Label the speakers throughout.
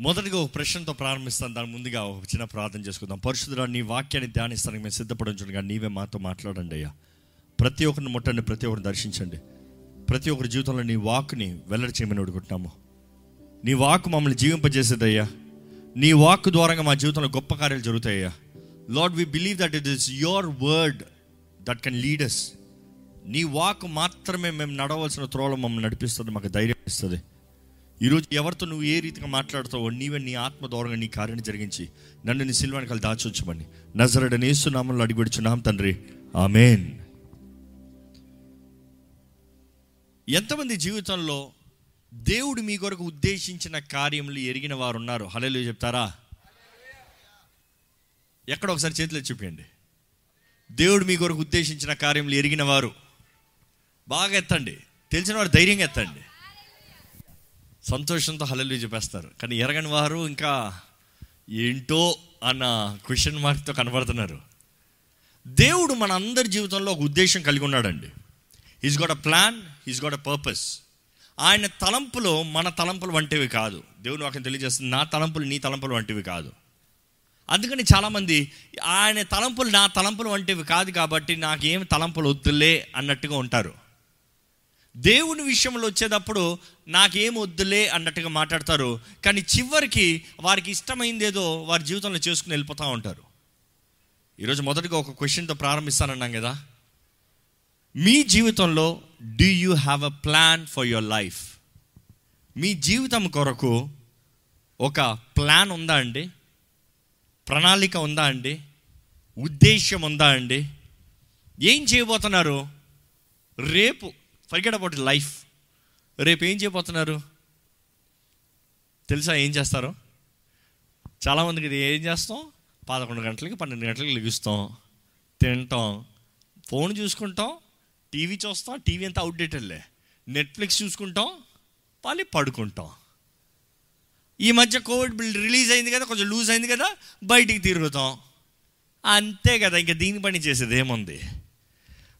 Speaker 1: మొదటిగా ఒక ప్రశ్నతో ప్రారంభిస్తాను. దాని ముందుగా ఒక చిన్న ప్రార్థన చేసుకుందాం. పరిశుద్ధురా నీ వాక్యాన్ని ధ్యానిస్తానికి మేము సిద్ధపడించుగా నీవే మాతో మాట్లాడండి అయ్యా. ప్రతి ఒక్కరిని ముట్టండి ప్రతి ఒక్కరిని దర్శించండి. ప్రతి ఒక్కరి జీవితంలో నీ వాక్ని వెల్లడి చేయమని అడుగుతున్నాము. నీ వాక్ మమ్మల్ని జీవింపజేసేదయ్యా నీ వాక్ ద్వారా మా జీవితంలో గొప్ప కార్యాలు జరుగుతాయ్యా Lord we believe that it is your word that can lead us నీ వాక్ మాత్రమే మేము నడవలసిన త్రోళం మమ్మల్ని నడిపిస్తుంది మాకు ధైర్యం ఇస్తుంది. ఈరోజు ఎవరితో నువ్వు ఏ రీతిగా మాట్లాడుతావో నీవే నీ ఆత్మ దూరంగా నీ కార్యాన్ని జరిగించి నన్ను నీ సిల్వానికి దాచొచ్చమని నజరడ నేస్తున్నామని అడిగిపెడుచున్నాం తండ్రి. ఆమెన్. ఎంతమంది జీవితంలో దేవుడు మీ కొరకు ఉద్దేశించిన కార్యములు ఎరిగిన వారు ఉన్నారు? హలేలు చెప్తారా? ఎక్కడ ఒకసారి చేతిలో చూపించండి. దేవుడు మీ కొరకు ఉద్దేశించిన కార్యములు ఎరిగిన వారు. బాగా ఎత్తండి. తెలిసిన వారు ధైర్యంగా ఎత్తండి. సంతోషంతో హలలు చెప్పేస్తారు. కానీ ఎరగని వారు ఇంకా ఏంటో అన్న క్వశ్చన్ మార్క్తో కనబడుతున్నారు దేవుడు మన అందరి జీవితంలో ఒక ఉద్దేశం కలిగి ఉన్నాడండి. He's got a plan he's got a purpose ఆయన తలంపులు మన తలంపులు వంటివి కాదు. దేవుడు వాక్యం తెలియజేస్తుంది నా తలంపులు నీ తలంపులు వంటివి కాదు. అందుకని చాలామంది ఆయన తలంపులు నా తలంపులు వంటివి కాదు కాబట్టి నాకేం తలంపులు వద్దులే అన్నట్టుగా ఉంటారు. దేవుని విషయంలో వచ్చేటప్పుడు నాకేం వద్దులే అన్నట్టుగా మాట్లాడతారు. కానీ చివరికి వారికి ఇష్టమైందేదో వారి జీవితంలో చేసుకుని వెళ్ళిపోతూ ఉంటారు. ఈరోజు మొదటిగా ఒక క్వశ్చన్తో ప్రారంభిస్తానన్నాం కదా. మీ జీవితంలో do you have a plan for your life మీ జీవితం కొరకు ఒక ప్లాన్ ఉందా అండి? ప్రణాళిక ఉందా అండి? ఉద్దేశ్యం ఉందా అండి? ఏం చేయబోతున్నారు? రేపు ఫర్గెట్ అబౌట్ లైఫ్ రేపు ఏం చేయబోతున్నారు? తెలుసా ఏం చేస్తారు? చాలామందికి ఇది ఏం చేస్తాం? పదకొండు గంటలకి పన్నెండు గంటలకి లెగుస్తాం. తింటాం. ఫోన్ చూసుకుంటాం. టీవీ చూస్తాం. టీవీ అంతా అవుట్డేటెడ్లే నెట్ఫ్లిక్స్ చూసుకుంటాం. మళ్ళీ పడుకుంటాం. ఈ మధ్య కోవిడ్ బిల్ రిలీజ్ అయింది కదా కొంచెం లూజ్ అయింది కదా బయటికి తిరుగుతాం. అంతే కదా ఇంకా దీని పని చేసేది ఏముంది?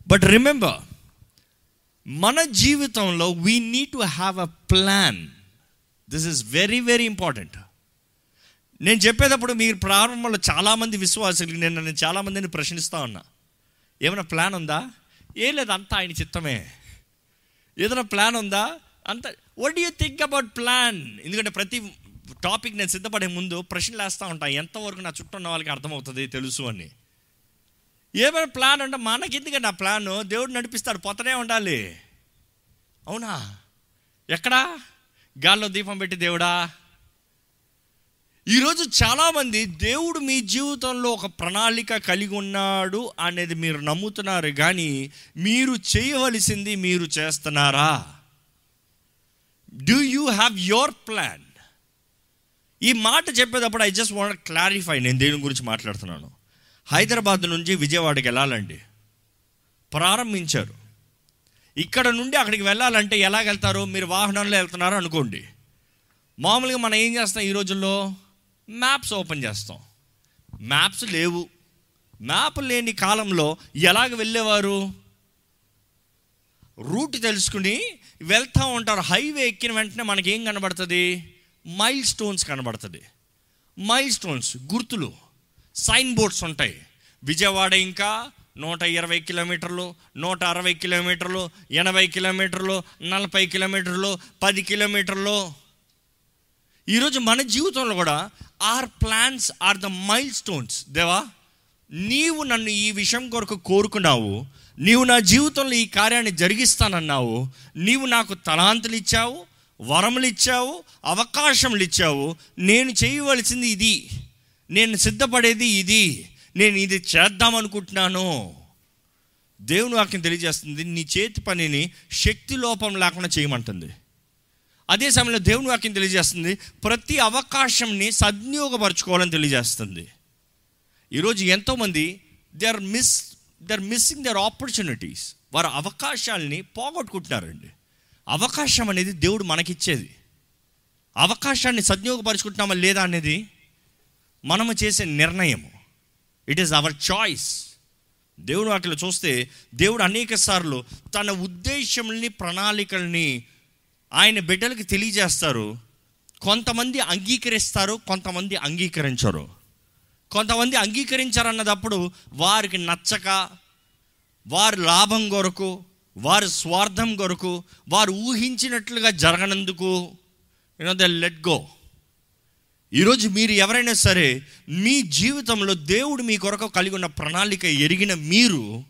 Speaker 1: బట్ రిమెంబర్ మన జీవితంలో we need to have a plan this is very very important నేను చెప్పేటప్పుడు మీరు ప్రారంభంలో చాలామంది విశ్వాసులు నేను నేను చాలామందిని ప్రశ్నిస్తూ ఉన్నా. ఏమైనా ప్లాన్ ఉందా? ఏం లేదు అంతా ఆయన చిత్తమే. ఏదైనా ప్లాన్ ఉందా? అంత what you think about plan ఎందుకంటే ప్రతి టాపిక్ నేను సిద్ధపడే ముందు ప్రశ్నలు వేస్తూ ఉంటాను ఎంతవరకు నా చుట్టూ ఉన్న వాళ్ళకి అర్థమవుతుంది తెలుసు అని. ఏమైనా ప్లాన్ అంటే మనకెందుకండి ఆ ప్లాన్ దేవుడు నడిపిస్తాడు పోతనే ఉండాలి. అవునా? ఎక్కడా? గాల్లో దీపం పెట్టి దేవుడా? ఈరోజు చాలామంది దేవుడు మీ జీవితంలో ఒక ప్రణాళిక కలిగి ఉన్నాడు అనేది మీరు నమ్ముతున్నారు కానీ మీరు చేయవలసింది మీరు చేస్తున్నారా? Do you have your plan ఈ మాట చెప్పేటప్పుడు ఐ జస్ట్ వాంట్ క్లారిఫై నేను దేని గురించి మాట్లాడుతున్నాను? హైదరాబాద్ నుంచి విజయవాడకి వెళ్ళాలండి. ప్రారంభించారు. ఇక్కడ నుండి అక్కడికి వెళ్ళాలంటే ఎలా వెళ్తారు? మీరు వాహనంలో వెళ్తున్నారు అనుకోండి. మామూలుగా మనం ఏం చేస్తాం ఈ రోజుల్లో? మ్యాప్స్ ఓపెన్ చేస్తాం. మ్యాప్స్ లేవు. మ్యాప్ లేని కాలంలో ఎలాగ వెళ్ళేవారు? రూట్ తెలుసుకుని వెళ్తూ ఉంటారు. హైవే ఎక్కిన వెంటనే మనకి ఏం కనబడుతుంది? మైల్ స్టోన్స్ కనబడుతుంది. మైల్ స్టోన్స్ గుర్తులు. సైన్ బోర్డ్స్ ఉంటాయి. విజయవాడ ఇంకా నూట ఇరవై కిలోమీటర్లు నూట అరవై కిలోమీటర్లు ఎనభై కిలోమీటర్లు నలభై కిలోమీటర్లు పది కిలోమీటర్లు. ఈరోజు మన జీవితంలో కూడా our plans are the milestones దేవా నీవు నన్ను ఈ విషయం కొరకు కోరుకున్నావు. నీవు నా జీవితంలో ఈ కార్యాన్ని జరిగిస్తానన్నావు. నీవు నాకు తలాంతులు ఇచ్చావు వరములు ఇచ్చావు అవకాశములు ఇచ్చావు. నేను చేయవలసింది ఇది. నేను సిద్ధపడేది ఇది. నేను ఇది చేద్దాం అనుకుంటున్నాను దేవుని వాక్యం తెలియజేస్తుంది నీ చేతి పనిని శక్తి లోపం లేకుండా చేయమంటుంది. అదే సమయంలో దేవుని వాక్యం తెలియజేస్తుంది ప్రతి అవకాశంని సద్వినియోగపరచుకోవాలని తెలియజేస్తుంది. ఈరోజు ఎంతోమంది they are miss they are missing their opportunities వారు అవకాశాలని పోగొట్టుకుంటున్నారండి. అవకాశం అనేది దేవుడు మనకిచ్చేది. అవకాశాన్ని సద్వినియోగపరుచుకుంటున్నామా లేదా అనేది మనము చేసే నిర్ణయము. ఇట్ ఈస్ అవర్ చాయిస్ దేవుడు వాటిలో చూస్తే దేవుడు అనేక సార్లు తన ఉద్దేశంని ప్రణాళికల్ని ఆయన బిడ్డలకి తెలియజేస్తారు. కొంతమంది అంగీకరిస్తారు కొంతమంది అంగీకరించరు. కొంతమంది అంగీకరించారన్నదప్పుడు వారికి నచ్చక వారి లాభం కొరకు వారి స్వార్థం కొరకు వారు ఊహించినట్లుగా జరగనందుకు you know the let go ఈరోజు మీరు ఎవరైనా సరే మీ జీవితంలో దేవుడు మీ కొరకు కలిగి ఉన్న ప్రణాళిక ఎరిగిన మీరు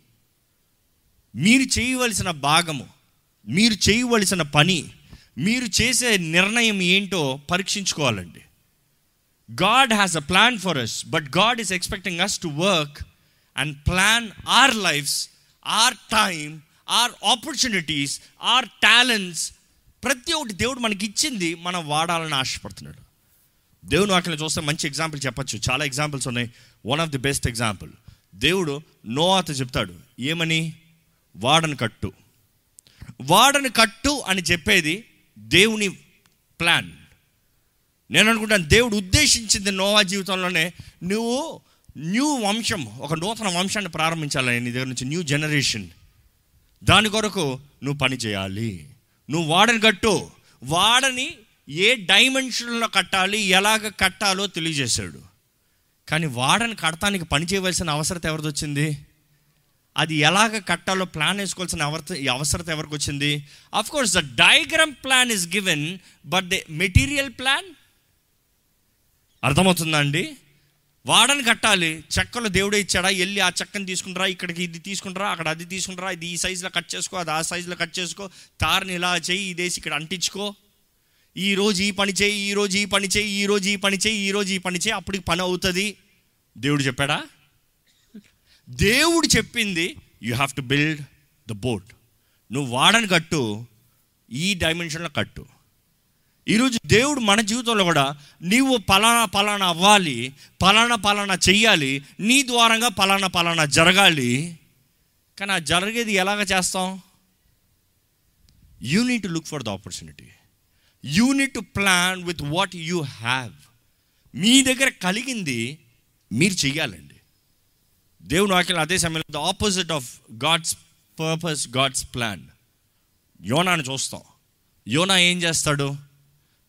Speaker 1: మీరు చేయవలసిన భాగము మీరు చేయవలసిన పని మీరు చేసే నిర్ణయం ఏంటో పరీక్షించుకోవాలండి. God has a plan for us but God is expecting us to work and plan our lives our time our opportunities our talents ప్రతి ఒక్కటి దేవుడు మనకి ఇచ్చింది మనం వాడాలని ఆశపడుతున్నాడు. దేవుని వాక్యం చూస్తే మంచి ఎగ్జాంపుల్ చెప్పచ్చు. చాలా ఎగ్జాంపుల్స్ ఉన్నాయి. One of the best example దేవుడు నోవాతో చెప్తాడు ఏమని? వాడని కట్టు. వాడని కట్టు అని చెప్పేది దేవుని ప్లాన్ నేను అనుకుంటాను దేవుడు ఉద్దేశించింది నోవా జీవితంలోనే నువ్వు న్యూ వంశం ఒక నూతన వంశాన్ని ప్రారంభించాలని నీ దగ్గర నుంచి న్యూ జనరేషన్ దాని కొరకు నువ్వు పని చేయాలి. నువ్వు వాడని కట్టు. వాడని ఏ డైమెన్షన్లో కట్టాలి ఎలాగ కట్టాలో తెలియజేశాడు. కానీ వాడని కడతానికి పని చేయవలసిన అవసరత ఎవరిది వచ్చింది? అది ఎలాగ కట్టాలో ప్లాన్ వేసుకోవాల్సిన అవసర అవసరత ఎవరికి వచ్చింది? Of course the diagram plan is given but the material plan అర్థమవుతుందా అండి? వాడని కట్టాలి. చెక్కలు దేవుడే ఇచ్చాడా? వెళ్ళి ఆ చెక్కని తీసుకుంటారా? ఇక్కడికి ఇది తీసుకుంటారా? అక్కడ అది తీసుకుంటారా? ఇది ఈ సైజులో కట్ చేసుకో అది ఆ సైజులో కట్ చేసుకో. తారని ఇలా చేయి ఇదేసి ఇక్కడ అంటించుకో. ఈ రోజు ఈ పని చేయి ఈ రోజు ఈ పని చేయి ఈ రోజు ఈ పని చేయి ఈ రోజు ఈ పని చేయి అప్పటికి పని అవుతుంది. దేవుడు చెప్పాడా? దేవుడు చెప్పింది you have to build the boat నువ్వు వాడని కట్టు ఈ డైమెన్షన్లో కట్టు. ఈరోజు దేవుడు మన జీవితంలో కూడా నీవు పలానా పలానా అవ్వాలి పలానా పలానా చెయ్యాలి నీ ద్వారంగా పలానా పలానా జరగాలి. కానీ ఆ జరిగేది ఎలాగ చేస్తాం? You need to look for the opportunity you need to plan with what you have మీ దగ్గర కలిగింది మీరు చెయ్యాలండి. దేవుని వాక్యం అదే సమయంలో the opposite of God's purpose God's plan యోనాను చూస్తాం. యోనా ఏం చేస్తాడు?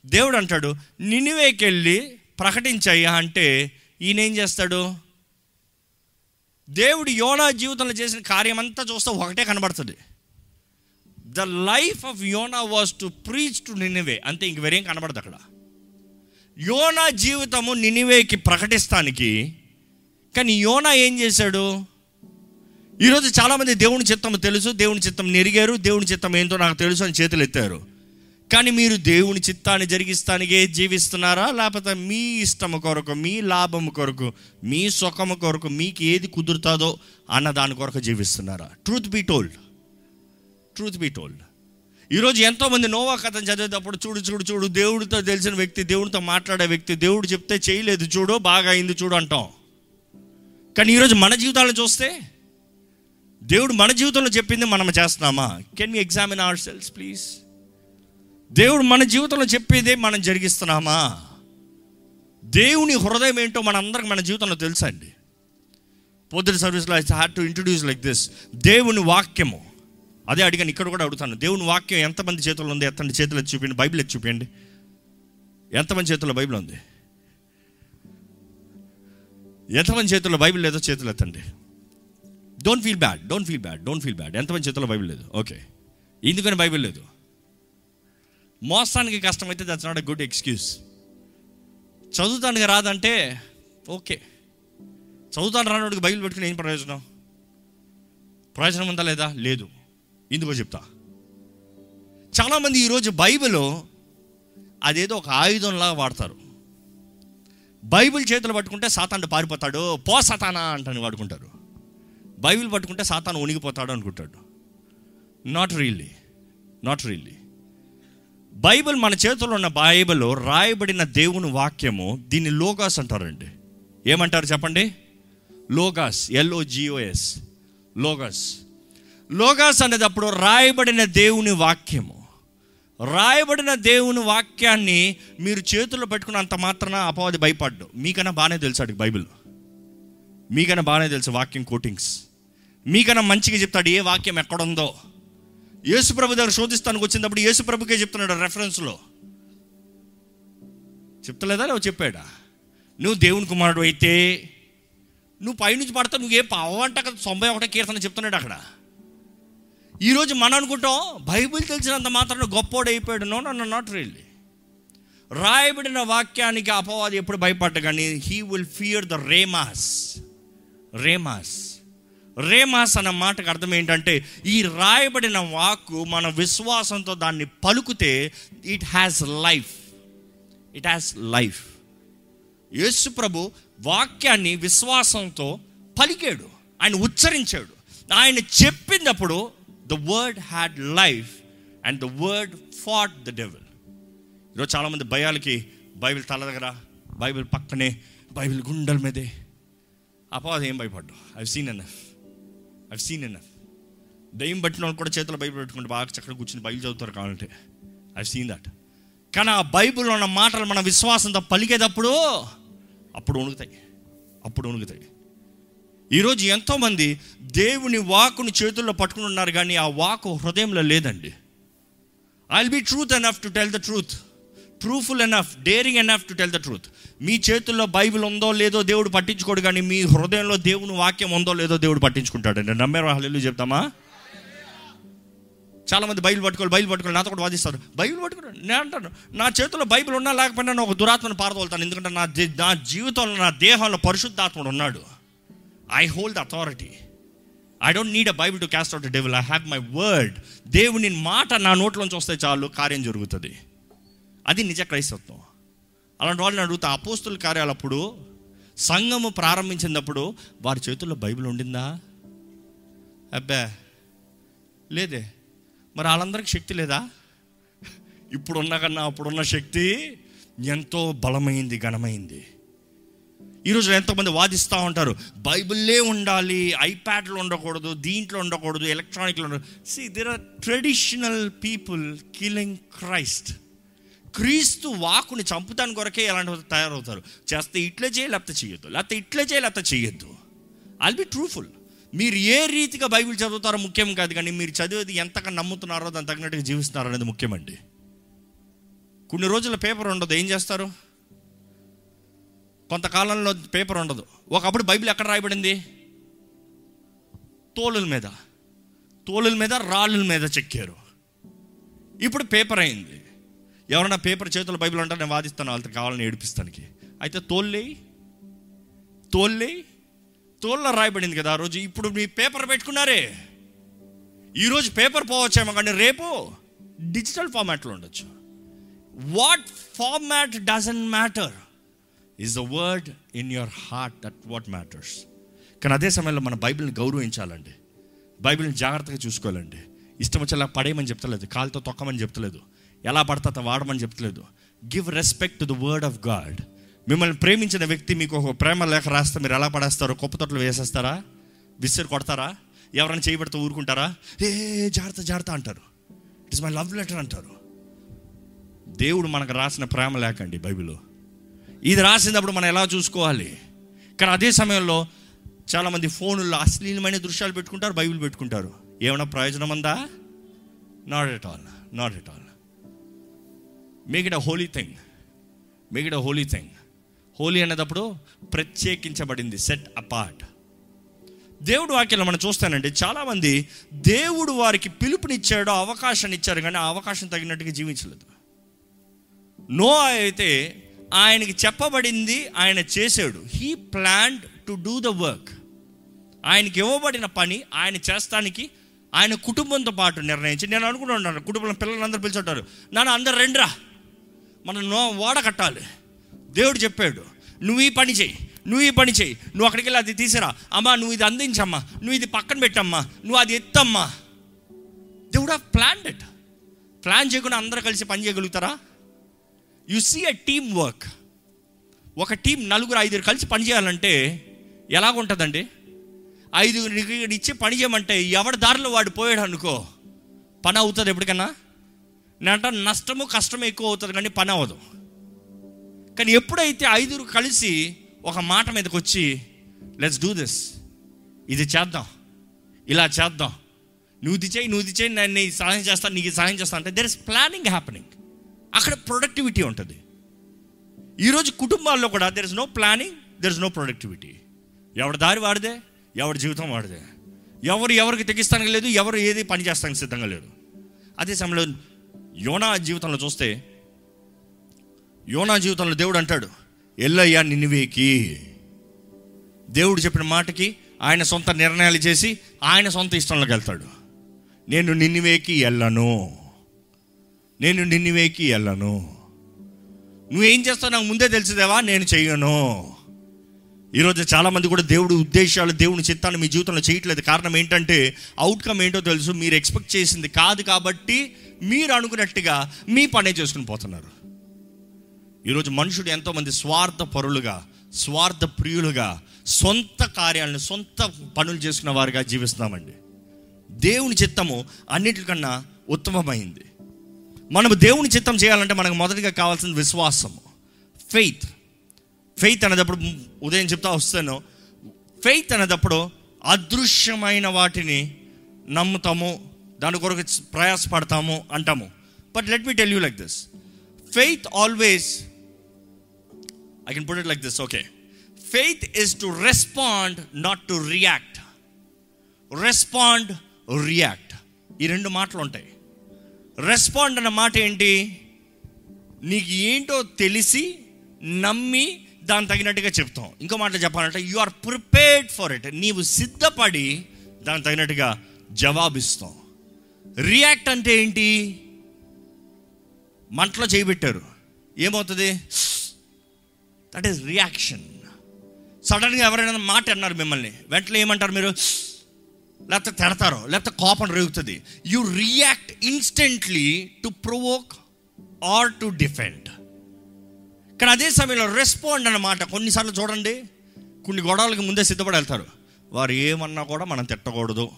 Speaker 1: దేవుడు అంటాడు నినివేకెళ్ళి ప్రకటించయ్యా అంటే ఈయన ఏం చేస్తాడు? దేవుడు యోనా జీవితంలో చేసిన కార్యమంతా చూస్తే ఒకటే కనబడుతుంది. The life of Yona was to preach to Nineveh అంతే ఇంక వేరేం కనబడదు అక్కడ. యోనా జీవితము నినివేకి ప్రకటిస్తానికి కానీ యోనా ఏం చేశాడు? ఈరోజు చాలామంది దేవుని చిత్తం తెలుసు దేవుని చిత్తం నెరిగారు దేవుని చిత్తం ఏంటో నాకు తెలుసు అని చేతులు ఎత్తారు. కానీ మీరు దేవుని చిత్తాన్ని జరిగిస్తానికే జీవిస్తున్నారా? లేకపోతే మీ ఇష్టము కొరకు మీ లాభము కొరకు మీ సుఖము కొరకు మీకు ఏది కుదురుతుందో అన్న దాని కొరకు జీవిస్తున్నారా? Truth be told truth be told ఈరోజు ఎంతోమంది నోవా కథను చదివేటప్పుడు చూడు చూడు చూడు దేవుడితో తెలిసిన వ్యక్తి దేవుడితో మాట్లాడే వ్యక్తి దేవుడు చెప్తే చేయలేదు చూడు బాగా అయింది చూడు అంటాం. కానీ ఈరోజు మన జీవితాలను చూస్తే దేవుడు మన జీవితంలో చెప్పింది మనం చేస్తున్నామా? Can you examine ourselves please దేవుడు మన జీవితంలో చెప్పేదే మనం జరిగిస్తున్నామా? దేవుని హృదయం ఏంటో మనందరికి మన జీవితంలో తెలుసా అండి? పొద్దున సర్వీస్లో I had to introduce like this దేవుని వాక్యము. అదే అడిగాను ఇక్కడ కూడా అడుగుతాను. దేవుని వాక్యం ఎంతమంది చేతుల్లో ఉంది? ఎంతమంది చేతులు ఎత్తి చూపించండి బైబిల్ ఎత్తి చూపించండి ఎంతమంది చేతుల్లో బైబిల్ ఉంది? ఎంతమంది చేతుల్లో బైబిల్ లేదో చేతులు ఎత్తండి. Don't feel bad don't feel bad don't feel bad ఎంతమంది చేతుల్లో బైబిల్ లేదు? ఓకే ఎందుకని బైబిల్ లేదు? మోస్తానికి కష్టమైతే that's not a good excuse చదువుతానికి రాదంటే ఓకే చదువుతాను రానోడికి బైబిల్ పెట్టుకుని ఏం ప్రయోజనం? ప్రయోజనం ఉందా లేదా? లేదు. ఎందుకో చెప్తా. చాలామంది ఈరోజు బైబిల్ అదేదో ఒక ఆయుధంలాగా వాడతారు. బైబిల్ చేతులు పట్టుకుంటే సాతాను పారిపోతాడు పో సాతానా అంటాను వాడుకుంటారు. బైబిల్ పట్టుకుంటే సాతాను ఉనిగిపోతాడు అనుకుంటాడు. Not really not really Bible మన చేతుల్లో ఉన్న బైబిల్ రాయబడిన దేవుని వాక్యము దీన్ని లోగాస్ అంటారండి. ఏమంటారు చెప్పండి? లోగాస్. ఎల్ఓజిఓఎస్ లోగాస్. లోగాస్ అనేటప్పుడు రాయబడిన దేవుని వాక్యము. రాయబడిన దేవుని వాక్యాన్ని మీరు చేతుల్లో పెట్టుకున్నంత మాత్రాన అపవాది భయపడ్డు. మీకన్నా బాగానే తెలుసు అడిగి బైబిల్. మీకన్నా బాగానే తెలుసు వాక్యం కోటింగ్స్. మీకన్నా మంచిగా చెప్తాడు ఏ వాక్యం ఎక్కడుందో. యేసుప్రభు దగ్గర శోధిస్తానికి వచ్చినప్పుడు యేసుప్రభుకే చెప్తున్నాడు రెఫరెన్స్లో చెప్తలేదా? లేవు చెప్పాడా? నువ్వు దేవుని కుమారుడు అయితే నువ్వు పైనుంచి పడతావు నువ్వు ఏ పావంట కదా తొంభై ఒకటో కీర్తన చెప్తున్నాడు అక్కడ. ఈరోజు మనం అనుకుంటాం బైబిల్ తెలిసినంత మాత్రం గొప్పోడు అయిపోయాడు. నో నన్ను నాట్ రియల్లీ రాయబడిన వాక్యానికి అపవాది ఎప్పుడు భయపడ్డ కానీ he will fear the rhemas rhemas rhemas అన్న మాటకు అర్థం ఏంటంటే ఈ రాయబడిన వాక్కు మన విశ్వాసంతో దాన్ని పలుకుతే it has life it has life యేసు ప్రభు వాక్యాన్ని విశ్వాసంతో పలికాడు. ఆయన ఉచ్చరించాడు. ఆయన చెప్పినప్పుడు the word had life and the word fought the devil ఈరోజు చాలామంది భయాలకి బైబిల్ తల దగ్గర బైబిల్ పక్కనే బైబిల్ గుండెల మీదే. అపవాదం ఏం భయపడ్డు? I've seen enough I've seen enough దయ్యం పట్టిన వాళ్ళు కూడా చేతిలో బైబిల్ పెట్టుకుంటే బాగా చక్కగా కూర్చుని బైబిల్ చదువుతారు కావాలంటే. ఐవ్ సీన్ దట్ కానీ ఆ బైబిల్లో ఉన్న మాటలు మన విశ్వాసంతో పలికేటప్పుడు అప్పుడు వణుకుతాయి. అప్పుడు వణుకుతాయి. ఈరోజు ఎంతోమంది దేవుని వాకుని చేతుల్లో పట్టుకుని ఉన్నారు కానీ ఆ వాకు హృదయంలో లేదండి. I will be truth enough to tell the truth truthful enough daring enough to tell the truth మీ చేతుల్లో బైబిల్ ఉందో లేదో దేవుడు పట్టించుకోడు కానీ మీ హృదయంలో దేవుని వాక్యం ఉందో లేదో దేవుడు పట్టించుకుంటాడండి. నమ్మేరు? హల్లు చెప్తామా? చాలామంది బైబిల్ పట్టుకోవాలి బైబిల్ పట్టుకోవాలి నాతో కూడా వాదిస్తారు. బైబిల్ పట్టుకోండి నేను అంటాను నా చేతిలో బైబిల్ ఉన్నా లేకపోయినా ఒక దురాత్మను పారదోలుతాను. ఎందుకంటే నా దే- నా జీవితంలో నా దేహంలో పరిశుద్ధాత్ముడు ఉన్నాడు. I hold authority I don't need a Bible to cast out devil I have my word దేవుని మాట నా నోట్లోంచి వస్తే చాలు కార్యం జరుగుతుంది. అది నిజ క్రైస్తత్వం. అలాంటి వాళ్ళని అడుగుతా అపోస్తుల కార్యాలప్పుడు సంఘము ప్రారంభించినప్పుడు వారి చేతుల్లో బైబిల్ ఉండిందా? అబ్బా లేదే. మరి వాళ్ళందరికీ శక్తి లేదా? ఇప్పుడున్న కన్నా అప్పుడున్న శక్తి ఎంతో బలమైంది ఘనమైంది. ఈరోజు ఎంతోమంది వాదిస్తూ ఉంటారు బైబిల్లే ఉండాలి ఐప్యాడ్లు ఉండకూడదు దీంట్లో ఉండకూడదు ఎలక్ట్రానిక్లో ఉండకూడదు. See there are traditional people killing Christ క్రీస్తు వాకుని చంపుతాని కొరకే ఎలాంటి తయారవుతారు? చేస్తే ఇట్లే చేయ లేకపోతే చేయొద్దు లేకపోతే ఇట్లే చేయ లేకపోతే చేయొద్దు ఐల్ బి ట్రూఫుల్ మీరు ఏ రీతిగా బైబిల్ చదువుతారో ముఖ్యం కాదు కానీ మీరు చదివేది ఎంతగా నమ్ముతున్నారో దాని తగినట్టుగా జీవిస్తున్నారో అనేది ముఖ్యమండి. కొన్ని రోజుల పేపర్ ఉండదు ఏం చేస్తారు? కొంతకాలంలో పేపర్ ఉండదు. ఒకప్పుడు బైబిల్ ఎక్కడ రాయబడింది? తోలుల మీద. తోలుల మీద రాళ్ళుల మీద చెక్కారు. ఇప్పుడు పేపర్ అయింది. ఎవరైనా పేపర్ చేతుల బైబిల్ ఉంటారు నేను వాదిస్తాను వాళ్ళతో కావాలని ఏడిపిస్తానికి. అయితే తోళ్ళేయి తోళ్ళేయి తోళ్ళ రాయబడింది కదా ఆ రోజు. ఇప్పుడు మీ పేపర్ పెట్టుకున్నారే. ఈరోజు పేపర్ పోవచ్చేమో కానీ రేపు డిజిటల్ ఫార్మాట్లో ఉండొచ్చు. What format doesn't matter is the word in your heart that what matters కానీ అదే సమయంలో మన బైబిల్ని గౌరవించాలండి. బైబిల్ని జాగ్రత్తగా చూసుకోవాలండి. ఇష్టం వచ్చేలా పడేయమని చెప్తలేదు కాలుతో తొక్కమని చెప్తలేదు ఎలా పడితే అత వాడమని చెప్తలేదు. Give respect to the word of God మిమ్మల్ని ప్రేమించిన వ్యక్తి మీకు ఒక ప్రేమ లేఖ రాస్తే మీరు ఎలా పడేస్తారో కుప్ప తొట్లు వేసేస్తారా? విసిరి కొడతారా? ఎవరైనా చేయబడితే ఊరుకుంటారా? ఏ జాగ్రత్త జాగ్రత్త అంటారు. ఇట్స్ మై లవ్ లెటర్ అంటారు. దేవుడు మనకు రాసిన ప్రేమ లేకండి బైబిల్లో. ఇది రాసినప్పుడు మనం ఎలా చూసుకోవాలి? కానీ అదే సమయంలో చాలామంది ఫోనుల్లో అశ్లీలమైన దృశ్యాలు పెట్టుకుంటారు బైబిల్ పెట్టుకుంటారు. ఏమైనా ప్రయోజనం ఉందా? Not at all not at all make it a holy thing make it a holy thing holy అనేటప్పుడు ప్రత్యేకించబడింది సెట్ అపార్ట్ దేవుడు వాక్యంలో మనం చూస్తానండి చాలామంది దేవుడు వారికి పిలుపునిచ్చాడు అవకాశాన్ని ఇచ్చారు కానీ ఆ అవకాశం తగినట్టుగా జీవించలేదు. నో అయితే ఆయనకి చెప్పబడింది ఆయన చేశాడు. He plan to do the work ఆయనకి ఇవ్వబడిన పని ఆయన చేస్తానికి ఆయన కుటుంబంతో పాటు నిర్ణయించి నేను అనుకుంటున్నాను కుటుంబంలో పిల్లలందరూ పిలిచుంటారు నాన్న అందరు రెండ్రా. మనం నో ఓడ కట్టాలి. దేవుడు చెప్పాడు నువ్వు ఈ పని చేయి నువ్వు ఈ పని చేయి నువ్వు అక్కడికి వెళ్ళి అది తీసిరా. అమ్మా నువ్వు ఇది అందించమ్మా. నువ్వు ఇది పక్కన పెట్టమ్మా. నువ్వు అది ఎత్తమ్మా. దేవుడు హ్యావ్ ప్లాన్ ఇట్ ప్లాన్ చేయకుండా అందరూ కలిసి పని చేయగలుగుతారా? You see a team work ఒక టీం నలుగురు ఐదుగురు కలిసి పని చేయాలంటే ఎలాగుంటుందండి? ఐదుగురు ఇచ్చి పని చేయమంటే ఎవరి దారిలో వాడు పోయాడు అనుకో పని అవుతుంది ఎప్పటికన్నా? నేనంట నష్టము కష్టము ఎక్కువ అవుతుంది కానీ పని అవ్వదు. కానీ ఎప్పుడైతే ఐదుగురు కలిసి ఒక మాట మీదకి వచ్చి లెట్స్ డూ దిస్ ఇది చేద్దాం. ఇలా చేద్దాం. నువ్వు ఇది చేయి నువ్వు ఇది చేయి నేను నీ సహాయం చేస్తాను నీకు సహాయం చేస్తాను. అంటే దెర్ ఇస్ ప్లానింగ్ హ్యాపెనింగ్ అక్కడ ప్రొడక్టివిటీ ఉంటుంది. ఈరోజు కుటుంబాల్లో కూడా there is no planning there is no productivity ఎవరి దారి వాడిదే? ఎవరి జీవితం వాడిదే? ఎవరు ఎవరికి తెగిస్తానికి లేదు ఎవరు ఏది పని చేస్తానికి సిద్ధంగా లేదు. అదే సమయంలో యోనా జీవితంలో చూస్తే యోనా జీవితంలో దేవుడు అంటాడు ఎల్లయ్యా నిన్నువేకి దేవుడు చెప్పిన మాటకి ఆయన సొంత నిర్ణయాలు చేసి ఆయన సొంత ఇష్టంలోకి వెళ్తాడు. నేను నిన్నువేకి వెళ్ళను నేను నిన్నువేకి వెళ్ళను. నువ్వేం చేస్తావు నాకు ముందే తెలిసిదేవా? నేను చెయ్యను ఈరోజు చాలామంది కూడా దేవుడి ఉద్దేశాలు దేవుని చిత్తాన్ని మీ జీవితంలో చేయట్లేదు. కారణం ఏంటంటే అవుట్కమ్ ఏంటో తెలుసు మీరు ఎక్స్పెక్ట్ చేసింది కాదు కాబట్టి మీరు అనుకున్నట్టుగా మీ పనే చేసుకుని పోతున్నారు. ఈరోజు మనుషుడు ఎంతోమంది స్వార్థ పరులుగా స్వార్థ ప్రియులుగా సొంత కార్యాలను సొంత పనులు చేసుకున్న వారిగా జీవిస్తున్నామండి. దేవుని చిత్తము అన్నిటికన్నా ఉత్తమమైంది. మనం దేవుని చిత్తం చేయాలంటే మనకు మొదటిగా కావాల్సిన విశ్వాసము. ఫెయిత్ ఫెయిత్ అనేటప్పుడు ఉదయం చెప్తా వస్తాను. ఫెయిత్ అనేటప్పుడు అదృశ్యమైన వాటిని నమ్ముతాము దాని కొరకు ప్రయాసపడతాము అంటాము. But let me tell you like this faith always I can put it like this okay faith is to respond not to react respond react ఈ రెండు మాటలు ఉంటాయి. రెస్పాండ్ అన్న మాట ఏంటి? నీకు ఏంటో తెలిసి నమ్మి దాని తగినట్టుగా చెప్తాం. ఇంకో మాట చెప్పాలంటే you are prepared for it నీవు సిద్ధపడి దాని తగినట్టుగా జవాబిస్తాం. రియాక్ట్ అంటే ఏంటి? మంటలో చేయబెట్టారు ఏమవుతుంది? దట్ ఈస్ రియాక్షన్ సడన్గా ఎవరైనా మాట అన్నారు మిమ్మల్ని. వెంటనే ఏమంటారు మీరు? లేకపోతే తిడతారు లేకపోతే కోపం రేగుతుంది. You react instantly to provoke or to defend కానీ అదే సమయంలో రెస్పాండ్ అన్నమాట కొన్నిసార్లు చూడండి కొన్ని గొడవలకి ముందే సిద్ధపడి వెళ్తారు వారు ఏమన్నా కూడా మనం తిట్టకూడదు.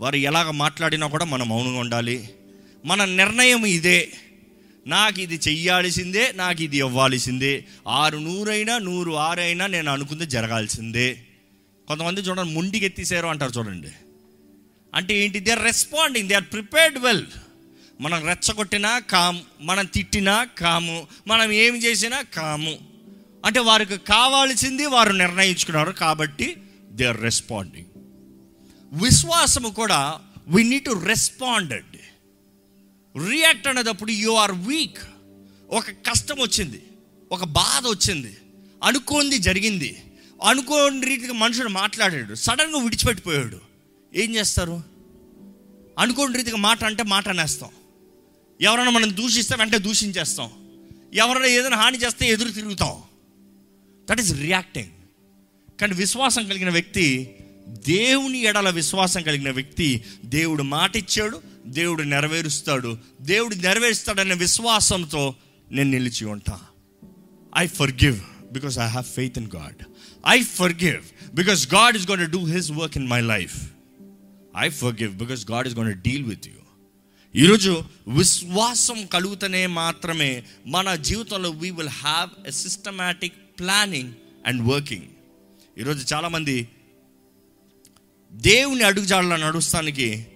Speaker 1: వారు ఎలాగ మాట్లాడినా కూడా మనం మౌనంగా ఉండాలి. మన నిర్ణయం ఇదే. నాకు ఇది చెయ్యాల్సిందే నాకు ఇది ఇవ్వాల్సిందే. ఆరు నూరైనా నూరు ఆరైనా నేను అనుకుంది జరగాల్సిందే. కొంతమంది చూడండి ముండికి ఎత్తిసారు అంటారు చూడండి. అంటే ఏంటి? They are responding they are prepared well మనం రెచ్చగొట్టినా కాము మనం తిట్టినా కాము మనం ఏమి చేసినా కాము. అంటే వారికి కావాల్సింది వారు నిర్ణయించుకున్నారు కాబట్టి దే ఆర్ రెస్పాండింగ్ విశ్వాసము కూడా we need to responded react అనేటప్పుడు యు ఆర్ వీక్ ఒక కష్టం వచ్చింది. ఒక బాధ వచ్చింది. అనుకోంది జరిగింది. అనుకోని రీతిగా మనుషుడు మాట్లాడాడు. సడన్గా విడిచిపెట్టిపోయాడు. ఏం చేస్తారు? అనుకోని రీతిగా మాట అంటే మాట అనేస్తాం. ఎవరైనా మనం దూషిస్తే వెంటనే దూషించేస్తాం. ఎవరైనా ఏదైనా హాని చేస్తే ఎదురు తిరుగుతాం. దట్ ఈస్ రియాక్టింగ్ కానీ విశ్వాసం కలిగిన వ్యక్తి దేవుని ఎడల విశ్వాసం కలిగిన వ్యక్తి దేవుడు మాట ఇచ్చాడు దేవుడు నెరవేరుస్తాడు. దేవుడు నెరవేరుస్తాడనే విశ్వాసంతో నేను నిలిచి ఉంటా. I forgive because I have faith in God I forgive because God is gonna do his work in my life I forgive because God is gonna deal with you ఈరోజు విశ్వాసం కలుగుతనే మాత్రమే మన జీవితంలో we will have a systematic planning and working ఈరోజు చాలామంది దేవుని అడుగుజాడలను నడుస్తానికి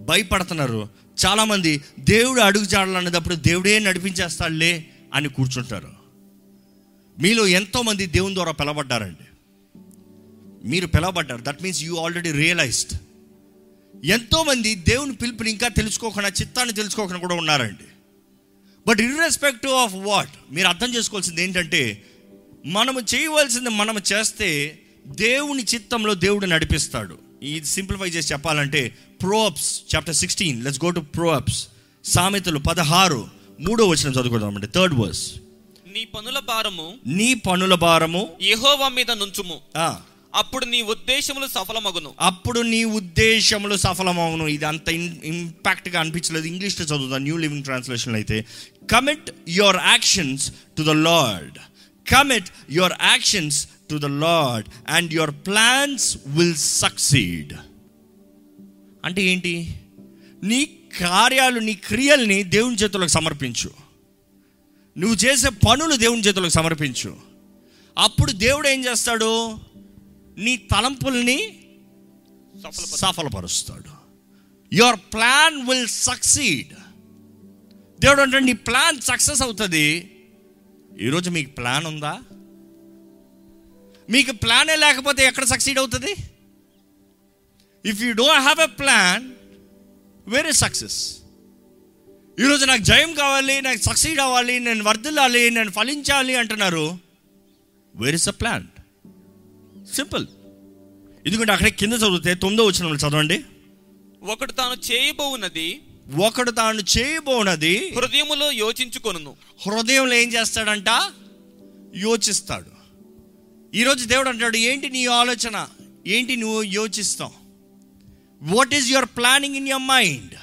Speaker 1: భయపడుతున్నారు. చాలామంది దేవుడు అడుగుజాడలు అనేటప్పుడు దేవుడే నడిపించేస్తాడులే అని కూర్చుంటారు. మీలో ఎంతోమంది దేవుని ద్వారా పిలబడ్డారండి మీరు పిలవబడ్డారు. That means you already realised ఎంతోమంది దేవుని పిలుపుని ఇంకా తెలుసుకోకుండా చిత్తాన్ని తెలుసుకోకుండా కూడా ఉన్నారండి. బట్ ఇర్రెస్పెక్టివ్ ఆఫ్ వాట్ మీరు అర్థం చేసుకోవాల్సింది ఏంటంటే మనము చేయవలసింది మనము చేస్తే దేవుని చిత్తంలో దేవుడు నడిపిస్తాడు. ఇది సింప్లిఫై చేసి చెప్పాలంటే Proverbs chapter sixteen let's go to Proverbs సామెతలు పదహారు మూడో వచ్చిన చదువుకుందామండి థర్డ్ వర్స్
Speaker 2: నీ పనుల భారము
Speaker 1: నీ పనుల భారము
Speaker 2: యెహోవా మీద నుంచుము. అప్పుడు నీ ఉద్దేశములు సఫలమగును.
Speaker 1: అప్పుడు నీ ఉద్దేశములు సఫలమవును ఇది అంత ఇంపాక్ట్గా అనిపించలేదు. ఇంగ్లీష్లో చదువుతా న్యూ లివింగ్ ట్రాన్స్లేషన్ అయితే. Commit your actions to the Lord commit your actions to the Lord and your plans will succeed అంటే ఏంటి? నీ కార్యాలు నీ క్రియల్ని దేవుని చేతులకు సమర్పించు. నువ్వు చేసే పనులు దేవుని చేతులకు సమర్పించు. అప్పుడు దేవుడు ఏం చేస్తాడు? నీ తలంపుల్ని. సఫలపరుస్తాడు. యువర్ ప్లాన్ విల్ సక్సీడ్ దేవుడు అంటే నీ ప్లాన్ సక్సెస్ అవుతుంది. ఈరోజు మీకు ప్లాన్ ఉందా? మీకు ప్లానే లేకపోతే ఎక్కడ సక్సీడ్ అవుతుంది? If you don't have a plan where is success ఈరోజు నాకు జయం కావాలి నాకు సక్సీడ్ అవ్వాలి నేను వర్ధిల్లాలి నేను ఫలించాలి అంటున్నారు. Where is a plan simple ఎందుకంటే అక్కడే కింద చదివితే తొమ్మిదో వచ్చిన చదవండి.
Speaker 2: ఒకడు తాను చేయబోవున్నది
Speaker 1: ఒకడు తాను చేయబోనది
Speaker 2: హృదయములో యోచించుకొనును.
Speaker 1: హృదయంలో ఏం చేస్తాడంట? యోచిస్తాడు. ఈరోజు దేవుడు అంటాడు ఏంటి నీ ఆలోచన? ఏంటి నువ్వు యోచిస్తావు? What is your planning in your mind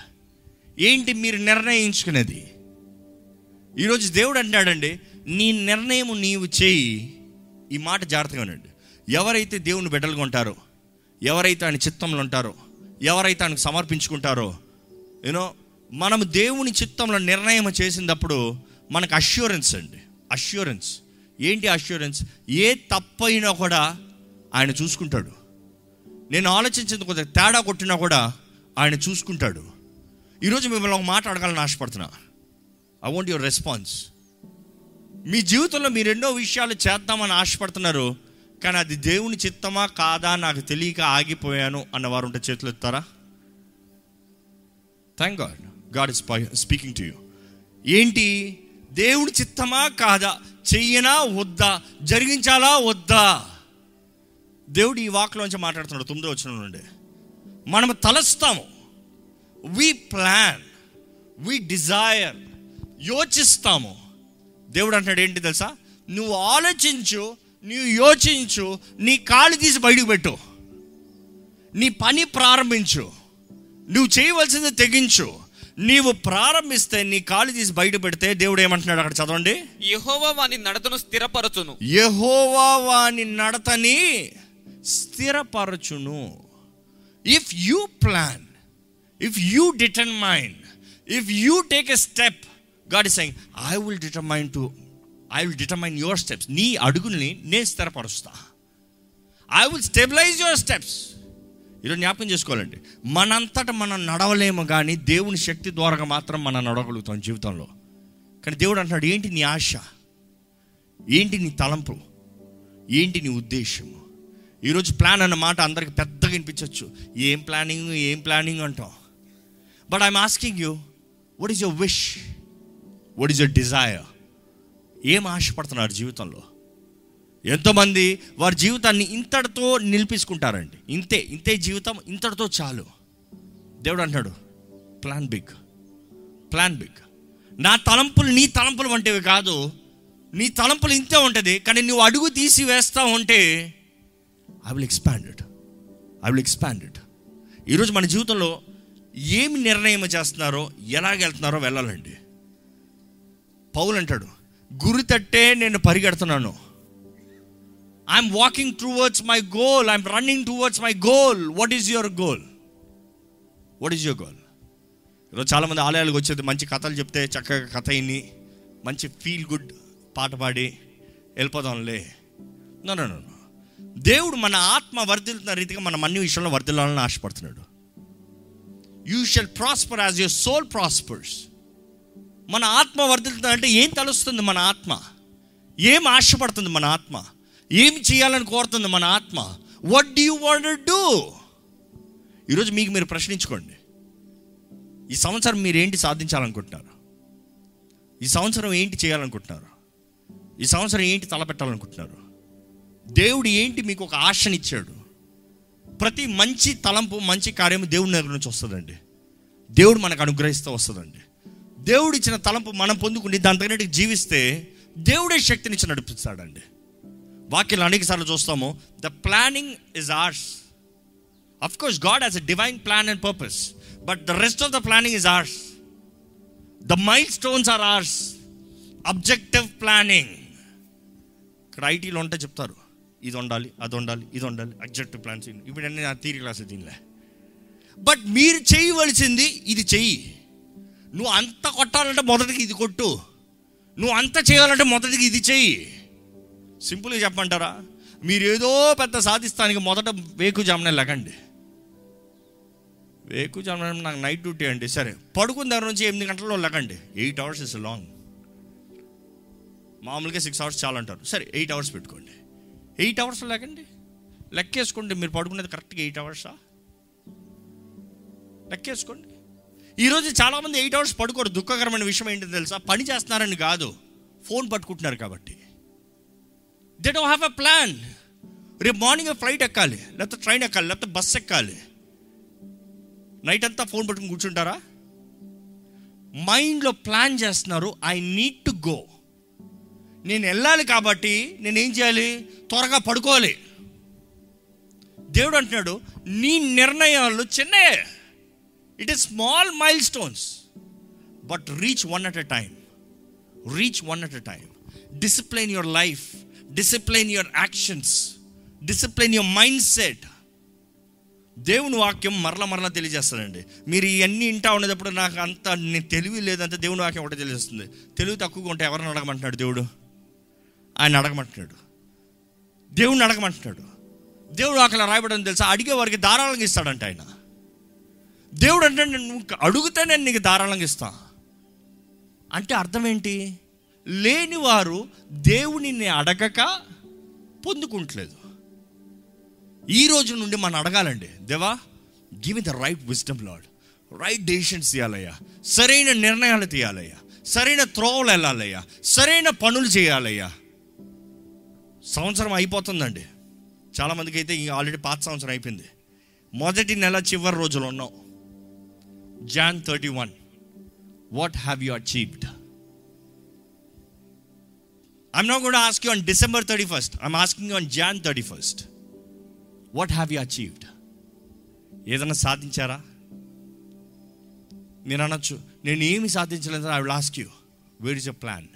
Speaker 1: ఏంటి మీరు నిర్ణయించుకునేది? ఈరోజు దేవుడు అంటాడండి నీ నిర్ణయం నీవు చేయి. ఈ మాట జాగ్రత్తగా ఉండండి ఎవరైతే దేవుని బిడ్డలుగా ఉంటారో ఎవరైతే ఆయన చిత్తంలో ఉంటారో ఎవరైతే ఆయనకు సమర్పించుకుంటారో యూనో మనం దేవుని చిత్తంలో నిర్ణయం చేసినప్పుడు మనకు అష్యూరెన్స్ అండి. అష్యూరెన్స్ ఏంటి అష్యూరెన్స్ ఏ తప్పైనా కూడా ఆయన చూసుకుంటాడు. నేను ఆలోచించింది కొంత తేడా కొట్టినా కూడా ఆయన చూసుకుంటాడు. ఈరోజు మిమ్మల్ని ఒక మాట అడగాలని ఆశపడుతున్నా. ఐ వాంట్ యువర్ రెస్పాన్స్ మీ జీవితంలో మీరు ఎన్నో విషయాలు చేద్దామని ఆశపడుతున్నారు. కానీ అది దేవుని చిత్తమా కాదా నాకు తెలియక ఆగిపోయాను అన్నవారు ఉంటే చేతులు ఎత్తారా thank God God is speaking to you ఏంటి? దేవుని చిత్తమా కాదా? చెయ్యనా వద్దా? జరిగించాలా వద్దా? దేవుడు ఈ వాక్లోంచి మాట్లాడుతున్నాడు. తొమ్మిదో వచ్చిన నుండి. మనం తలస్తాము. వి ప్లాన్ వి డిజైర్ యోచిస్తాము. దేవుడు అంటాడు ఏంటి తెలుసా? నువ్వు ఆలోచించు నువ్వు యోచించు నీ కాళ్ళు తీసి బయటకు పెట్టు. నీ పని ప్రారంభించు. నువ్వు చేయవలసింది తెగించు. నీవు ప్రారంభిస్తే నీ కాళ్ళు తీసి బయట పెడితే దేవుడు ఏమంటున్నాడు అక్కడ చదవండి?
Speaker 2: యెహోవా వాని నడతను స్థిరపరచును.
Speaker 1: యహోవా వాని నడతని స్థిరపరచును. If you plan if you determine if you take a step God is saying I will determine to I will determine your steps నీ అడుగుల్ని నేను స్థిరపరుస్తా. I will stabilise your steps ఈరోజు జ్ఞాపకం చేసుకోవాలండి. మనంతట మనం నడవలేము కానీ దేవుని శక్తి ద్వారా మాత్రం మనం నడవగలుగుతాం జీవితంలో. కానీ దేవుడు అంటున్నాడు ఏంటి నీ ఆశ? ఏంటి నీ తలంపు? ఏంటి నీ ఉద్దేశం ఈరోజు ప్లాన్ అన్న మాట అందరికి పెద్దగా వినిపించవచ్చు ఏం ప్లానింగ్? ఏం ప్లానింగ్? అంటాం. But I'm asking you what is your wish what is your desire ఏం ఆశపడుతున్నారు జీవితంలో? ఎంతోమంది వారి జీవితాన్ని ఇంతటితో నిలిపించుకుంటారండి ఇంతే ఇంతే జీవితం ఇంతటితో చాలు. దేవుడు అంటాడు ప్లాన్ బిగ్ ప్లాన్ బిగ్ నా తలంపులు నీ తలంపులు వంటివి కాదు. నీ తలంపులు ఇంతే ఉంటుంది కానీ నువ్వు అడుగు తీసి వేస్తా ఉంటే I will expanded I will expanded ఈరోజు మన జీవితంలో ఏమి నిర్ణయం చేస్తున్నారో ఎలాగెళ్తున్నారో వెళ్ళాలండి. పౌలు అంటాడు గురి తట్టే నేను పరిగెడుతున్నాను. I'm walking towards my goal I'm running towards my goal what is your goal what is your goal ఈరోజు చాలామంది ఆలయాలకు వచ్చేది మంచి కథలు చెప్తే చక్కగా కథ విని మంచి ఫీల్ గుడ్ పాట పాడి వెళ్ళిపోదాంలే. నో నో నో దేవుడు మన ఆత్మ వర్ధిల్తున్న రీతిగా మనం అన్ని విషయంలో వర్ధిల్లాలని ఆశపడుతున్నాడు. You shall prosper as your soul prospers మన ఆత్మ వర్ధిల్తుంది అంటే ఏం తలుస్తుంది మన ఆత్మ? ఏం ఆశపడుతుంది మన ఆత్మ? ఏం చేయాలని కోరుతుంది మన ఆత్మ? What do you want do ఈరోజు మీకు మీరు ప్రశ్నించుకోండి. ఈ సంవత్సరం మీరు ఏంటి సాధించాలనుకుంటున్నారు? ఈ సంవత్సరం ఏంటి చేయాలనుకుంటున్నారు? ఈ సంవత్సరం ఏంటి తలపెట్టాలనుకుంటున్నారు? దేవుడు ఏంటి మీకు ఒక ఆశనిచ్చాడు? ప్రతి మంచి తలంపు మంచి కార్యము దేవుడి దగ్గర నుంచి వస్తుందండి. దేవుడు మనకు అనుగ్రహిస్తూ వస్తుందండి. దేవుడు ఇచ్చిన తలంపు మనం పొందుకుని దాని తగినట్టు జీవిస్తే దేవుడే శక్తినిచ్చి నడిపిస్తాడండి. వాక్యాలు అనేక సార్లు చూస్తాము the planning is ours of course God has a divine plan and purpose but the rest of the planning is ours the milestones are ours objective planning ఇక్కడ ఐటీలో ఉంటే చెప్తారు ఇది ఉండాలి అది ఉండాలి ఇది ఉండాలి అబ్జెక్టివ్ ప్లాన్స్ ఇప్పుడు అన్నీ నా థీరీ క్లాస్ దీనిలే. బట్ మీరు చేయవలసింది ఇది చెయ్యి. నువ్వు అంత కొట్టాలంటే మొదటికి ఇది కొట్టు. నువ్వు అంత చేయాలంటే మొదటికి ఇది చెయ్యి. సింపుల్గా చెప్పమంటారా? మీరు ఏదో పెద్ద సాధిస్తానికి మొదట వేకుజామున లెగండి. వేకుజామున నాకు నైట్ డ్యూటీ అండి సరే. పడుకున్న దగ్గర నుంచి ఎనిమిది గంటల్లో లెగండి. ఎయిట్ అవర్స్ ఇస్ లాంగ్ మామూలుగా సిక్స్ అవర్స్ చాలా అంటారు సరే ఎయిట్ అవర్స్ పెట్టుకోండి. ఎయిట్ అవర్స్ లెగండి. లెక్కేసుకోండి మీరు పడుకునేది కరెక్ట్గా ఎయిట్ అవర్సా లెక్కేసుకోండి. ఈరోజు చాలామంది ఎయిట్ అవర్స్ పడుకోరు. దుఃఖకరమైన విషయం ఏంటో తెలుసా? పని చేస్తున్నారని కాదు. ఫోన్ పట్టుకుంటున్నారు కాబట్టి. They don't have a plan రేపు మార్నింగ్ ఫ్లైట్ ఎక్కాలి. లేకపోతే ట్రైన్ ఎక్కాలి. లేకపోతే బస్ ఎక్కాలి. నైట్ అంతా ఫోన్ పట్టుకుని కూర్చుంటారా? మైండ్లో ప్లాన్ చేస్తున్నారు. ఐ నీడ్ టు గో నేను వెళ్ళాలి కాబట్టి నేను ఏం చేయాలి? త్వరగా పడుకోవాలి. దేవుడు అంటున్నాడు నీ నిర్ణయాలు చిన్నయే it is small milestones but reach one at a time reach one at a time discipline your life discipline your actions discipline your mindset దేవుని వాక్యం మరల మరలా తెలియజేస్తానండి మీరు ఇవన్నీ ఇంటా ఉండేటప్పుడు నాకు అంత తెలివి లేదంటే దేవుని వాక్యం ఒకటి తెలియజేస్తుంది. తెలివి తక్కువగా ఉంటే ఎవరిని అడగమంటున్నాడు దేవుడు? ఆయన అడగమంటున్నాడు. దేవుడిని అడగమంటున్నాడు. దేవుడు అక్కడ రాయబడని తెలుసా? అడిగే వారికి ధారాళంగా ఇస్తాడంట ఆయన. దేవుడు అంటే నేను నువ్వు అడిగితే నేను నీకు ధారాళంగా ఇస్తా. అంటే అర్థం ఏంటి? లేని వారు దేవునిని అడగక పొందుకుంటలేదు. ఈ రోజు నుండి మనం అడగాలండి దేవా give the right wisdom lord right decisions తీయాలయ్యా. సరైన నిర్ణయాలు తీయాలయ్యా. సరైన త్రోవలు వెళ్ళాలయ్యా. సరైన పనులు చేయాలయ్యా. సంవత్సరం అయిపోతుందండి. చాలామందికి అయితే ఆల్రెడీ పాత సంవత్సరం అయిపోయింది. మొదటి నెల చివరి రోజులు ఉన్నాం. Jan thirty one what have you achieved I'm not కూడా ask you on December thirty first I'm asking on Jan thirty first what have you achieved ఏదైనా సాధించారా? మీరు అనొచ్చు నేను ఏమి సాధించలేదు I will ask you where is your plan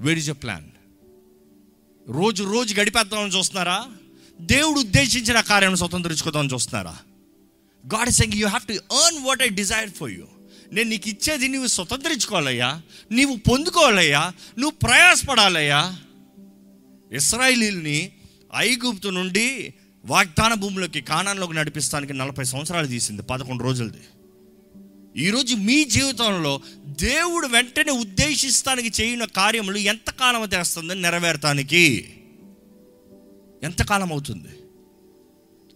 Speaker 1: where is your plan రోజు రోజు గడిపేద్దామని చూస్తున్నారా? దేవుడు ఉద్దేశించిన కార్యం స్వతంత్రించుకుందామని చూస్తున్నారా? God saying you have to earn what I desire for you నేను నీకు ఇచ్చేది నువ్వు స్వతంత్రించుకోవాలయ్యా. నీవు పొందుకోవాలయ్యా. నువ్వు ప్రయాసపడాలయ్యా. ఇస్రాయిలీల్ని ఐగుప్తు నుండి వాగ్దాన భూమిలోకి కాణాల్లోకి నడిపిస్తానికి నలభై సంవత్సరాలు తీసింది పదకొండు రోజులది. ఈరోజు మీ జీవితంలో దేవుడు వెంటనే ఉద్దేశిస్తానికి చేయని కార్యములు ఎంతకాలం చేస్తుంది నెరవేరటానికి ఎంతకాలం అవుతుంది?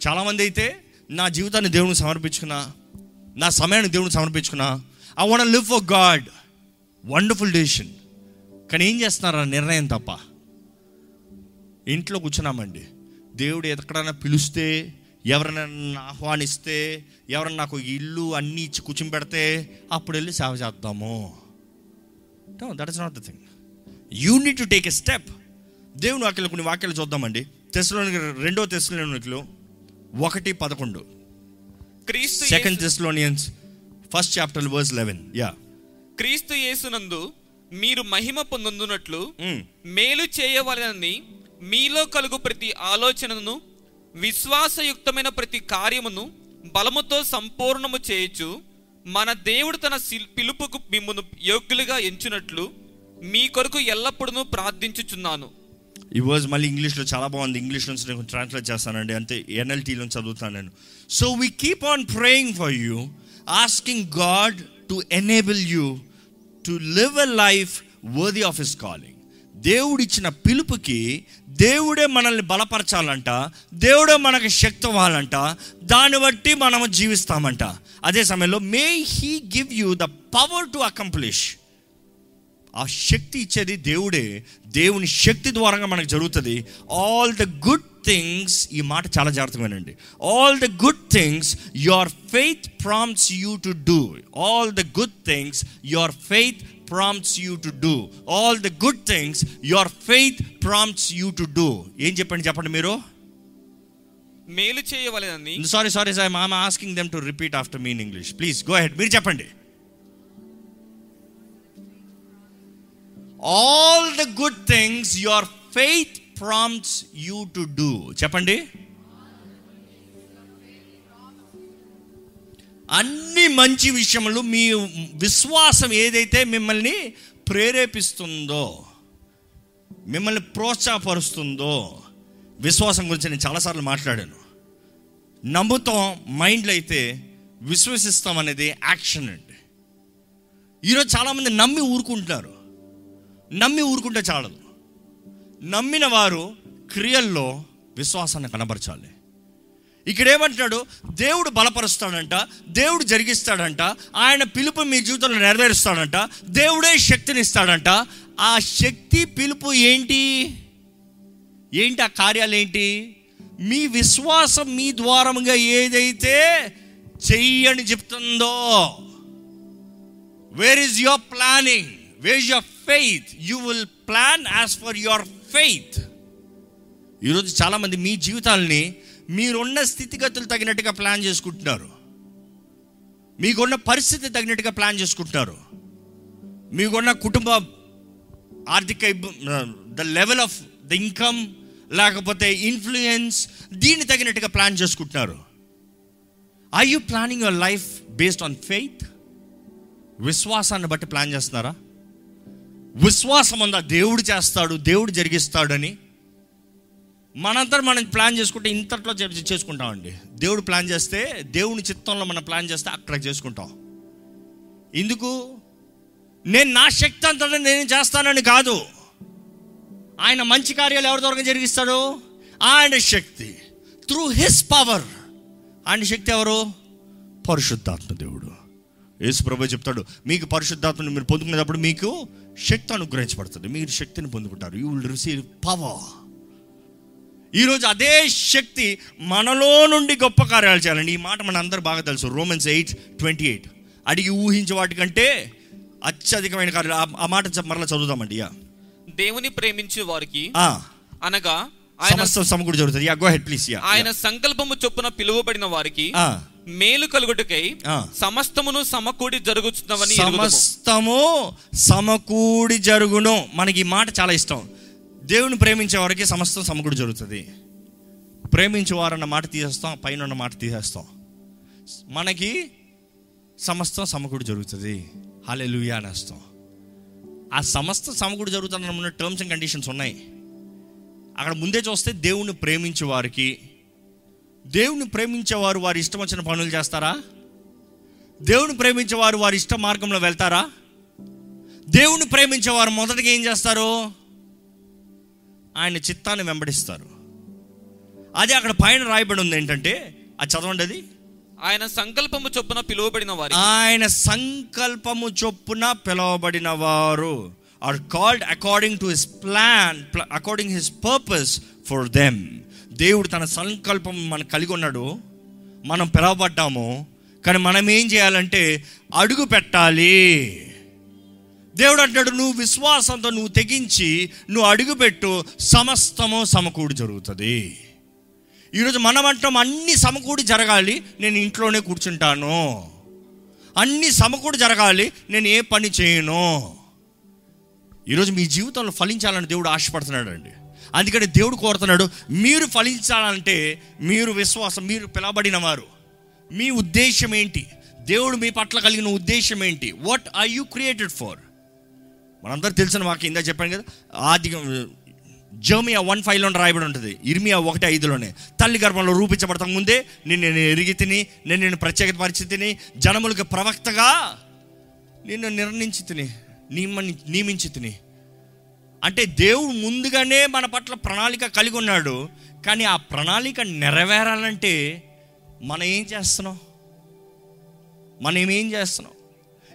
Speaker 1: చాలామంది అయితే నా జీవితాన్ని దేవునికి సమర్పించుకున్నా నా సమయాన్ని దేవునికి సమర్పించుకున్నా I want live for God wonderful decision కానీ ఏం చేస్తున్నారు? నిర్ణయం తప్ప. ఇంట్లో కూర్చున్నామండి. దేవుడు ఎక్కడైనా పిలుస్తే ఎవరినైనా ఆహ్వానిస్తే ఎవరైనా నాకు ఇల్లు అన్నీ ఇచ్చి కూర్చుని పెడితే అప్పుడు వెళ్ళి సేవ చేద్దాము. That is not the thing you need to take a step దేవుని వాక్యాలు కొన్ని వాక్యాలు చూద్దామండి. తెస్లోనికి రెండో తెస్లోనికలు ఒకటి పదకొండు.
Speaker 2: క్రీస్తు
Speaker 1: second Thessalonians first chapter verse eleven yeah
Speaker 2: క్రీస్తు యేసునందు మీరు మహిమ పొందునట్లు మేలు చేయవలనని మీలో కలుగు ప్రతి ఆలోచనను విశ్వాసయుక్తమైన ప్రతి కార్యమును బలముతో సంపూర్ణము చేయొచ్చు మన దేవుడు తన పిలుపుకు మిమ్మును యోగ్యులుగా ఎంచునట్లు మీ కొరకు ఎల్లప్పుడూ ప్రార్థించుచున్నాను.
Speaker 1: ఈ వర్డ్స్ మళ్ళీ ఇంగ్లీష్లో చాలా బాగుంది. ఇంగ్లీష్ నుంచి నేను ట్రాన్స్లేట్ చేస్తానండి. అంతే ఎన్ఎల్టీలో చదువుతాను నేను. So we keep on praying for you asking God to enable you to live a life worthy of his calling దేవుడిచ్చిన పిలుపుకి దేవుడే మనల్ని బలపరచాలంట దేవుడే మనకి శక్తి ఇవ్వాలంట దాన్ని బట్టి మనము జీవిస్తామంట. అదే సమయంలో may he give you the power to accomplish ఆ శక్తి ఇచ్చేది దేవుడే. దేవుని శక్తి ద్వారా మనకు జరుగుతుంది. ఆల్ ద గుడ్ థింగ్స్ ఈ మాట చాలా జాగ్రత్తగా వినండి. All the good things your faith prompts you to do all the good things your faith prompts you to do all the good things your faith prompts you to do ఏం చెప్పండి చెప్పండి మీరు?
Speaker 2: మేలు చేయవలెనని
Speaker 1: సారీ సారీ సార్ మామ asking them to repeat after me in English please go ahead మీరు చెప్పండి. All the good things your faith prompts you to do చెప్పండి. అన్ని మంచి విషయములు మీ విశ్వాసం ఏదైతే మిమ్మల్ని ప్రేరేపిస్తుందో మిమ్మల్ని ప్రోత్సాహపరుస్తుందో విశ్వాసం గురించి నేను చాలాసార్లు మాట్లాడాను. నమ్ముతాం మైండ్లో అయితే విశ్వసిస్తాం అనేది యాక్షన్ అండి. ఈరోజు చాలామంది నమ్మి ఊరుకుంటున్నారు. నమ్మి ఊరుకుంటే చాలదు. నమ్మిన వారు క్రియల్లో విశ్వాసాన్ని కనబరచాలి. ఇక్కడ ఏమంటున్నాడు దేవుడు బలపరుస్తాడంట దేవుడు జరిగిస్తాడంట ఆయన పిలుపు మీ జీవితంలో నెరవేరుస్తాడంట దేవుడే శక్తిని ఇస్తాడంట ఆ శక్తి పిలుపు ఏంటి? ఏంటి ఆ కార్యాలు ఏంటి మీ విశ్వాసం మీ ద్వారముగా ఏదైతే చెయ్యని చెప్తుందో where is your planning where is your faith you will plan as for your faith ఈరోజు చాలామంది మీ జీవితాలని మీరున్న స్థితిగతులు తగినట్టుగా ప్లాన్ చేసుకుంటున్నారు. మీకున్న పరిస్థితి తగినట్టుగా ప్లాన్ చేసుకుంటున్నారు. మీకున్న కుటుంబ ఆర్థిక the level of the income లేకపోతే ఇన్ఫ్లుయెన్స్ దీన్ని తగినట్టుగా ప్లాన్ చేసుకుంటున్నారు. I you planning your life based on faith విశ్వాసాన్ని బట్టి ప్లాన్ చేస్తున్నారా? విశ్వాసం ఉందా? దేవుడు చేస్తాడు దేవుడు జరిగిస్తాడని. మనంతా మనం ప్లాన్ చేసుకుంటే ఇంతట్లో చేసుకుంటామండి. దేవుడు ప్లాన్ చేస్తే దేవుని చిత్తంలో మనం ప్లాన్ చేస్తే అక్కడ చేసుకుంటాం. ఎందుకు? నేను నా శక్తి అంతటా నేను చేస్తానని కాదు. ఆయన మంచి కార్యాలు ఎవరి ద్వారా జరిగిస్తాడు? ఆయన శక్తి. త్రూ హిస్ పవర్ ఆయన శక్తి ఎవరు? పరిశుద్ధాత్మ దేవుడు. యేసు ప్రభు చెప్తాడు మీకు పరిశుద్ధాత్మని మీరు పొందుకునేటప్పుడు మీకు శక్తి అనుగ్రహించబడుతుంది. మీరు శక్తిని పొందుకుంటారు. యూ విల్ రిసీవ్ పవర్ ఈరోజు అదే శక్తి మనలో నుండి గొప్ప కార్యాలు చేయాలండి ఈ మాట మన అందరూ బాగా తెలుసు. రోమన్స్ ఎయిట్ ట్వంటీ ఎయిట్ అడిగి ఊహించే వాటికంటే అత్యధికమైన కార్యాలు. ఆ- మాట మరలా చదువుదామండి. యా.
Speaker 2: దేవుని ప్రేమించే వారికి
Speaker 1: ఆ,
Speaker 2: అనగా ఆయన
Speaker 1: సమకూడి జరుగుతుంది. Yeah go ahead please yeah.
Speaker 2: ఆయన సంకల్పము చొప్పున పిలువబడిన వారికి మేలు కలుగుటకై. సమస్తమును సమకూడి జరుగుతున్నవని.
Speaker 1: సమస్తము సమకూడి జరుగును. మనకి ఈ మాట చాలా ఇష్టం. దేవుని ప్రేమించే వారికి సమస్తం సమకూడి జరుగుతుంది. ప్రేమించే వారన్న మాట తీసేస్తాం పైన ఉన్న మాట తీసేస్తాం. మనకి సమస్తం సమకూడి జరుగుతుంది. హాలే లూయా అనేస్తాం ఆ సమస్త సమకూడి జరుగుతున్న టర్మ్స్ అండ్ కండిషన్స్ ఉన్నాయి. అక్కడ ముందే చూస్తే దేవుణ్ణి ప్రేమించే వారికి దేవుణ్ణి ప్రేమించేవారు వారి ఇష్టం వచ్చిన పనులు చేస్తారా? దేవుని ప్రేమించేవారు వారి ఇష్ట మార్గంలో వెళ్తారా? దేవుని ప్రేమించేవారు మొదటగా ఏం చేస్తారు? ఆయన చిత్తాన్ని వెంబడిస్తారు. అది అక్కడ పైన రాయబడి ఉంది ఏంటంటే అది చదవండి అది.
Speaker 2: ఆయన సంకల్పము చొప్పున పిలువబడిన వారికి.
Speaker 1: ఆయన సంకల్పము చొప్పున పిలువబడిన వారు are called according to his plan according his purpose for them దేవుడు తన సంకల్పం మనం కలిగి ఉన్నాడు మనం పిలవబడ్డాము కానీ మనం ఏం చేయాలంటే అడుగు పెట్టాలి. దేవుడు అంటాడు నువ్వు విశ్వాసంతో నువ్వు తెగించి నువ్వు అడుగుపెట్టు సమస్తము సమకూడి జరుగుతుంది. ఈరోజు మనం అంటాం అన్ని సమకూడి జరగాలి నేను ఇంట్లోనే కూర్చుంటాను. అన్ని సమకూడి జరగాలి నేను ఏ పని చేయను. ఈరోజు మీ జీవితంలో ఫలించాలని దేవుడు ఆశపడుతున్నాడు అండి అందుకని దేవుడు కోరుతున్నాడు మీరు ఫలించాలంటే మీరు విశ్వాసం మీరు పిలవబడిన వారు. మీ ఉద్దేశం ఏంటి? దేవుడు మీ పట్ల కలిగిన ఉద్దేశం ఏంటి? What are you created for మనందరూ తెలిసిన వాక్యం ఇందా చెప్పాను కదా ఆది జర్మియా వన్ ఫైవ్లో రాయబడి ఉంటుంది. ఇర్మియా ఒకటి ఐదులోనే. తల్లి గర్భంలో రూపించబడతా ముందే నేను నేను ఎరిగి తిని నేను నేను ప్రత్యేక పరిస్థితిని జనములకు ప్రవక్తగా నిన్ను నిర్ణయించి తిని నియమని నియమించి తిని. అంటే దేవుడు ముందుగానే మన పట్ల ప్రణాళిక కలిగి ఉన్నాడు కానీ ఆ ప్రణాళిక నెరవేరాలంటే మనం ఏం చేస్తున్నాం? మనం ఏం చేస్తున్నాం?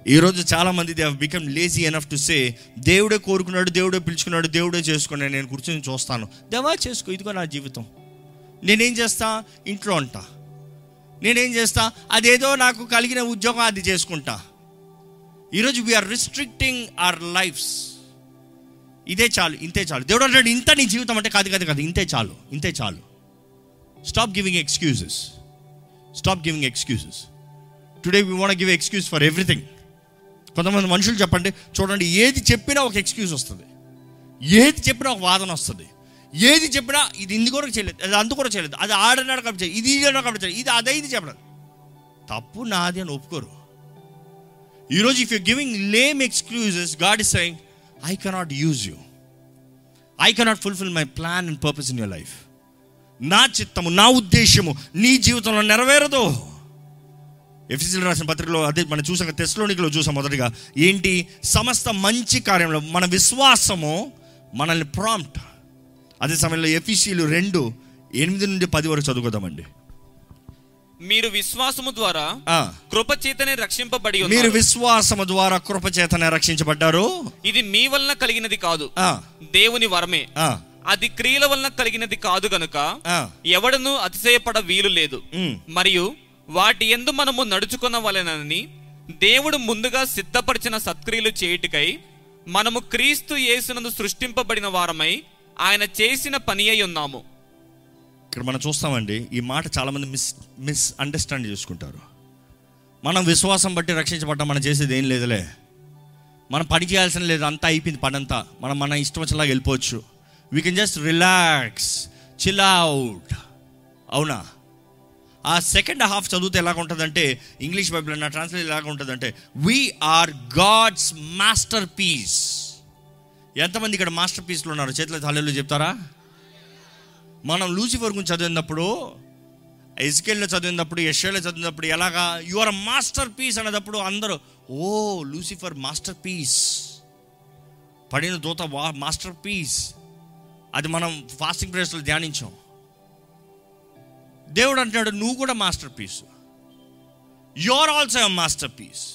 Speaker 1: ఈరోజు చాలామంది they become lazy enough to say దేవుడే కోరుకున్నాడు దేవుడే పిలుచుకున్నాడు దేవుడే చేసుకున్నాడు నేను కూర్చొని చూస్తాను. దేవా చేసుకో ఇదిగో నా జీవితం. నేనేం చేస్తా? ఇంట్లో ఉంటా. నేనేం చేస్తా? అదేదో నాకు కలిగిన ఉద్యోగం అది చేసుకుంటా. ఈరోజు వీఆర్ రిస్ట్రిక్టింగ్ అవర్ లైఫ్స్ ఇదే చాలు ఇంతే చాలు. దేవుడు అంటాడు ఇంత నీ జీవితం అంటే కాదు కాదు కాదు ఇంతే చాలు ఇంతే చాలు. Stop giving excuses stop giving excuses today we want give excuse for everything కొంతమంది మనుషులు చెప్పండి చూడండి ఏది చెప్పినా ఒక ఎక్స్క్యూజ్ వస్తుంది. ఏది చెప్పినా ఒక వాదన వస్తుంది. ఏది చెప్పినా ఇది ఇందు కూడా చేయలేదు అది అందు కూడా చేయలేదు అది ఆడనాడు కాబట్టి ఇది ఈడనాడు కాబట్టి ఇది అదే ఇది చెప్పలేదు. తప్పు నాది అని ఒప్పుకోరు. ఈరోజు if you giving lame excuses God is saying I cannot use you I cannot fulfil my plan and purpose in your life నా చిత్తము నా ఉద్దేశము నీ జీవితంలో నెరవేరదు. ఎఫ్సిల్ రాసిన పత్రికలో అదే మనం చూసాక తెస్లోనికలో చూసాం మొదటిగా ఏంటి? సమస్త మంచి కార్యంలో మన విశ్వాసము మనల్ని ప్రాంప్ట్ అదే సమయంలో ఎఫీసీలు రెండు ఎనిమిది నుండి పది వరకు చదువుకుందామండి.
Speaker 2: మీరు విశ్వాసము ద్వారా కృప చేతనే రక్షింపబడి
Speaker 1: మీరు విశ్వాసము ద్వారా కృపచేతనే రక్షించబడ్డారు?
Speaker 2: ఇది మీ వలన కలిగినది కాదు. దేవుని వరమే. అది క్రియల వలన కలిగినది కాదు గనుక ఎవడను అతిశయపడ వీలు లేదు. మరియు వాటి ఎందు మనము నడుచుకున్న వలనని దేవుడు ముందుగా సిద్ధపరిచిన సత్క్రియలు చేయుటకై మనము క్రీస్తు యేసునందు సృష్టింపబడిన వారమై ఆయన చేసిన పని అయి ఉన్నాము.
Speaker 1: ఇక్కడ మనం చూస్తామండి ఈ మాట చాలామంది మిస్ మిస్ అండర్స్టాండ్ చేసుకుంటారు. మనం విశ్వాసం బట్టి రక్షించబడ్డాం మనం చేసేది ఏం లేదులే. మనం పని చేయాల్సిన లేదు అంతా అయిపోయింది పని అంతా మనం మన ఇష్టం వచ్చేలాగా వెళ్ళిపోవచ్చు. We can just relax chill out అవునా? ఆ సెకండ్ హాఫ్ చదివితే ఎలాగ ఉంటుందంటే ఇంగ్లీష్ బైబిల్ నా ట్రాన్స్లేట్ ఎలాగ ఉంటుందంటే వీఆర్ గాడ్స్ మాస్టర్ పీస్ ఎంతమంది ఇక్కడ మాస్టర్ పీస్లు ఉన్నారు? చేతిలో హల్లెలూయా చెప్తారా? మనం లూసిఫర్ గురించి చదివినప్పుడు ఎస్కేల్లో చదివినప్పుడు యశ్వేలో చదివినప్పుడు ఎలాగా యు ఆర్ మాస్టర్ పీస్ అనేటప్పుడు అందరూ ఓ లూసిఫర్ మాస్టర్ పీస్ పడిన దూత వా మాస్టర్ పీస్ అది మనం ఫాస్టింగ్ ప్రేస్లో ధ్యానించాం. దేవుడు అంటాడు నువ్వు కూడా masterpiece you are also masterpiece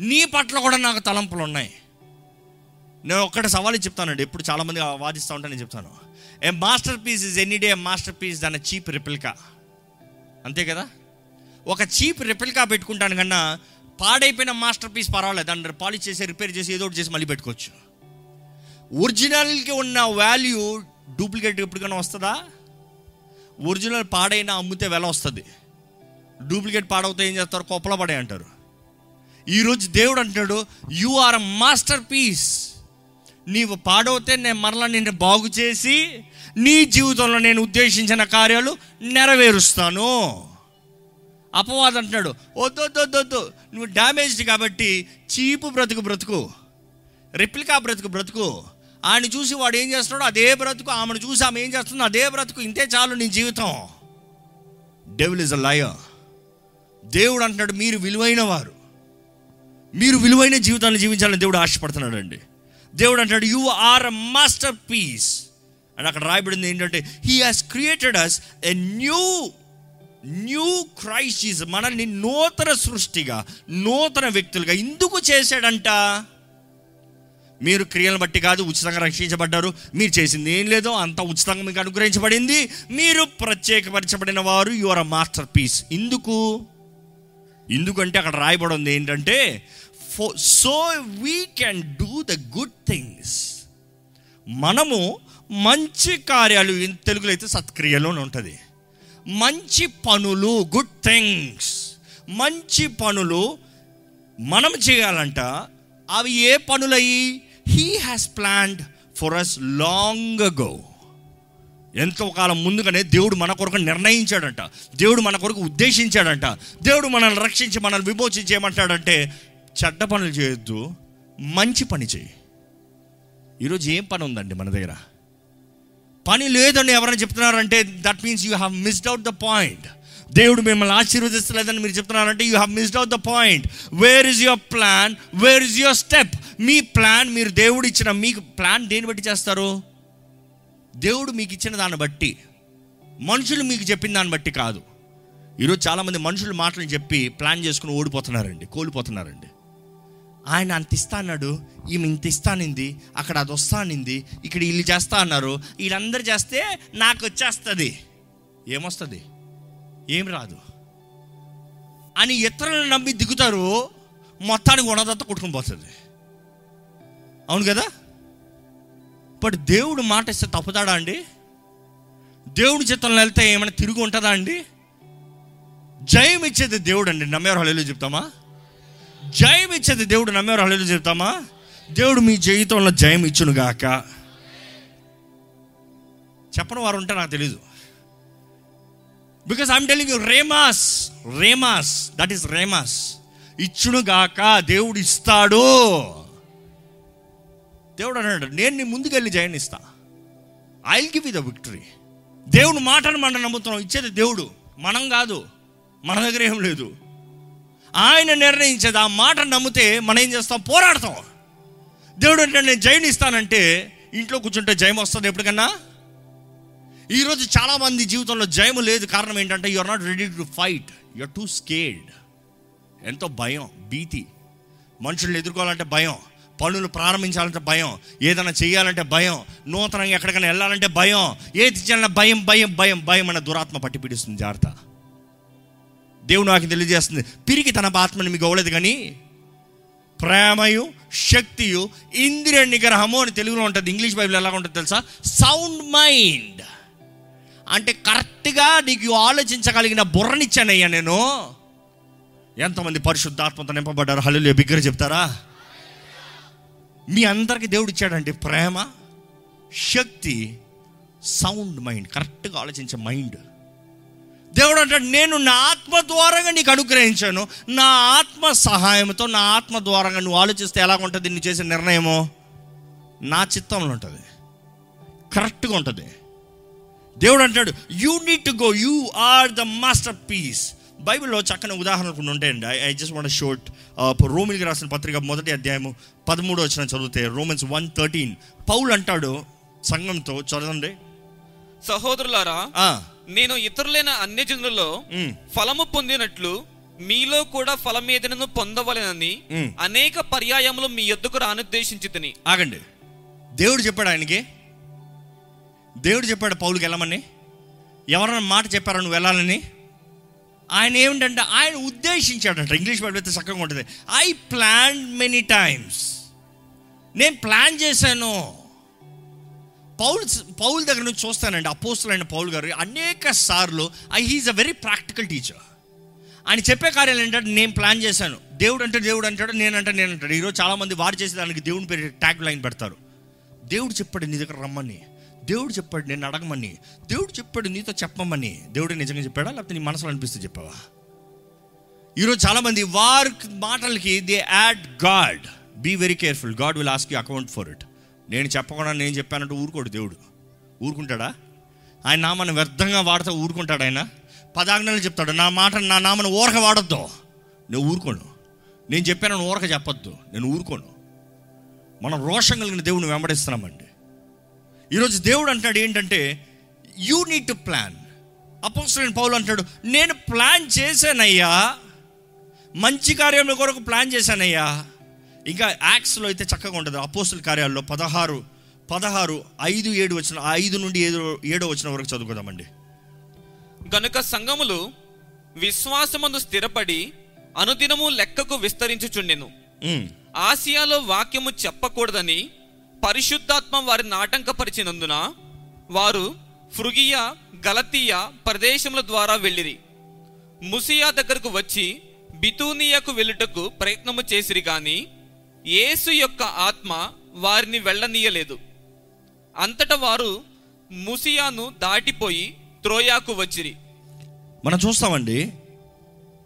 Speaker 1: నీ పట్ల కూడా నాకు తలంపులు ఉన్నాయి నేను ఒక్కటి సవాలు చెప్తానండి ఎప్పుడు చాలామంది వాదిస్తూ ఉంటాను నేను చెప్తాను. A masterpiece is any day masterpiece దాని చీప్ రిప్లికా అంతే కదా? ఒక చీప్ రిప్లికా పెట్టుకుంటాను కన్నా పాడైపోయిన మాస్టర్ పీస్ పర్వాలేదు. దాన్ని పాలిష్ చేసి రిపేర్ చేసి ఏదో ఒకటి చేసి మళ్ళీ పెట్టుకోవచ్చు. ఒరిజినల్కి ఉన్న వాల్యూ డూప్లికేట్ ఎప్పటికైనా వస్తుందా? ఒరిజినల్ పాడైనా అమ్మితే వెల వస్తుంది. డూప్లికేట్ పాడవుతే ఏం చేస్తారు? కొప్పల పడే అంటారు. ఈరోజు దేవుడు అంటాడు యు ఆర్ మాస్టర్ పీస్ నీవు పాడవుతే నేను మరలా నిన్ను బాగు చేసి నీ జీవితంలో నేను ఉద్దేశించిన కార్యాలు నెరవేరుస్తాను. అపవాదం అంటున్నాడు వద్దొద్దొద్దొద్దు నువ్వు డ్యామేజ్డ్ కాబట్టి చీపు బ్రతుకు బ్రతుకు. రెప్లికా బ్రతుకు బ్రతుకు. ఆయన చూసి వాడు ఏం చేస్తున్నాడో అదే బ్రతుకు. ఆమెను చూసి ఆమె ఏం చేస్తుందో అదే బ్రతుకు. ఇంతే చాలు నీ జీవితం. డెవిల్ ఇస్ అ లయ దేవుడు అంటున్నాడు మీరు విలువైన వారు. మీరు విలువైన జీవితాన్ని జీవించాలని దేవుడు ఆశపడుతున్నాడు అండి దేవుడు అంటాడు you are a masterpiece and అక్కడ రాయబడింది ఏంటంటే he has created us a new new Christ మనల్ని నూతన సృష్టిగా నూతన వ్యక్తులుగా ఎందుకు చేశాడంట. మీరు క్రియలను బట్టి కాదు ఉచితంగా రక్షించబడ్డారు. మీరు చేసింది ఏం లేదో అంత ఉచితంగా మీకు అనుగ్రహించబడింది. మీరు ప్రత్యేకపరచబడిన వారు you are a masterpiece ఎందుకు? ఎందుకంటే అక్కడ రాయబడి ఉంది ఏంటంటే so we can do the good things మనము మంచి కార్యాలు తెలుగులో అయితే సత్క్రియలోనే ఉంటుంది. మంచి పనులు గుడ్ థింగ్స్ మంచి పనులు మనం చేయాలంట అవి ఏ పనులయ్యి? He has planned for us long ago ఎంతో కాలం ముందుగానే దేవుడు మన కొరకు నిర్ణయించాడంట. దేవుడు మన కొరకు ఉద్దేశించాడంట. దేవుడు మనల్ని రక్షించి మనల్ని విమోచించేయమంటాడంటే చెడ్డ పనులు చేయొద్దు మంచి పని చేయి. ఈరోజు ఏం పని ఉందండి మన దగ్గర? పని లేదని ఎవరైనా చెప్తున్నారంటే that means you have missed out the point దేవుడు మిమ్మల్ని ఆశీర్వదిస్తలేదని మీరు చెప్తున్నారంటే you have missed out the point where is your plan where is your step me plan మీరు దేవుడు ఇచ్చిన మీకు ప్లాన్ దేని బట్టి చేస్తారు? దేవుడు మీకు ఇచ్చిన దాన్ని బట్టి. మనుషులు మీకు చెప్పిన దాన్ని బట్టి కాదు. ఈరోజు చాలామంది మనుషులు మాటలు చెప్పి ప్లాన్ చేసుకుని ఓడిపోతున్నారండి కోల్పోతున్నారండి. ఆయన అంత ఇస్తా అన్నాడు ఈమె ఇంత ఇస్తానింది అక్కడ అది వస్తానింది ఇక్కడ వీళ్ళు చేస్తా అన్నారు వీళ్ళందరూ చేస్తే నాకు వచ్చేస్తుంది. ఏమొస్తుంది? ఏం రాదు. అని ఇతరులను నమ్మి దిగుతారు మొత్తానికి ఉన్నదంతా కొట్టుకుని పోతుంది. అవును కదా? బట్ దేవుడు మాట ఇస్తే తప్పుతాడా అండి? దేవుడి చిత్తంలో వెళ్తే ఏమైనా తిరిగి ఉంటుందా అండి? జయం ఇచ్చేది దేవుడు అండి. నమ్మేవారు హళీలు చెప్తామా? జయం ఇచ్చేది దేవుడు నమ్మేవారు. హళీలు చెప్తామా? దేవుడు మీ జీవితంలో జయం ఇచ్చును గాక. చెప్పని వారు ఉంటే నాకు తెలీదు. Because I'm telling you rhemas rhemas that is rhemas ఇచ్చును గాక దేవుడు ఇస్తాడు. దేవుడు అన్నాడు నేను నీ ముందుకెళ్ళి జయాన్ని ఇస్తా ఐ గివ్ ద విక్టరీ దేవుడు మాటను మనం నమ్ముతున్నాం. ఇచ్చేది దేవుడు. మనం కాదు. మన దగ్గర ఏం లేదు. ఆయన నిర్ణయించేది ఆ మాట నమ్మితే మనం ఏం చేస్తాం? పోరాడతాం. దేవుడు అంటే నేను జయం ఇస్తానంటే ఇంట్లో కూర్చుంటే జయం వస్తుంది ఎప్పటికన్నా? ఈరోజు చాలామంది జీవితంలో జయం లేదు. కారణం ఏంటంటే you are not ready to fight you are too ఎంతో భయం భీతి. మనుషుల్ని ఎదుర్కోవాలంటే భయం. పనులు ప్రారంభించాలంటే భయం. ఏదైనా చేయాలంటే భయం. నూతనంగా ఎక్కడికైనా వెళ్ళాలంటే భయం. ఏది చేయాలన్నా భయం భయం భయం భయం అనే దురాత్మ పట్టి పీడిస్తుంది. జాగ్రత్త. దేవుడు నాకు తెలియజేస్తుంది. పిరికి తన ఆత్మని మీకు అవ్వలేదు కానీ ప్రేమయు శక్తియు ఇంద్రియ నిగ్రహము అని తెలుగులో ఉంటుంది. ఇంగ్లీష్ బైబిల్ ఎలా ఉంటుంది తెలుసా? సౌండ్ మైండ్ అంటే కరెక్ట్గా నీకు ఆలోచించగలిగిన బుర్రనిచ్చానయ్యా నేను. ఎంతమంది పరిశుద్ధాత్మతో నింపబడ్డారు. హల్లు బిగ్గర చెప్తారా? మీ అందరికీ దేవుడు ఇచ్చాడండి ప్రేమ శక్తి సౌండ్ మైండ్ కరెక్ట్గా ఆలోచించే మైండ్ దేవుడు అంటాడు నేను నా ఆత్మ ద్వారంగా నీకు అనుగ్రహించాను. నా ఆత్మ సహాయంతో నా ఆత్మ ద్వారంగా నువ్వు ఆలోచిస్తే ఎలా ఉంటుంది నువ్వు చేసే నిర్ణయము? నా చిత్తంలో ఉంటుంది. కరెక్ట్గా ఉంటుంది. దేవుడు అంటాడు you need to go you are the master piece బైబిల్లో చక్కని ఉదాహరణలు కొన్ని ఉంటాయండి. ఐ జస్ట్ వాంట్ షోట్ రోమిల్కి రాసిన పత్రిక మొదటి అధ్యాయము పదమూడు వచ్చిన చదివితే రోమన్స్ వన్ థర్టీన్. పౌలు అంటాడు సంఘంతో చదవండి.
Speaker 2: సహోదరులారా నేను ఇతరులైన అన్యజనులలో ఫలము పొందినట్లు మీలో కూడా ఫలమేదనను పొందవలెనని
Speaker 1: ఉమ్.
Speaker 2: అనేక పర్యాయములు మీ యొద్దకు రానుద్దేశించి తిని
Speaker 1: ఆగండి. దేవుడు చెప్పాడు ఆయనకి? దేవుడు చెప్పాడు పౌలుకి వెళ్ళమని? ఎవరైనా మాట చెప్పారా నువ్వు వెళ్ళాలని? ఆయన ఏమిటంటే ఆయన ఉద్దేశించాడంట. ఇంగ్లీష్ బైబిల్ అయితే చక్కగా ఉంటుంది. ఐ ప్లాన్ మెనీ టైమ్స్ నేను ప్లాన్ చేశాను. పౌల్ పౌల్ దగ్గర నుంచి చూస్తానండి అపోస్తులైన పౌల్ గారు అనేక సార్లు I he is a very practical teacher ఆయన చెప్పే కార్యాలు ఏంటంటే నేను ప్లాన్ చేశాను. దేవుడు అంటే దేవుడు అంటాడు నేనంటే నేను అంటాడు. ఈరోజు చాలామంది వారు చేసే దానికి దేవుని పేరు ట్యాగ్ లైన్ పెడతారు. దేవుడు చెప్పాడు నీ దగ్గర రమ్మని. దేవుడు చెప్పాడు నేను అడగమని. దేవుడు చెప్పాడు నీతో చెప్పమని. దేవుడు నిజంగా చెప్పాడా? లేకపోతే నీ మనసులో అనిపిస్తే చెప్పావా? ఈరోజు చాలామంది వారి మాటలకి they add God. Be very careful. God will ask you account for it. నేను చెప్పకుండా నేను చెప్పానంటే ఊరుకోడు దేవుడు. ఊరుకుంటాడా? ఆయన నామాన్ని వ్యర్థంగా వాడితే ఊరుకుంటాడు ఆయన. పదాజ్ఞలు చెప్తాడు నా మాట నా నామను ఊరక వాడొద్దు. నేను ఊరుకోను. నేను చెప్పాను ఊరక చెప్పొద్దు. నేను ఊరుకోను. మనం రోషం కలిగిన దేవుని వెంబడిస్తున్నామండి. ఈరోజు దేవుడు అంటాడు ఏంటంటే యూ నీడ్ టు ప్లాన్ అపోసరైన పౌలు అంటాడు నేను ప్లాన్ చేశానయ్యా. మంచి కార్యముల కొరకు ప్లాన్ చేశానయ్యా. ఇంకా యాక్స్లో అయితే చక్కగా ఉంటుంది. అపోస్తుల కార్యాల్లో పదహారు పదహారు ఐదు ఏడు వచ్చిన ఐదు నుండి ఏడు ఏడో వచ్చిన వరకు చదువుకుందామండి.
Speaker 2: గనుక సంఘములు విశ్వాసమందు స్థిరపడి అనుదినము లెక్కకు విస్తరించుచుండెను. ఆసియాలో వాక్యము చెప్పకూడదని పరిశుద్ధాత్మ వారిని ఆటంకపరిచినందున వారు ఫ్రుగియా గలతీయ ప్రదేశముల ద్వారా వెళ్ళిరి. ముసియా దగ్గరకు వచ్చి బితూనియాకు వెళ్ళుటకు ప్రయత్నము చేసిరి గాని యేసు యొక్క ఆత్మ వారిని వెళ్ళనీయలేదు. అంతటా వారు ముసియాను దాటిపోయి త్రోయాకు వచ్చిరి.
Speaker 1: మనం చూస్తామండి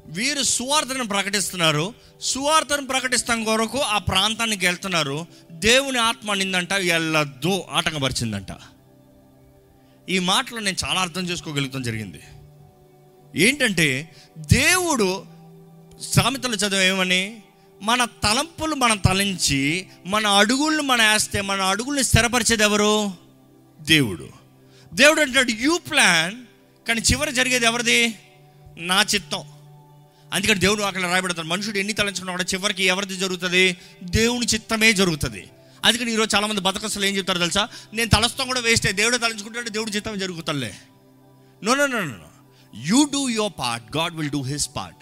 Speaker 1: వీరు సువార్తను ప్రకటిస్తున్నారు. సువార్తను ప్రకటిస్తాం కొరకు ఆ ప్రాంతానికి వెళ్తున్నారు. దేవుని ఆత్మ నిందంట వెళ్ళద్దు ఆటంకపరిచిందంట. ఈ మాటలో నేను చాలా అర్థం చేసుకోగలుగుతాం జరిగింది. ఏంటంటే దేవుడు సామెతలు చదివేమని మన తలంపులు మనం తలంచి మన అడుగులను మనం వేస్తే మన అడుగుల్ని స్థిరపరిచేది ఎవరు? దేవుడు. దేవుడు అంటాడు యూ ప్లాన్ కానీ చివరి జరిగేది ఎవరిది? నా చిత్తం. అందుకని దేవుడు అక్కడ రాయబడతాడు మనుషుడు ఎన్ని తలంచుకున్నా కూడా చివరికి ఎవరిది జరుగుతుంది? దేవుని చిత్తమే జరుగుతుంది. అందుకని ఈరోజు చాలామంది బతకస్తులు ఏం చెప్తారు తెలుసా? నేను తలస్తాం కూడా వేస్తే దేవుడు తలంచుకుంటాడు దేవుడి చిత్తమే జరుగుతుందిలే. No no no no you do your part God will do his part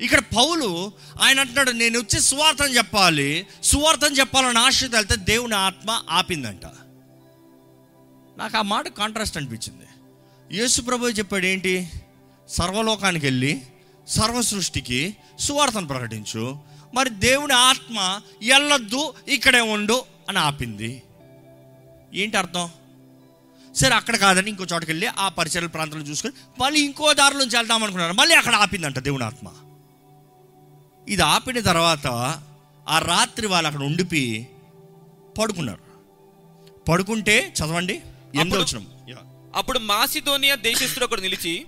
Speaker 1: ఇక్కడ పౌలు ఆయన అంటున్నాడు నేను వచ్చి సువార్థం చెప్పాలి. సువార్థం చెప్పాలని ఆశతో వెళ్తే దేవుని ఆత్మ ఆపిందంట. నాకు ఆ మాట కాంట్రాస్ట్ అనిపించింది. యేసు ప్రభు చెప్పాడు ఏంటి? సర్వలోకానికి వెళ్ళి సర్వ సృష్టికి సువార్తను ప్రకటించు. మరి దేవుని ఆత్మ ఎల్లొద్దు ఇక్కడే ఉండు అని ఆపింది. ఏంటి అర్థం? సరే అక్కడ కాదని ఇంకో చోటుకి వెళ్ళి ఆ పరిసర ప్రాంతంలో చూసుకొని మళ్ళీ ఇంకో దారిలోంచి వెళ్దాం అనుకున్నారు మళ్ళీ అక్కడ ఆపిందంట దేవుని ఆత్మ. ఇది ఆపిన తర్వాత ఆ రాత్రి వాళ్ళు అక్కడ ఉండిపి పడుకున్నారు. పడుకుంటే చదవండి ఎనిమిదో
Speaker 2: అప్పుడు-
Speaker 1: వచ్చిన
Speaker 2: అప్పుడు మాసిదోనియా దేశస్థుడు ఒకడు నిలిచి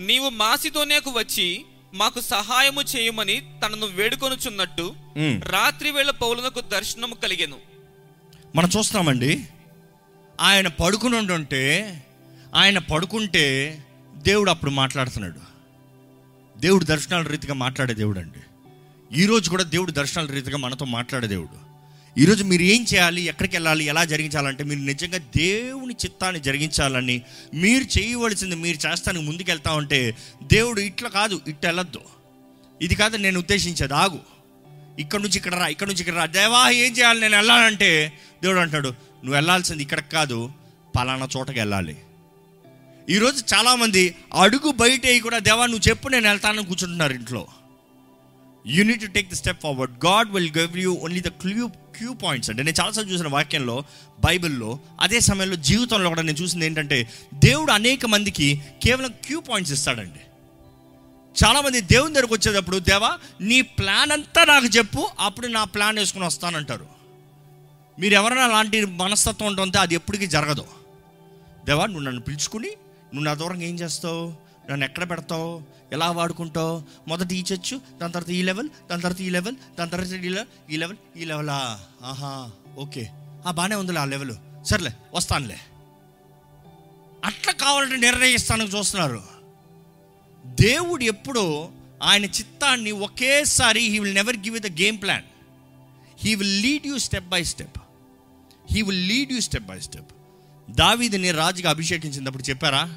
Speaker 2: నీవు మాసిదోనియాకు వచ్చి మాకు సహాయము చేయమని తనను వేడుకొనుచున్నట్టు. రాత్రి వేళ పౌలునకు దర్శనము కలిగెను.
Speaker 1: మనం చూస్తున్నామండి ఆయన పడుకుని ఆయన పడుకుంటే దేవుడు అప్పుడు మాట్లాడుతున్నాడు. దేవుడు దర్శనాల రీతిగా మాట్లాడే దేవుడు అండి ఈరోజు కూడా దేవుడు దర్శనాల రీతిగా మనతో మాట్లాడే దేవుడు. ఈరోజు మీరు ఏం చేయాలి ఎక్కడికి వెళ్ళాలి ఎలా జరిగించాలంటే మీరు నిజంగా దేవుని చిత్తాన్ని జరిగించాలని మీరు చేయవలసింది మీరు చేస్తానికి ముందుకెళ్తా ఉంటే దేవుడు ఇట్లా కాదు ఇట్లా వెళ్ళొద్దు. ఇది కాదు నేను ఉద్దేశించేది ఆగు. ఇక్కడ నుంచి ఇక్కడ రా ఇక్కడ నుంచి ఇక్కడ రా. దేవా ఏం చేయాలి నేను వెళ్ళాలంటే దేవుడు అంటాడు నువ్వు వెళ్ళాల్సింది ఇక్కడికి కాదు పలానా చోటకి వెళ్ళాలి. ఈరోజు చాలామంది అడుగు బయట కూడా దేవా నువ్వు చెప్పు నేను వెళ్తానని కూర్చుంటున్నారు ఇంట్లో. You need to take the step forward God will give you only the clue cue points అంటే నేను చాలాసార్లు చూసిన వాక్యంలో బైబిల్లో అదే సమయంలో జీవితంలో కూడా నేను చూసింది ఏంటంటే దేవుడు అనేక మందికి కేవలం క్యూ పాయింట్స్ ఇస్తాడండి. చాలామంది దేవుని దగ్గరకు వచ్చేటప్పుడు దేవా నీ ప్లాన్ అంతా నాకు చెప్పు అప్పుడు నా ప్లాన్ వేసుకుని వస్తానంటారు. మీరు ఎవరైనా అలాంటి మనస్తత్వం ఉంటుంటే అది ఎప్పటికీ జరగదు. దేవా నువ్వు నన్ను పిలుచుకుని నువ్వు నా దూరంగా ఏం చేస్తావు? నన్ను ఎక్కడ పెడతావు? ఎలా వాడుకుంటావు? మొదట ఈ చచ్చు దాని తర్వాత ఈ లెవెల్ దాని తర్వాత ఈ లెవెల్ దాని తర్వాత ఈ లెవెల్ ఈ లెవెల్ ఈ లెవెలా. ఆహా ఓకే. ఆ బాగానే ఉందిలే ఆ లెవెల్. సర్లే వస్తానులే. అట్లా కావాలంటే నిర్ణయిస్తానని చూస్తున్నారు. దేవుడు ఎప్పుడో ఆయన చిత్తాన్ని ఒకేసారి he will never give the game plan he will lead you step by step he will lead you step by step దావీదిని రాజుగా అభిషేకించినప్పుడు చెప్పారా?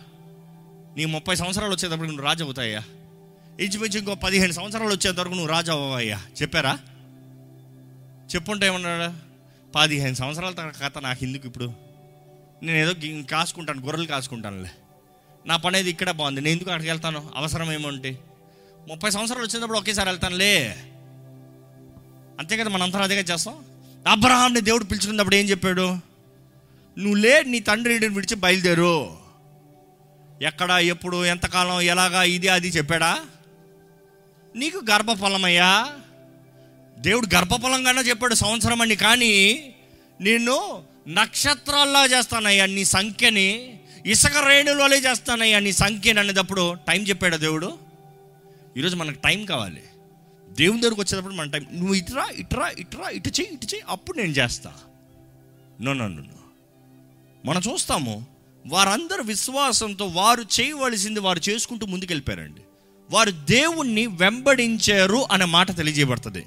Speaker 1: నీ ముప్పై సంవత్సరాలు వచ్చేటప్పుడు నువ్వు రాజు అవుతాయ్యా ఇంచుమించు ఇంకో పదిహేను సంవత్సరాలు వచ్చేంత వరకు నువ్వు రాజు అవ్వయ్యా చెప్పారా? చెప్పుంటే ఏమన్నాడు? పదిహేను సంవత్సరాల తర్వాత కథ నాకు ఎందుకు ఇప్పుడు? నేను ఏదో కాసుకుంటాను గొర్రెలు కాసుకుంటానులే. నా పని అనేది ఇక్కడే బాగుంది. నేను ఎందుకు అక్కడికి వెళ్తాను? అవసరం ఏమంటే ముప్పై సంవత్సరాలు వచ్చేటప్పుడు ఒకేసారి వెళ్తానులే. అంతే కదా మనంతా అదేగా చేస్తాం? అబ్రహాంని దేవుడు పిలుచుకున్నప్పుడు ఏం చెప్పాడు? నువ్వు లే నీ తండ్రి విడిచి బయలుదేరు. ఎక్కడ ఎప్పుడు ఎంతకాలం ఎలాగా ఇది అది చెప్పాడా? నీకు గర్భఫలమయ్యా? దేవుడు గర్భఫలంగానే చెప్పాడు సంవత్సరం అని కానీ నిన్ను నక్షత్రాల్లా చేస్తానయ్యా నీ సంఖ్యని ఇసుక రేణులోనే చేస్తానయ్యా నీ సంఖ్యని అనేటప్పుడు టైం చెప్పాడు దేవుడు? ఈరోజు మనకు టైం కావాలి. దేవుని దగ్గరకు వచ్చేటప్పుడు మన టైం. నువ్వు ఇటురా ఇటురా ఇటురా ఇటు చేయి ఇటు చేయి అప్పుడు నేను చేస్తా. No no no no. మనం చూస్తాము వారందరు విశ్వాసంతో వారు చేయవలసింది వారు చేసుకుంటూ ముందుకెళ్ళిపోయారండి. వారు దేవుణ్ణి వెంబడించారు అనే మాట తెలియజేయబడుతుంది.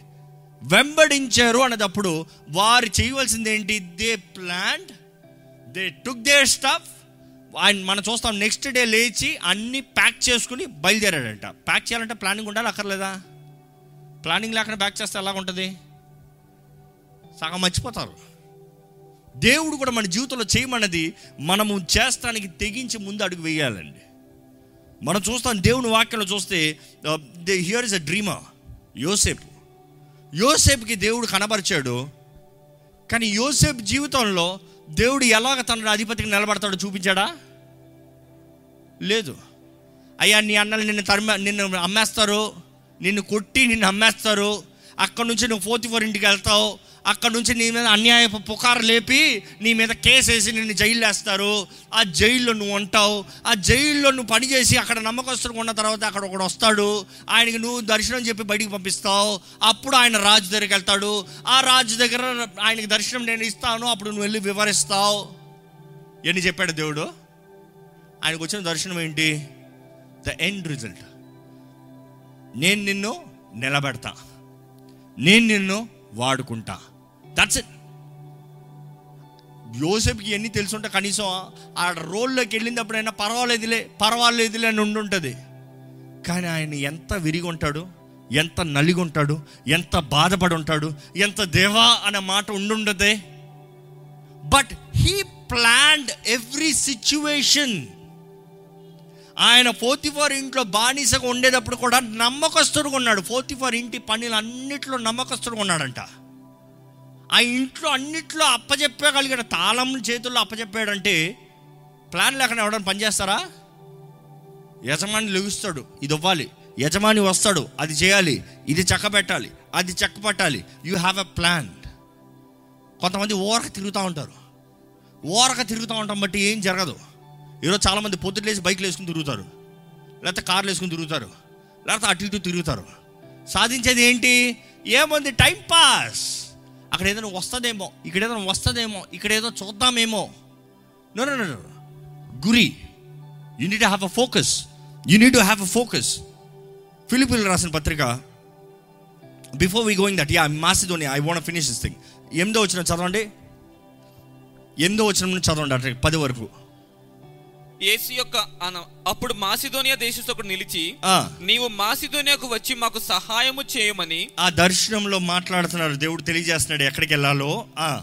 Speaker 1: వెంబడించారు అనేటప్పుడు వారు చేయవలసింది ఏంటి? They plant they took they stuff ఆయన మనం చూస్తాం నెక్స్ట్ డే లేచి అన్ని ప్యాక్ చేసుకుని బయలుదేరాడంట. ప్యాక్ చేయాలంటే ప్లానింగ్ ఉండాలి అక్కర్లేదా? ప్లానింగ్ లేకుండా ప్యాక్ చేస్తే ఎలా ఉంటుంది సగం మర్చిపోతారు. దేవుడు కూడా మన జీవితంలో చేయమన్నది మనము చేస్తానికి తెగించి ముందు అడుగు వేయాలండి. మనం చూస్తాం దేవుని వాక్యంలో చూస్తే హియర్ ఇస్ అ డ్రీమా యోసేపు యోసేపుకి దేవుడు కనబరిచాడు. కానీ యోసేపు జీవితంలో దేవుడు ఎలాగ తన అధిపతికి నిలబడతాడో చూపించాడా? లేదు. అయ్యా నీ అన్నలు నిన్ను తరిమ నిన్ను అమ్మేస్తారు. నిన్ను కొట్టి నిన్ను అమ్మేస్తారు. అక్కడ నుంచి నువ్వు ఫోర్త్ ఫోర్ ఇంటికి వెళ్తావు. అక్కడ నుంచి నీ మీద అన్యాయపు పుకారు లేపి నీ మీద కేసు వేసి నిన్ను జైలు వేస్తారు ఆ జైల్లో నువ్వు ఉంటావు. ఆ జైల్లో నువ్వు పనిచేసి అక్కడ నమ్మకస్తులు ఉన్న తర్వాత అక్కడ ఒకడు వస్తాడు. ఆయనకి నువ్వు దర్శనం చెప్పి బయటికి పంపిస్తావు. అప్పుడు ఆయన రాజు దగ్గరికి వెళ్తాడు. ఆ రాజు దగ్గర ఆయనకి దర్శనం నేను ఇస్తాను. అప్పుడు నువ్వు వెళ్ళి వివరిస్తావు. ఎన్ని చెప్పాడు దేవుడు? ఆయనకు వచ్చిన దర్శనం ఏంటి? ద ఎండ్ రిజల్ట్ నేను నిన్ను నిలబెడతా. నేను నిన్ను వాడుకుంటా. దట్స్ ఇట్ యోసెఫ్కి ఎన్ని తెలుసుంటే కనీసం ఆ రోల్లోకి వెళ్ళినప్పుడైనా పర్వాలేదులే పర్వాలేదులే అని ఉండుంటుంది. కానీ ఆయన ఎంత విరిగి ఉంటాడు ఎంత నలిగి ఉంటాడు ఎంత బాధపడి ఉంటాడు ఎంత దేవా అనే మాట ఉండుండదే. But he planned every situation ఆయన ఫోర్తిఫోర్ ఇంట్లో బానిసగా ఉండేటప్పుడు కూడా నమ్మకస్తుడుగా ఉన్నాడు. ఫోర్తిఫోర్ ఇంటి పనులు అన్నిట్లో నమ్మకస్తుడుగా ఉన్నాడంట. ఆ ఇంట్లో అన్నిట్లో అప్పచెప్పగలిగిన తాళం చేతుల్లో అప్పచెప్పాడంటే ప్లాన్ లేకుండా ఎవడన్నా పనిచేస్తారా యజమాని లెగుస్తాడు. ఇది ఇవ్వాలి. యజమాని వస్తాడు. అది చేయాలి. ఇది చెక్క పెట్టాలి అది చెక్క పట్టాలి యూ హ్యావ్ ఎ ప్లాన్ కొంతమంది ఓరక తిరుగుతూ ఉంటారు. ఓరక తిరుగుతూ ఉంటాం బట్టి ఏం జరగదు. ఈరోజు చాలామంది పొద్దులేసి బైక్లు వేసుకుని తిరుగుతారు. లేకపోతే కార్లు వేసుకుని తిరుగుతారు. లేకపోతే అటు ఇటు తిరుగుతారు. సాధించేది ఏంటి? ఏముంది? Time pass. అక్కడ ఏదైనా వస్తుందేమో ఇక్కడ ఏదైనా వస్తుందేమో ఇక్కడ ఏదో చూద్దామేమో నో నో నో గురి. You need have a focus you need to have a focus ఫిలిపిల్ రాసిన పత్రిక before we going that yeah మాసిదోని I want finish this thing ఎనిమిదో వచ్చిన చదవండి. ఎనిమిదో వచ్చిన చదవండి అట్లా పది వరకు.
Speaker 2: యేసు యొక్క అన- అప్పుడు మాసిదోనియా దేశస్థుడు నిలిచి నీవు మాసిదోనియాకు వచ్చి మాకు సహాయము చేయమని
Speaker 1: ఆ దర్శనంలో మాట్లాడుతున్నారు దేవుడు తెలియజేస్తున్నాడు ఎక్కడికి వెళ్ళాలో. ఆ,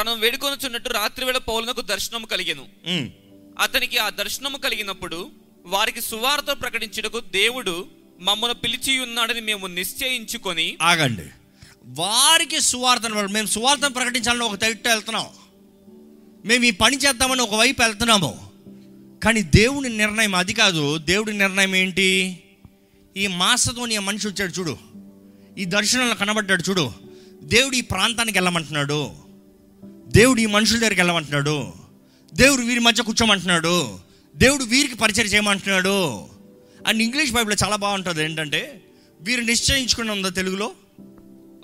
Speaker 2: తను వేడుకొనుచున్నట్టు రాత్రి వేళ పౌలునకు దర్శనం కలిగెను. అతనికి ఆ దర్శనము కలిగినప్పుడు వారికి సువార్త ప్రకటించుటకు దేవుడు మమ్మల్ని పిలిచి ఉన్నాడని మేము నిశ్చయించుకొని
Speaker 1: ఆగండి. వారికి సువార్తను వాళ్ళు- మేము సువార్తను ప్రకటించాలని ఒక తట్టు వెళ్తున్నాం. మేము ఈ పని చేద్దామని ఒక వైపు వెళ్తున్నాము. కానీ దేవుని నిర్ణయం అది కాదు. దేవుడి నిర్ణయం ఏంటి? ఈ మాసతోని ఆ మనిషి వచ్చాడు చూడు. ఈ దర్శనంలో కనబడ్డాడు చూడు. దేవుడు ఈ ప్రాంతానికి వెళ్ళమంటున్నాడు. దేవుడు ఈ మనుషుల దగ్గరికి వెళ్ళమంటున్నాడు. దేవుడు వీరి మధ్య కూర్చోమంటున్నాడు. దేవుడు వీరికి పరిచయం చేయమంటున్నాడు. అండ్ ఇంగ్లీష్ బైబిల్లో చాలా బాగుంటుంది. ఏంటంటే వీరు నిశ్చయించుకుని ఉందా తెలుగులో?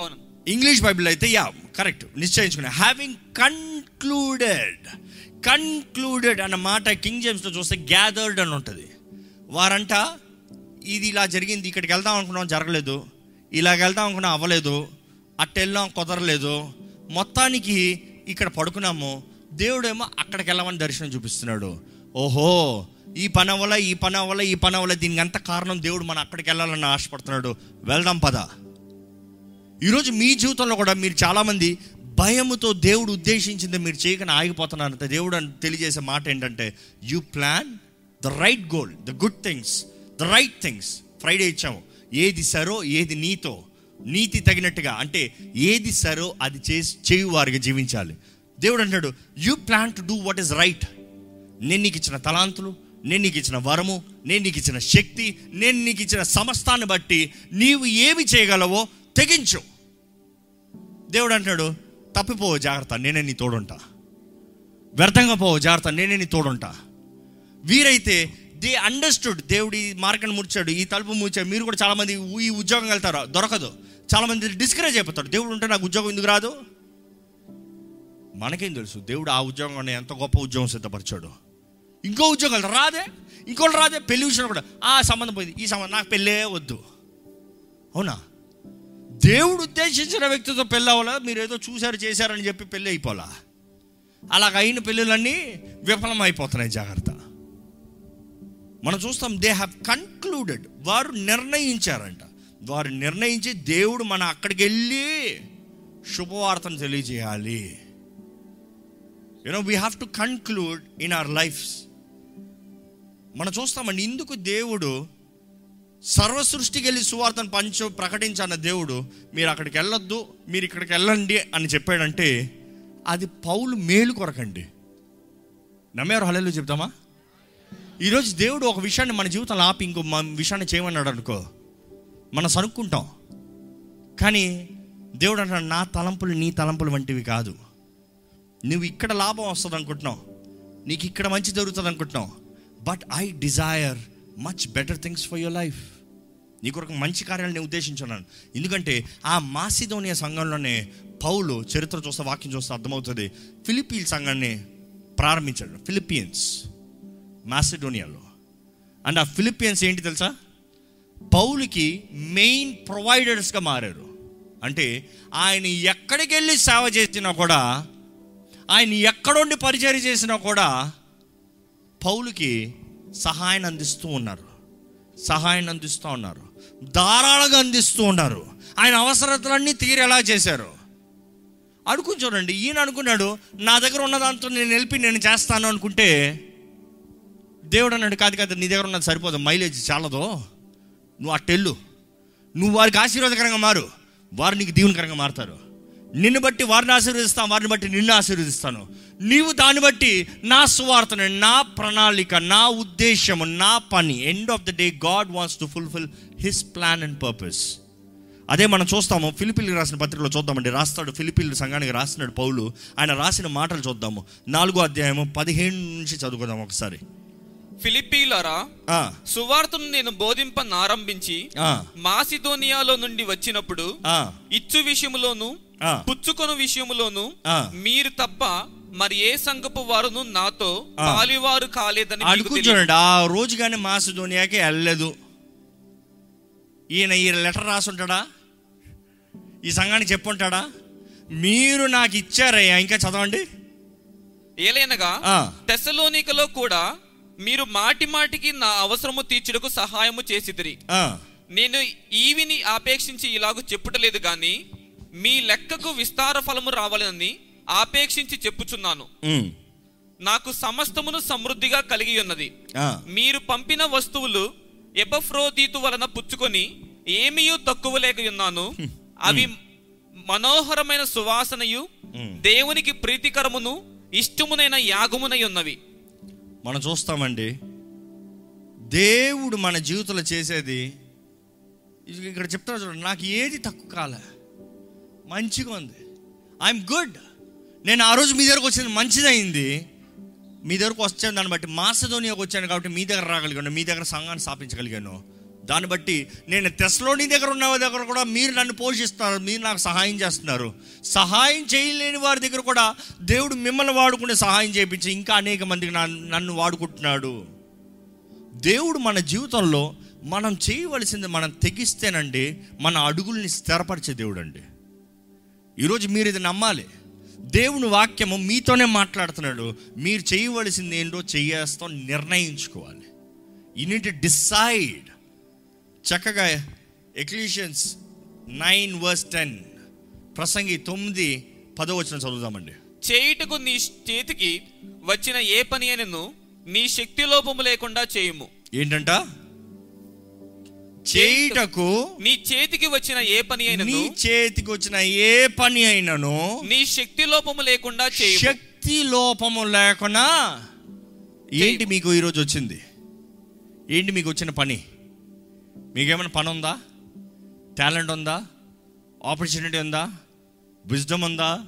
Speaker 2: అవును.
Speaker 1: ఇంగ్లీష్ బైబిల్ అయితే యా కరెక్ట్. నిశ్చయించుకున్నా హ్యావింగ్ కన్క్లూడెడ్ కన్క్లూడెడ్ అన్న మాట కింగ్ జేమ్స్లో చూస్తే గ్యాదర్డ్ అని ఉంటుంది. వారంట ఇది ఇలా జరిగింది ఇక్కడికి వెళ్దాం అనుకున్నాం జరగలేదు. ఇలాగ వెళ్దాం అనుకున్నాం అవ్వలేదు. అట్ట వెళ్ళాం కుదరలేదు. మొత్తానికి ఇక్కడ పడుకున్నాము. దేవుడేమో అక్కడికి వెళ్ళమని దర్శనం చూపిస్తున్నాడు. ఓహో ఈ పని అవ్వల ఈ పని అవ్వల ఈ పని అవ్వల దీనికి అంత కారణం దేవుడు మనం అక్కడికి వెళ్ళాలని ఆశపడుతున్నాడు. వెళ్దాం పద. ఈరోజు మీ జీవితంలో కూడా మీరు చాలామంది భయముతో దేవుడు ఉద్దేశించింది మీరు చేయకని ఆగిపోతున్నారంటే. దేవుడు అని తెలియజేసే మాట ఏంటంటే you plan the right goal the good things the right things Friday ఇచ్చాము. ఏది సరో ఏది నీతో నీతి తగినట్టుగా. అంటే ఏది సరో అది చేసి చేయు వారికి జీవించాలి. దేవుడు అంటాడు you plan to do what is right నేను నీకు ఇచ్చిన తలాంతులు నేను నీకు ఇచ్చిన వరము నేను నీకు ఇచ్చిన శక్తి నేను నీకు ఇచ్చిన సమస్తాన్ని బట్టి నీవు ఏమి చేయగలవో తెగించు. దేవుడు అంటాడు తప్పిపోవు జాగ్రత్త నేనే నీ తోడుంటా. వ్యర్థంగా పోవు జాగ్రత్త నేనే నీ తోడుంటా. వీరైతే దే అండర్స్టూడ్ దేవుడు ఈ మార్గం ముడిచాడు ఈ తలుపు ముడిచాడు మీరు కూడా చాలామంది ఈ ఉద్యోగం వెళ్తారు? దొరకదు. చాలామంది డిస్కరేజ్ అయిపోతారు. దేవుడు ఉంటే నాకు ఉద్యోగం ఎందుకు రాదు? మనకేం తెలుసు దేవుడు ఆ ఉద్యోగం ఎంత గొప్ప ఉద్యోగం సిద్ధపరిచాడు. ఇంకో ఉద్యోగాలు రాదే ఇంకోటి రాదే పెళ్ళి విషయంలో కూడా. ఆ సంబంధం పోయింది ఈ సంబంధం నాకు పెళ్ళే వద్దు. అవునా? దేవుడు ఉద్దేశించిన వ్యక్తితో పెళ్ళి అవ్వాలా? మీరు ఏదో చూశారు చేశారని చెప్పి పెళ్ళి అయిపోలా అలాగ అయిన పెళ్ళిళ్ళన్నీ విఫలం అయిపోతున్నాయి జాగ్రత్త. మనం చూస్తాం దే హ్యావ్ కన్క్లూడెడ్ వారు నిర్ణయించారంట. వారు నిర్ణయించి దేవుడు మన అక్కడికి వెళ్ళి శుభవార్తను తెలియజేయాలి. You know we have to conclude in our lives మనం చూస్తామండి ఇందుకు దేవుడు సర్వ సృష్టికి వెళ్ళి సువార్తను పంచ ప్రకటించన్న దేవుడు మీరు అక్కడికి వెళ్ళొద్దు మీరు ఇక్కడికి వెళ్ళండి అని చెప్పాడంటే అది పౌలు మేలు కొరకండి. నమ్మారు హలలు చెప్తామా? ఈరోజు దేవుడు ఒక విషయాన్ని మన జీవితంలో ఆపి ఇంకో విషయాన్ని చేయమన్నాడు అనుకో మనం సనుక్కుంటాం. కానీ దేవుడు అంటాడు నా తలంపులు నీ తలంపులు వంటివి కాదు. నువ్వు ఇక్కడ లాభం వస్తుంది అనుకుంటున్నావు నీకు ఇక్కడ మంచి జరుగుతుంది అనుకుంటున్నావు but I desire much better things for your life నీ కొరకు మంచి కార్యాలు నేను ఉద్దేశించున్నాను. ఎందుకంటే ఆ మాసిదోనియా సంఘంలోనే పౌలు చరిత్ర చూస్తే వాక్యం చూస్తే అర్థమవుతుంది. ఫిలిపీన్ సంఘాన్ని ప్రారంభించాడు. ఫిలిపియన్స్ మాసిడోనియాలో అండ్ ఆ ఫిలిపియన్స్ ఏంటి తెలుసా? పౌలుకి మెయిన్ ప్రొవైడర్స్గా మారారు. అంటే ఆయన ఎక్కడికి వెళ్ళి సేవ చేసినా కూడా ఆయన ఎక్కడుండి పరిచయం చేసినా కూడా పౌలుకి సహాయాన్ని అందిస్తూ ఉన్నారు. సహాయాన్ని అందిస్తూ ఉన్నారు. ధారాళంగా అందిస్తూ ఉన్నారు. ఆయన అవసరతలన్నీ తీరేలా చేశారు. అనుకుని చూడండి. ఈయన అనుకున్నాడు నా దగ్గర ఉన్న దాంతో నేను వెళ్ళి నేను చేస్తాను అనుకుంటే దేవుడు అన్నాడు కాదు కాదు నీ దగ్గర ఉన్నది సరిపోదు. మైలేజ్ చాలదో. నువ్వు అట్టెళ్ళు నువ్వు వారికి ఆశీర్వాదకరంగా మారు. వారు నీకు దీవునికరంగా మారుతారు. నిన్ను బట్టి వారిని ఆశీర్వదిస్తాను వారిని బట్టి నిన్ను ఆశీర్వదిస్తాను. నీవు దాన్ని బట్టి నా సువార్తను నా ప్రణాళిక నా ఉద్దేశము నా పని end of the day God wants to fulfil his plan and purpose అదే మనం చూస్తాము ఫిలిపిల్కి రాసిన పత్రికలో చూద్దామండి. రాస్తాడు ఫిలిపిల్ సంఘానికి రాసినాడు పౌలు. ఆయన రాసిన మాటలు చూద్దాము. నాలుగో అధ్యాయము పదిహేను నుంచి చదువుకుందాం ఒకసారి.
Speaker 2: ఫిలిప్పీలరా
Speaker 1: ఆ,
Speaker 2: సువార్తను నేను బోధింపనారంభించి మాసిదోనియాలో నుండి వచ్చినప్పుడు ఇచ్చు విషయములోను. పుచ్చుకొను విషయములోను. మీరు తప్ప మరి ఏ సంఘపు వారును నాతో. పాలివారు కాలేదని.
Speaker 1: చూడండి ఆ రోజు కానీ మాసిధోనియాకి వెళ్ళలేదు. ఈయన ఈ లెటర్ రాసుంటాడా? ఈ సంఘానికి చెప్పుంటాడా? మీరు నాకు ఇచ్చారయ్యా. ఇంకా చదవండి.
Speaker 2: ఏలైనగా. తెసలోనికలో కూడా మీరు మాటి మాటికి నా అవసరము తీర్చుటకు సహాయము చేసిదిరి. నేను ఈవిని ఆపేక్షించి ఇలాగ చెప్పుటలేదు గాని మీ లెక్కకు విస్తార ఫలము రావాలని ఆపేక్షించి చెప్పుచున్నాను. నాకు సమస్తమును సమృద్ధిగా కలిగి ఉన్నది. మీరు పంపిన వస్తువులు ఎపఫ్రోదీతు వలన పుచ్చుకొని ఏమీయూ తక్కువ లేక ఉన్నాను. అవి మనోహరమైన సువాసనయు. దేవునికి ప్రీతికరమును ఇష్టమునైన యాగమునై ఉన్నవి.
Speaker 1: మనం చూస్తామండి. దేవుడు మన జీవితంలో చేసేది ఇక్కడ చెప్తారు చూడండి నాకు ఏది తక్కువ కాలే. మంచిగా ఉంది. ఐఎమ్ గుడ్ నేను ఆ రోజు మీ దగ్గరకు వచ్చింది మంచిదైంది. మీ దగ్గరకు వచ్చాను దాన్ని బట్టి మాసధోనియాకు వచ్చాను కాబట్టి మీ దగ్గర రాగలిగాను మీ దగ్గర సంఘాన్ని స్థాపించగలిగాను. దాన్ని బట్టి నేను తెస్లోని దగ్గర ఉన్న దగ్గర కూడా మీరు నన్ను పోషిస్తున్నారు మీరు నాకు సహాయం చేస్తున్నారు. సహాయం చేయలేని వారి దగ్గర కూడా దేవుడు మిమ్మల్ని వాడుకునే సహాయం చేయించి ఇంకా అనేక మందికి నన్ను నన్ను వాడుకుంటున్నాడు. దేవుడు మన జీవితంలో మనం చేయవలసింది మనం తెగిస్తేనండి మన అడుగుల్ని స్థిరపరిచే దేవుడు అండి ఈరోజు మీరు ఇది నమ్మాలి. దేవుని వాక్యము మీతోనే మాట్లాడుతున్నాడు. మీరు చేయవలసింది ఏంటో చెయ్యేస్తాం నిర్ణయించుకోవాలి. యూనిట్ డిసైడ్ చక్కగా ఎక్లీషియన్స్ నైన్ వర్స్ టెన్ ప్రసంగి తొమ్మిది పదో వచ్చిన చదువుదామండి.
Speaker 2: చేయుటకు నీ చేతికి వచ్చిన ఏ పని అయినను నీ శక్తి లోపము లేకుండా చేయుము.
Speaker 1: ఏంటంట? చేయుటకు
Speaker 2: నీ చేతికి వచ్చిన ఏ పని అయినను?
Speaker 1: నీ చేతికి వచ్చిన ఏ పని అయినను?
Speaker 2: నీ శక్తి లోపము లేకుండా
Speaker 1: శక్తి లోపము లేకుండా ఏంటి మీకు ఈరోజు వచ్చింది? ఏంటి మీకు వచ్చిన పని? మీకేమైనా పని ఉందా? టాలెంట్ ఉందా? ఆపర్చునిటీ ఉందా? విజ్డమ్ ఉందా?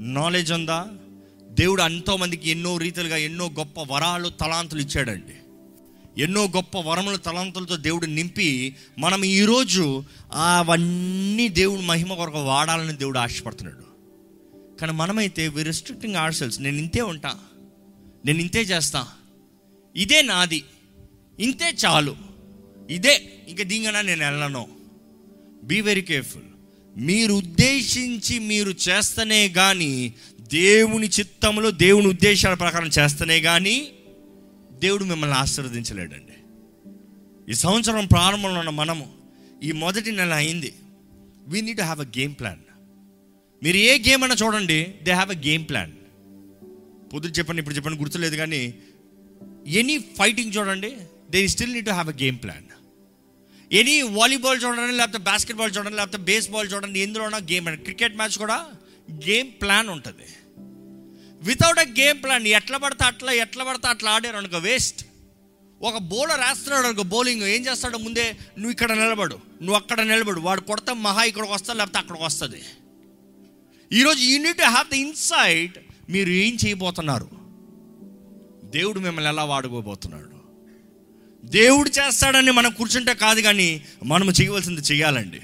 Speaker 1: నాలెడ్జ్ ఉందా? దేవుడు ఎంతోమందికి ఎన్నో రీతిలుగా ఎన్నో గొప్ప వరాలు తలాంతులు ఇచ్చాడండి. ఎన్నో గొప్ప వరముల తలంతులతో దేవుడు నింపి మనం ఈరోజు అవన్నీ దేవుడు మహిమ కొరకు వాడాలని దేవుడు ఆశపడుతున్నాడు. కానీ మనమైతే వి రిస్ట్రిక్టింగ్ ఆర్సెల్స్ నేను ఇంతే ఉంటా. నేను ఇంతే చేస్తా. ఇదే నాది. ఇంతే చాలు. ఇదే. ఇంకా దీనికన్నా నేను వెళ్ళను. బీ వెరీ కేర్ఫుల్ మీరు ఉద్దేశించి మీరు చేస్తనే కానీ దేవుని చిత్తంలో దేవుని ఉద్దేశాల ప్రకారం చేస్తనే కానీ దేవుడు మిమ్మల్ని ఆశీర్వదించలేడండి. ఈ సంవత్సరం ప్రారంభంలో ఉన్న మనము ఈ మొదటి నెల అయింది. We need have a game plan మీరు ఏ గేమ్ అన్నా చూడండి they have a game plan పొద్దు చెప్పండి ఇప్పుడు చెప్పండి గుర్తులేదు కానీ ఎనీ ఫైటింగ్ చూడండి they still need to have a game plan any volleyball చూడండి లేకపోతే బాస్కెట్బాల్ చూడండి లేకపోతే బేస్బాల్ చూడండి ఎందులోనో గేమ్ క్రికెట్ మ్యాచ్ కూడా గేమ్ ప్లాన్ ఉంటుంది. వితౌట్ అ గేమ్ ప్లాన్ ఎట్లా పడితే అట్లా ఎట్లా పడితే అట్లా ఆడారు అనుకో వేస్ట్ ఒక బౌలర్ వేస్తున్నాడు అనుకో బౌలింగ్ ఏం చేస్తాడు ముందే నువ్వు ఇక్కడ నిలబడు నువ్వు అక్కడ నిలబడు వాడు కొడతా మహా ఇక్కడికి వస్తా లేకపోతే అక్కడికి వస్తుంది. ఈరోజు యూనిట్ హ్యావ్ ద ఇన్సైట్ మీరు ఏం చేయబోతున్నారు? దేవుడు మిమ్మల్ని ఎలా వాడుకోబోతున్నాడు? దేవుడు చేస్తాడని మనం కూర్చుంటే కాదు కానీ మనము చేయవలసింది చేయాలండి.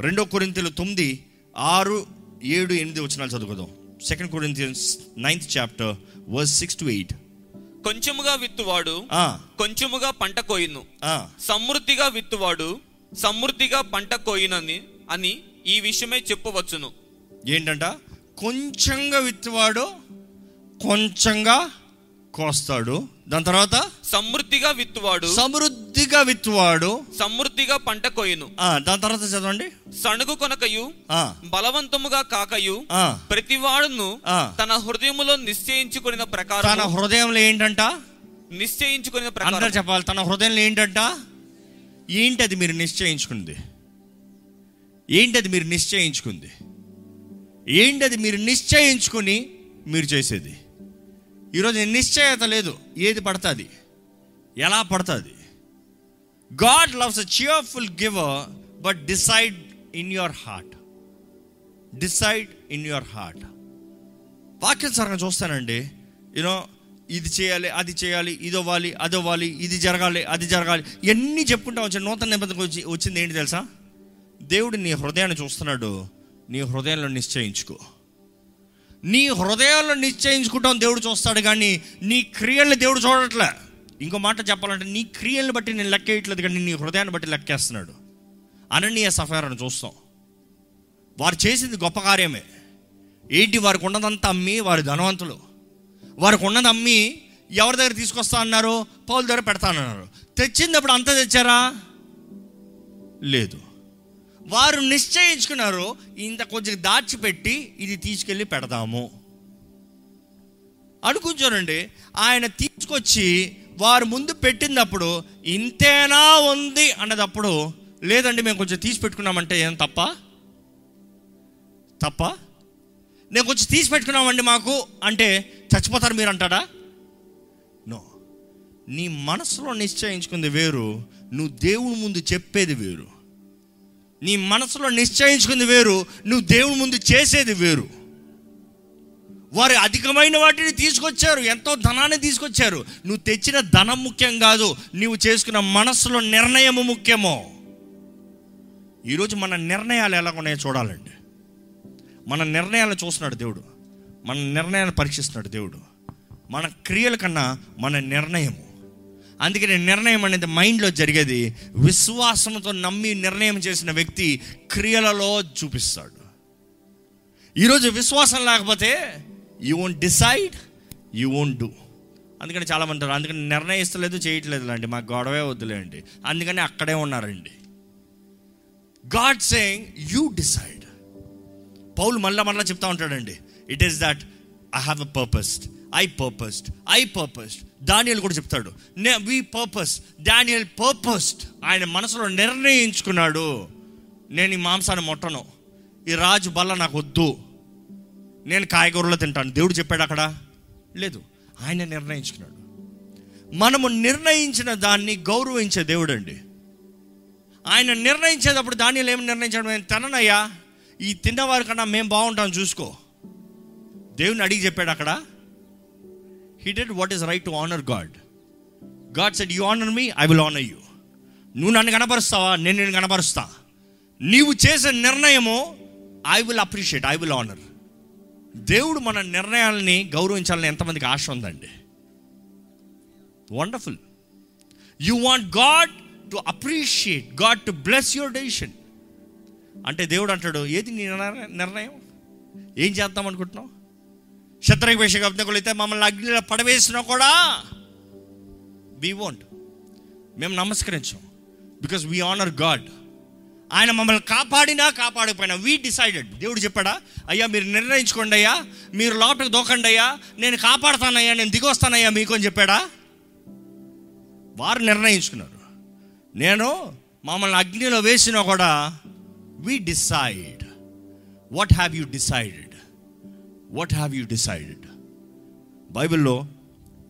Speaker 1: రెండో కొరింతలు తొమ్మిది ఆరు ఏడు ఎనిమిది వచ్చినాలు చదువుకుందాం. Second Corinthians ninth chapter verse six to eight
Speaker 2: కొంచెముగా విత్తువాడు కొంచెముగా పంట కోయును. సమృద్ధిగా విత్తువాడు సమృద్ధిగా పంట కోయినని అని ఈ విషయమై చెప్పవచ్చును.
Speaker 1: ఏంటంట? కొంచెంగా విత్తువాడు కొంచెంగా కోస్తాడు. దాని తర్వాత?
Speaker 2: సమృద్ధిగా విత్తువాడు.
Speaker 1: సమృద్ధిగా విత్తువాడు.
Speaker 2: సమృద్ధిగా పంట కోయును
Speaker 1: దాని తర్వాత చదవండి.
Speaker 2: సణుగు కొనకయు బలవంతముగా కాకయు. ప్రతివాడును. తన హృదయములో నిశ్చయించుకున్న
Speaker 1: తన
Speaker 2: ప్రకారం
Speaker 1: హృదయంలో ఏంటంట?
Speaker 2: నిశ్చయించుకున్న ప్రకారం
Speaker 1: చెప్పాలి తన హృదయంలో ఏంటంట? ఏంటి అది మీరు నిశ్చయించుకుంది? ఏంటి అది మీరు నిశ్చయించుకుంది? ఏంటి అది మీరు నిశ్చయించుకుని మీరు చేసేది? ఈరోజు నిశ్చయత లేదు. ఏది పడుతుంది? ఎలా పడుతుంది? God loves a cheerful giver but decide in your heart decide in your heart వాక్యం సరంగా చూస్తానండి యూనో ఇది చేయాలి అది చేయాలి ఇది అవ్వాలి అది అవ్వాలి ఇది జరగాలి అది జరగాలి. ఇవన్నీ చెప్పుకుంటా వచ్చి నూతన నిబంధనకు వచ్చి వచ్చింది ఏంటి తెలుసా? దేవుడు నీ హృదయాన్ని చూస్తున్నాడు. నీ హృదయంలో నిశ్చయించుకో. నీ హృదయాల్లో నిశ్చయించుకుంటాం దేవుడు చూస్తాడు కానీ నీ క్రియల్ని దేవుడు చూడట్లే. ఇంకో మాట చెప్పాలంటే నీ క్రియల్ని బట్టి నేను లెక్కేయట్లేదు కానీ నీ హృదయాన్ని బట్టి లెక్కేస్తున్నాడు. అననీయ సఫారాన్ని చూస్తాం. వారు చేసింది గొప్ప కార్యమే. ఏంటి వారికి ఉన్నదంతా అమ్మి వారి ధనవంతులు. వారికి ఉన్నది అమ్మి ఎవరి దగ్గర తీసుకొస్తా అన్నారు? పౌల దగ్గర పెడతానన్నారు తెచ్చింది అప్పుడు అంతా తెచ్చారా? లేదు. వారు నిశ్చయించుకున్నారు ఇంత కొంచెం దాచిపెట్టి ఇది తీసుకెళ్ళి పెడదాము. అనుకుంటారండి ఆయన తీసుకొచ్చి వారు ముందు పెట్టినప్పుడు ఇంతేనా ఉంది అన్నదప్పుడు లేదండి మేము కొంచెం తీసి పెట్టుకున్నామంటే ఏం తప్ప? తప్ప? నేను కొంచెం తీసి పెట్టుకున్నామండి మాకు అంటే చచ్చిపోతారు మీరు అంటాడా నో. నీ మనసులో నిశ్చయించుకుంది వేరు నువ్వు దేవుని ముందు చెప్పేది వేరు. నీ మనసులో నిశ్చయించుకుంది వేరు నువ్వు దేవుని ముందు చేసేది వేరు. వారు అధికమైన వాటిని తీసుకొచ్చారు ఎంతో ధనాన్ని తీసుకొచ్చారు. నువ్వు తెచ్చిన ధనం ముఖ్యం కాదు నువ్వు చేసుకున్న మనసులో నిర్ణయము ముఖ్యమో. ఈరోజు మన నిర్ణయాలు ఎలా ఉన్నాయో చూడాలండి. మన నిర్ణయాలు చూస్తున్నాడు దేవుడు. మన నిర్ణయాలు పరీక్షిస్తున్నాడు దేవుడు. మన క్రియల కన్నా మన నిర్ణయము. అందుకని నిర్ణయం అనేది మైండ్లో జరిగేది. విశ్వాసంతో నమ్మి నిర్ణయం చేసిన వ్యక్తి క్రియలలో చూపిస్తాడు. ఈరోజు విశ్వాసం లేకపోతే you won't decide you won't do అందుకని చాలా మంది అంటారు అందుకని నిర్ణయిస్తలేదు చేయట్లేదు అండి మాకు గొడవే వద్దులేండి. అందుకని అక్కడే ఉన్నారండి. గాడ్ సేయింగ్ యూ డిసైడ్ పౌలు మళ్ళా మళ్ళా చెప్తా ఉంటాడండి. It is that I have a purposed I purposed I purposed Daniel కూడా చెప్తాడు. నే వి పర్పస్ డానియల్ పర్పస్డ్ ఆయన మనసులో నిర్ణయించుకున్నాడు. నేను ఈ మాంసాన్ని మొట్టను. ఈ రాజు బల్ల నాకు వద్దు. నేను కాయగూరలో తింటాను. దేవుడు చెప్పాడు అక్కడ? లేదు. ఆయన నిర్ణయించుకున్నాడు. మనము నిర్ణయించిన దాన్ని గౌరవించే దేవుడు అండి. ఆయన నిర్ణయించేటప్పుడు ధాన్యాలు ఏమి నిర్ణయించాడు? నేను తిననయ్యా. ఈ తిన్నవారి కన్నా మేము బాగుంటాం చూసుకో. దేవుని అడిగి చెప్పాడు అక్కడ. He did what is right to honour God God said you honour me I will honour you నువ్వు నన్ను కనపరుస్తావా? నేను నేను కనపరుస్తా. నీవు చేసే నిర్ణయము I will appreciate I will honour దేవుడు మన నిర్ణయాలని గౌరవించాలని ఎంతమందికి ఆశ ఉందండి. Wonderful you want God to appreciate God to bless your decision అంటే దేవుడు అంటాడు ఏది నీ నిర్ణయం? ఏం చేద్దాం అనుకుంటున్నావు? శత్రుఘ్ వేష మమ్మల్ని అగ్నిలో పడవేసినా కూడా వీ వోంట్ మేము నమస్కరించాం. బికాస్ వీ ఆనర్ గాడ్ ఆయన మమ్మల్ని కాపాడినా కాపాడకపోయినా వీ డిసైడెడ్ దేవుడు చెప్పాడా అయ్యా మీరు నిర్ణయించుకోండి అయ్యా మీరు లోపలికి దోకండి అయ్యా నేను కాపాడుతానయ్యా నేను దిగొస్తానయ్యా మీకు అని చెప్పాడా? వారు నిర్ణయించుకున్నారు. నేను మమ్మల్ని అగ్నిలో వేసినా కూడా we decide what have you decided what have you decided బైబిల్లో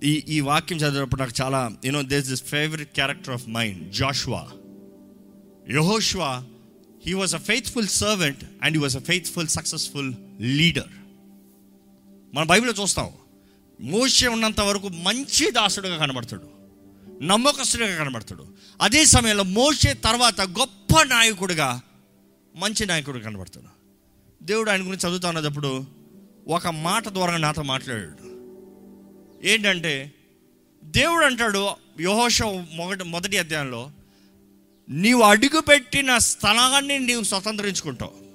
Speaker 1: ఈ ఈ వాక్యం చదివినప్పుడు నాకు చాలా you know this this favourite character of mind Joshua యహోష్వా he was a faithful servant and he was a faithful successful leader మన బైబిల్లో చూస్తాం మోషే ఉన్నంత వరకు మంచి దాసుడుగా కనబడతాడు నమ్మకస్తుడిగా కనబడతాడు. అదే సమయంలో మోషే తర్వాత గొప్ప నాయకుడిగా మంచి నాయకుడు కనబడతాడు. దేవుడు ఆయన గురించి చదువుతా ఉన్నప్పుడు ఒక మాట ద్వారా నాతో మాట్లాడాడు. ఏంటంటే దేవుడు అంటాడు యహోష మొదటి మొదటి అధ్యాయంలో నీవు అడుగుపెట్టిన స్థలాన్ని నీవు స్వతంత్రించుకుంటావు.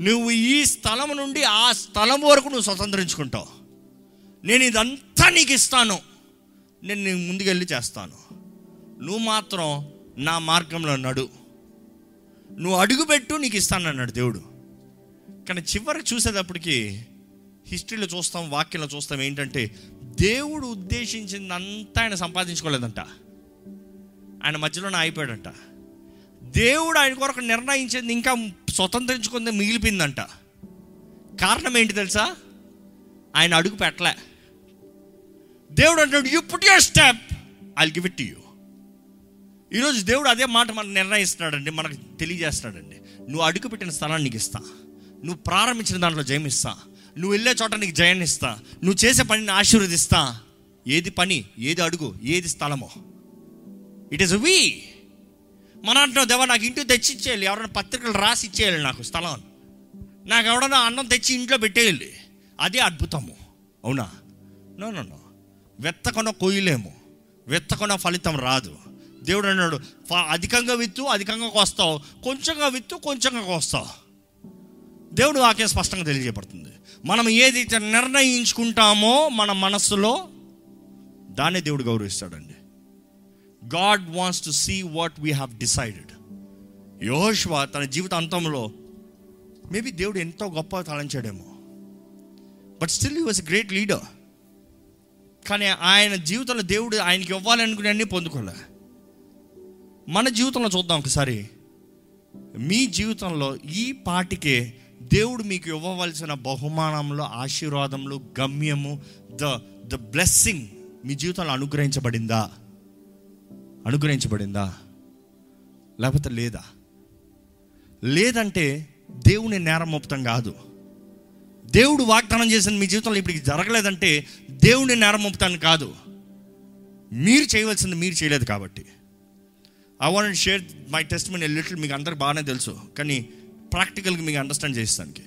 Speaker 1: నువ్వు ఈ స్థలం నుండి ఆ స్థలం వరకు నువ్వు స్వతంత్రించుకుంటావు. నేను ఇదంతా నీకు ఇస్తాను. నేను నీకు ముందుకెళ్ళి చేస్తాను. నువ్వు మాత్రం నా మార్గంలో నడు. నువ్వు అడుగుపెట్టు నీకు ఇస్తాను అన్నాడు దేవుడు. కానీ చివరికి చూసేటప్పటికి హిస్టరీలో చూస్తాం వాక్యంలో చూస్తాం ఏంటంటే దేవుడు ఉద్దేశించిందంతా ఆయన సంపాదించుకోలేదంట. ఆయన మధ్యలోనే ఆగిపోయాడంట. దేవుడు ఆయన కొరకు నిర్ణయించింది ఇంకా స్వతంత్రించుకుంది మిగిలిపోయిందంట. కారణం ఏంటి తెలుసా? ఆయన అడుగు పెట్టలే. దేవుడు అంటాడు you put your step I give it to you ఈరోజు దేవుడు అదే మాట మనం నిర్ణయిస్తున్నాడండి మనకు తెలియజేస్తున్నాడండి. నువ్వు అడుగు పెట్టిన స్థలాన్ని నీకు ఇస్తా. నువ్వు ప్రారంభించిన దాంట్లో జయమిస్తా. నువ్వు వెళ్ళే చోట నీకు జయాన్ని ఇస్తా నువ్వు చేసే పనిని ఆశీర్వదిస్తా. ఏది పని ఏది అడుగు ఏది స్థలమో. ఇట్ ఈస్ వీ మన అంటున్నావు దేవా నాకు ఇంటికి తెచ్చి ఇచ్చేయాలి ఎవరైనా పత్రికలు రాసి ఇచ్చేయాలి నాకు స్థలం. నాకు ఎవడన్నా అన్నం తెచ్చి ఇంట్లో పెట్టేయాలి. అదే అద్భుతము. అవునా? నో నో నో వెత్తకుండా కొయ్యలేము. వెత్తకుండా ఫలితం రాదు. దేవుడు అన్నాడు "ఫ- అధికంగా విత్తు అధికంగా కోస్తావు. కొంచెంగా విత్తు కొంచెంగా కోస్తావు. దేవుడు వాక్యం స్పష్టంగా తెలియజేయబడుతుంది. మనం ఏదైతే నిర్ణయించుకుంటామో మన మనస్సులో దాన్నే దేవుడు గౌరవిస్తాడండి. God wants to see what we have decided. యోష్వా తన జీవిత అంతంలో మేబీ దేవుడు ఎంతో గొప్ప తలంచాడేమో. But still he was great leader. కానీ ఆయన జీవితంలో దేవుడు ఆయనకి ఇవ్వాలనుకునే అన్నీ పొందుకోలే. మన జీవితంలో చూద్దాం ఒకసారి. మీ జీవితంలో ఈ పాటికే దేవుడు మీకు ఇవ్వవలసిన బహుమానంలో ఆశీర్వాదంలో గమ్యము ద ద బ్లెస్సింగ్ మీ జీవితంలో అనుగ్రహించబడిందా? అనుగ్రహించబడిందా? లేకపోతే లేదా? లేదంటే దేవుని నేరం మోపుతాం కాదు. దేవుడు వాగ్దానం చేసిన మీ జీవితంలో ఇప్పటికి జరగలేదంటే దేవుని నేరం మోపుతాను కాదు. మీరు చేయవలసింది మీరు చేయలేదు కాబట్టి. I want share my testimony little మీకు అందరికి బాగానే తెలుసు. కానీ ప్రాక్టికల్గా మీకు అండర్స్టాండ్ చేస్తానికి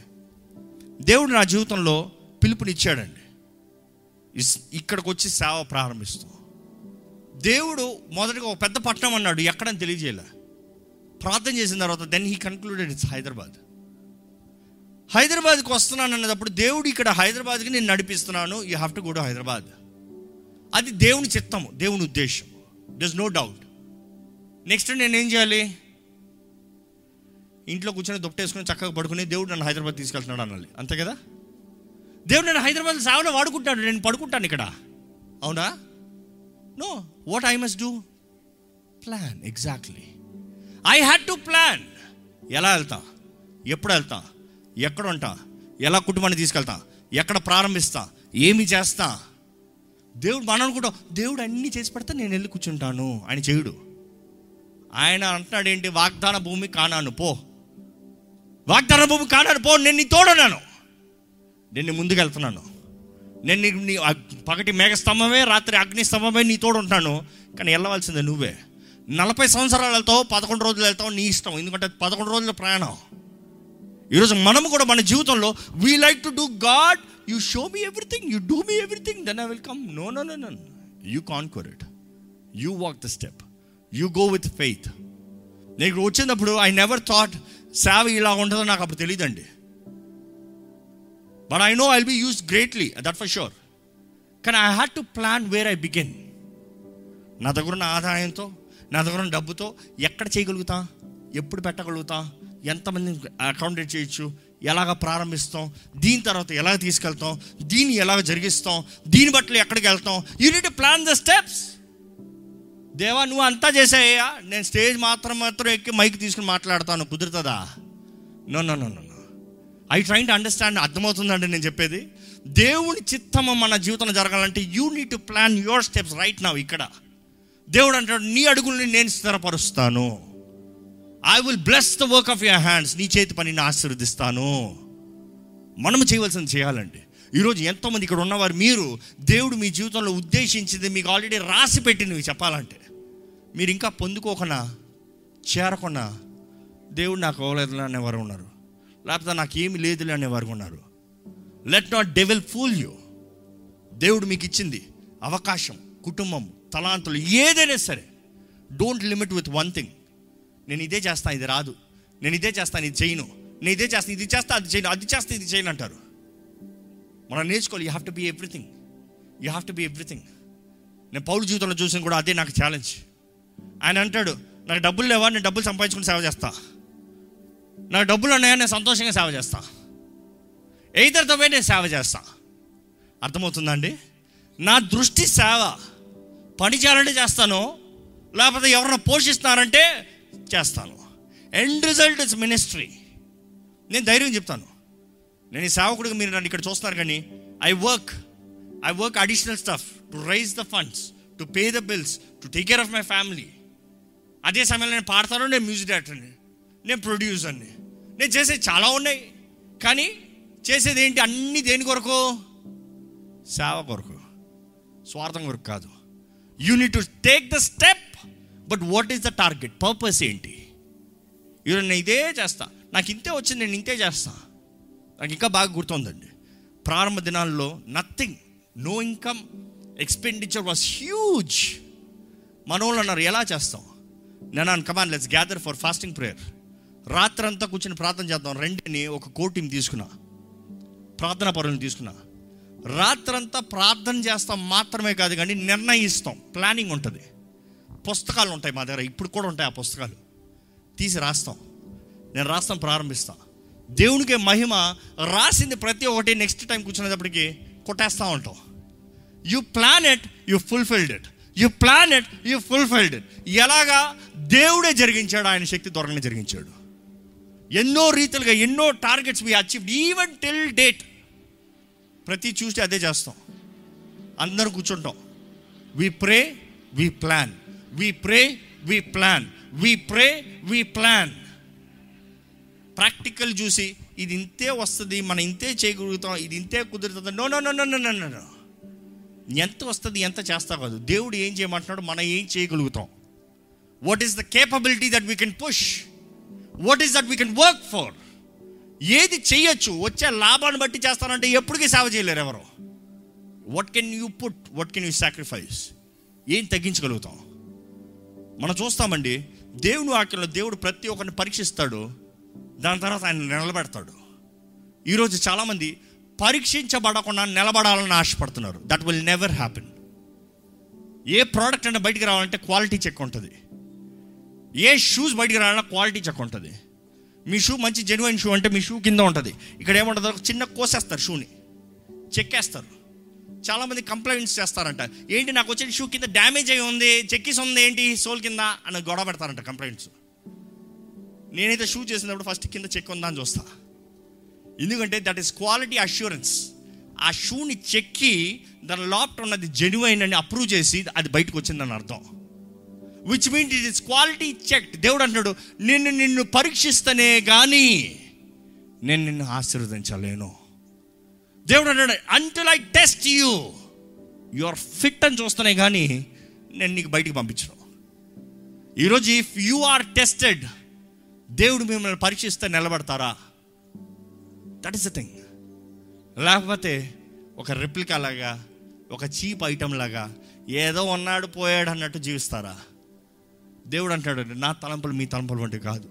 Speaker 1: దేవుడు నా జీవితంలో పిలుపునిచ్చాడండి. ఇస్- ఇక్కడికి వచ్చి సేవ ప్రారంభిస్తాం. దేవుడు మొదటగా ఒక పెద్ద పట్టణం అన్నాడు ఎక్కడని తెలియజేయలే. ప్రార్థన చేసిన తర్వాత then he concluded it's Hyderabad హైదరాబాద్కి వస్తున్నాను అన్నప్పుడు దేవుడు ఇక్కడ హైదరాబాద్కి నేను నడిపిస్తున్నాను you have to go to Hyderabad. అది దేవుని చిత్తము దేవుని ఉద్దేశం డస్ నో డౌట్ నెక్స్ట్ నేను ఏం చేయాలి? ఇంట్లో కూర్చొని దుప్పటేసుకుని చక్కగా పడుకుని దేవుడు నన్ను హైదరాబాద్ తీసుకెళ్తున్నాడు అనాలి అంతే కదా? దేవుడు నేను హైదరాబాద్ సేవలో వాడుకుంటాడు. నేను పడుకుంటాను ఇక్కడ. అవునా? No what I must do plan exactly I had to plan ఎలా వెళ్తా? ఎప్పుడు వెళ్తా? ఎక్కడ ఉంటా? ఎలా కుటుంబాన్ని తీసుకెళ్తా? ఎక్కడ ప్రారంభిస్తా? ఏమి చేస్తా? దేవుడు మనం అనుకుంటాం దేవుడు అన్నీ చేసి పెడితే నేను వెళ్ళి కూర్చుంటాను. ఆయన చేయుడు. ఆయన అంటున్నాడు ఏంటి? వాగ్దాన భూమి కానాను పో. వాగ్దాన భూమి కాడాడు పో నేను నీ తోడున్నాను. నేను ముందుకెళ్తున్నాను ముందుకు వెళ్తున్నాను. నేను నీ నీ పగటి మేఘస్తంభమే రాత్రి అగ్ని స్తంభమే నీ తోడు ఉంటాను కానీ వెళ్ళవలసిందే నువ్వే. నలభై సంవత్సరాలు వెళ్తావు పదకొండు రోజులు వెళ్తావు నీ ఇష్టం. ఎందుకంటే పదకొండు రోజుల ప్రయాణం. ఈరోజు మనము కూడా మన జీవితంలో we like to do God you show me everything you do me everything then I will come no no no no you conquer it you walk the step you go with faith నీకు వచ్చినప్పుడు I never thought సేవ ఇలా ఉంటుందో నాకు అప్పుడు తెలియదండి but I know I'll be used greatly that for sure కానీ I had to plan where I begin నా దగ్గర ఉన్న ఆదాయంతో నా దగ్గర ఉన్న డబ్బుతో ఎక్కడ చేయగలుగుతా? ఎప్పుడు పెట్టగలుగుతా? ఎంతమంది అకౌంటెంట్ చేయొచ్చు? ఎలాగ ప్రారంభిస్తాం? దీని తర్వాత ఎలా తీసుకెళ్తాం? దీన్ని ఎలాగ జరిగిస్తాం? దీని బట్టి ఎక్కడికి వెళ్తాం? You need plan the steps దేవా నువ్వు అంతా చేసాయ్యా. నేను స్టేజ్ మాత్రం మాత్రం ఎక్కి మైక్ తీసుకుని మాట్లాడతాను. కుదురుతుందా? No no no no I trying to understand అర్థమవుతుందండి నేను చెప్పేది. దేవుని చిత్తము మన జీవితంలో జరగాలంటే you need to plan your steps right నా ఇక్కడ. దేవుడు అంటాడు నీ అడుగుల్ని నేను స్థిరపరుస్తాను. I will bless the work of your hands నీ చేతి పనిని ఆశీర్వదిస్తాను. మనము చేయవలసింది చేయాలండి. ఈరోజు ఎంతోమంది ఇక్కడ ఉన్నవారు మీరు దేవుడు మీ జీవితంలో ఉద్దేశించింది మీకు ఆల్రెడీ రాసి పెట్టినవి చెప్పాలంటే. మీరు ఇంకా పొందుకోకుండా చేరకుండా దేవుడు నాకు అవ్వలేదు అనేవారు ఉన్నారు. లేకపోతే నాకు ఏమి లేదులే అనేవారు ఉన్నారు. Let not devil fool you దేవుడు మీకు ఇచ్చింది అవకాశం కుటుంబం తలాంతులు ఏదైనా సరే. Don't limit with one thing నేను ఇదే చేస్తాను ఇది రాదు. నేను ఇదే చేస్తాను ఇది చేయను. నేను ఇదే చేస్తాను ఇది చేస్తా అది చేయను. అది చేస్తా ఇది చేయను అంటారు. మనం నేర్చుకోవాలి you have to be everything you have to be everything నేను పౌరు జీవితంలో చూసిన కూడా అదే నాకు ఛాలెంజ్ ఆయన అంటాడు నాకు డబ్బులు లేవా? నేను డబ్బులు సంపాదించుకుని సేవ చేస్తా. నాకు డబ్బులు ఉన్నాయా? నేను సంతోషంగా సేవ చేస్తా. ఎయితర్తో పోయి నేను సేవ చేస్తా. అర్థమవుతుందండి? నా దృష్టి సేవ. పని చేయాలంటే చేస్తాను లేకపోతే ఎవరైనా పోషిస్తున్నారంటే చేస్తాను. ఎండ్ రిజల్ట్ ఇస్ మినిస్ట్రీ నేను ధైర్యం చెప్తాను. నేను ఈ సేవకుడిగా మీరు నన్ను ఇక్కడ చూస్తున్నారు కానీ I work I work additional stuff to raise the funds to pay the bills to take care of my family అదే సమయంలో నేను పాడతాను నేను మ్యూజిక్ డైరెక్టర్ని నేను ప్రొడ్యూసర్ని నేను చేసేది చాలా ఉన్నాయి. కానీ చేసేది ఏంటి? అన్ని దేని కొరకు? సేవ కొరకు. స్వార్థం కొరకు కాదు. You need to take the step but what is the target purpose ఏంటి? ఈరోజు నేను ఇదే చేస్తా. నాకు ఇంతే వచ్చింది నేను ఇంతే చేస్తా. నాకు ఇంకా బాగా గుర్తుందండి. ప్రారంభ దినాల్లో nothing no income expenditure was huge మనోళ్ళు అన్నారు ఎలా చేస్తాం? నేను come on let's gather for fasting prayer రాత్రంతా కూర్చొని ప్రార్థన చేద్దాం. రెండిని ఒక కోటిని తీసుకున్నా. ప్రార్థనా పరులను తీసుకున్నా. రాత్రంతా ప్రార్థన చేస్తాం మాత్రమే కాదు కానీ నిర్ణయిస్తాం. ప్లానింగ్ ఉంటుంది. పుస్తకాలు ఉంటాయి మా దగ్గర. ఇప్పుడు కూడా ఉంటాయి ఆ పుస్తకాలు. తీసి రాస్తాం. నేను రాస్తాం ప్రారంభిస్తాం. దేవునికి మహిమ. రాసింది ప్రతి ఒక్కటి. నెక్స్ట్ టైం కూర్చునేటప్పటికి కొట్టేస్తూ ఉంటాం. You plan it you fulfilled it you plan it you fulfilled it ఎలాగా? దేవుడే జరిగించాడు ఆయన శక్తి త్వరగానే జరిగించాడు. ఎన్నో రీతిలుగా ఎన్నో targets we achieved even till date ప్రతి చూస్తే అదే చేస్తాం. అందరం కూర్చుంటాం. We pray we plan we pray we plan we pray we plan practical చూసి ఇది ఇంతే వస్తుంది మనం ఇంతే చేయగలుగుతాం ఇది ఇంతే కుదురుతుంది. No no no no no no no ఎంత వస్తుంది ఎంత చేస్తా కాదు. దేవుడు ఏం చేయమంటున్నాడు మనం ఏం చేయగలుగుతాం? What is the capability that we can push what is that we can work for ఏది చేయొచ్చు? వచ్చే లాభాన్ని బట్టి చేస్తానంటే ఎప్పటికీ సేవ చేయలేరు ఎవరు. What can you put what can you sacrifice ఏం తగ్గించగలుగుతాం? మనం చూస్తామండి దేవుని వాక్యంలో దేవుడు ప్రతి ఒక్కరిని పరీక్షిస్తాడు దాని తర్వాత ఆయన నిలబెడతాడు. ఈరోజు చాలామంది పరీక్షించబడకుండా నిలబడాలని ఆశపడుతున్నారు. దట్ విల్ నెవర్ హ్యాపెన్ ఏ ప్రోడక్ట్ అయినా బయటికి రావాలంటే క్వాలిటీ చెక్ ఉంటుంది. ఏ షూస్ బయటికి రావాలన్నా క్వాలిటీ చెక్ ఉంటుంది. మీ షూ మంచి జెన్యున్ షూ అంటే మీ షూ కింద ఉంటుంది. ఇక్కడ ఏముంటుంది ఒక చిన్న కోసేస్తారు షూని చెక్కేస్తారు. చాలామంది కంప్లైంట్స్ చేస్తారంట. ఏంటి నాకు వచ్చిన షూ కింద డ్యామేజ్ అయి ఉంది చెక్కిస్ ఉంది ఏంటి? సోల్ కింద? అని గొడవ పెడతారంట కంప్లైంట్స్ నేనైతే షూ చేసినప్పుడు ఫస్ట్ కింద చెక్ ఉందా అని చూస్తాను ఎందుకంటే దట్ ఈస్ క్వాలిటీ అష్యూరెన్స్ ఆ షూని చెక్కి దాని లోపల ఉన్నది జెన్యున్ అని అప్రూవ్ చేసి అది బయటకు వచ్చిందని అర్థం. Which mean it is quality check దేవుడు అంటున్నాడు నిన్ను నిన్ను పరీక్షిస్తేనే కానీ నేను నిన్ను ఆశీర్వదించలేను. దేవుడు అన్నాడు until I test you you are fit అని చూస్తానే కానీ నేను నీకు బయటికి పంపించను. ఈరోజు ఇఫ్ యు ఆర్ టెస్టెడ్ దేవుడు మిమ్మల్ని పరీక్షిస్తే నిలబడతారా? దట్ ఇస్ ద థింగ్ లేకపోతే ఒక రెప్లికా లాగా ఒక చీప్ ఐటమ్ లాగా ఏదో ఉన్నాడు పోయాడు అన్నట్టు జీవిస్తారా? దేవుడు అంటాడు నా తలంపులు మీ తలంపులు వంటి కాదు.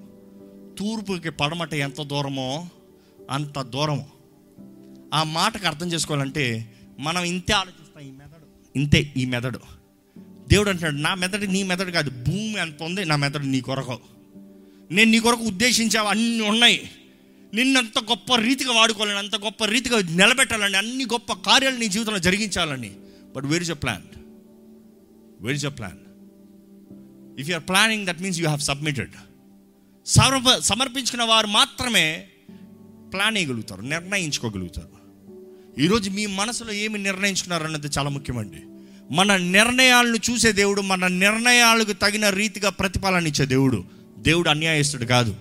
Speaker 1: తూర్పుకి పడమట ఎంత దూరమో అంత దూరము. ఆ మాటకు అర్థం చేసుకోవాలంటే మనం ఇంతే ఆలోచిస్తాం ఈ మెదడు. ఇంతే ఈ మెదడు. దేవుడు అంటాడు నా మెదడు నీ మెదడు కాదు భూమి అంత ఉంది నా మెదడు నీ కొరకు. నేను నీ కొరకు ఉద్దేశించావు అన్నీ ఉన్నాయి. నిన్నంత గొప్ప రీతిగా వాడుకోవాలని అంత గొప్ప రీతిగా నిలబెట్టాలని అన్ని గొప్ప కార్యాలు నీ జీవితంలో జరిగించాలని. But where is a plan where is a plan if you are planning that means you have submitted సమర్ప సమర్పించుకున్న వారు మాత్రమే ప్లాన్ వేయగలుగుతారు నిర్ణయించుకోగలుగుతారు. ఈరోజు మీ మనసులో ఏమి నిర్ణయించుకున్నారు అన్నది చాలా ముఖ్యమండి. మన నిర్ణయాలను చూసే దేవుడు మన నిర్ణయాలకు తగిన రీతిగా ప్రతిఫలాన్ని ఇచ్చే దేవుడు. దేవుడు అన్యాయస్తుడు కాదు.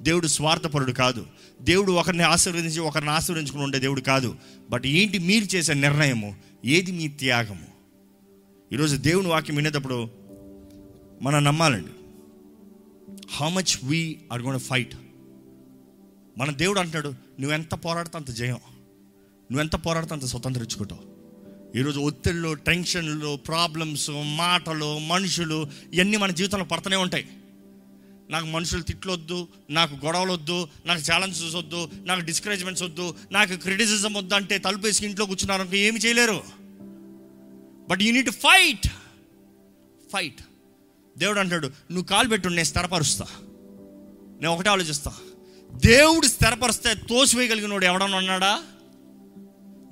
Speaker 1: దేవుడు స్వార్థపరుడు కాదు. దేవుడు ఒకరిని ఆశీర్వదించి ఒకరిని ఆశీర్వదించుకుని ఉండే దేవుడు కాదు. బట్ ఏంటి మీరు చేసే నిర్ణయము? ఏది మీ త్యాగము? ఈరోజు దేవుని వాక్యం వినేటప్పుడు మనం నమ్మాలండి. How much we are gonna fight మన దేవుడు అంటాడు నువ్వెంత పోరాడితే అంత జయం. నువ్వెంత పోరాడితే అంత స్వతంత్రం ఇచ్చుకుంటావు ఈరోజు ఒత్తిళ్ళు టెన్షన్లు ప్రాబ్లమ్స్ మాటలు మనుషులు ఇవన్నీ మన జీవితంలో పడుతూనే ఉంటాయి. నాకు మనుషులు తిట్లొద్దు నాకు గొడవలు వద్దు నాకు ఛాలెంజెస్ వద్దు నాకు డిస్కరేజ్మెంట్స్ వద్దు నాకు క్రిటిసిజం వద్దు అంటే తలుపు వేసి ఇంట్లో కూర్చున్నారు ఏమి చేయలేరు. But you need fight fight దేవుడు అంటాడు నువ్వు కాలు పెట్టు నేను స్థిరపరుస్తా. నేను ఒకటే ఆలోచిస్తా. దేవుడు స్థిరపరిస్తే తోసివేయగలిగినోడు ఎవడన్నా ఉన్నాడా?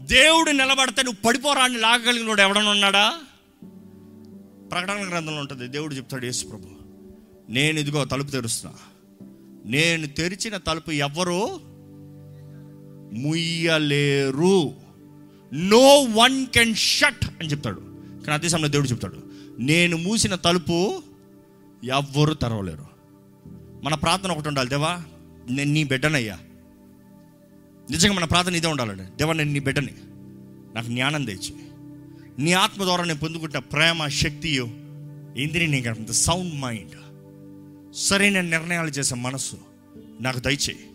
Speaker 1: దేవుడు నిలబడితే నువ్వు పడిపోరా అని లాగగలిగినోడు ఎవడన్నా ఉన్నాడా? ప్రకటన గ్రంథంలో ఉంటుంది దేవుడు చెప్తాడు యేసు ప్రభు నేను ఇదిగో తలుపు తెరుస్తున్నా. నేను తెరిచిన తలుపు ఎవ్వరు ముయ్యలేరు. నో వన్ కెన్ షట్ అని చెప్తాడు. కానీ అదే సమయంలో దేవుడు చెప్తాడు. నేను మూసిన తలుపు ఎవ్వరు తెరవలేరు. మన ప్రార్థన ఒకటి ఉండాలి. దేవా నేను నీ బిడ్డనయ్యా. నిజంగా మన ప్రార్థన ఇదే ఉండాలండి. దేవా నేను నీ బిడ్డని. నాకు జ్ఞానం తెచ్చి. నీ ఆత్మ ద్వారా నేను పొందుకుంటున్న ప్రేమ శక్తియు ఇంద్రియ నీకు సౌండ్ మైండ్ సరైన నిర్ణయాలు చేసే మనసు నాకు దయచేయి.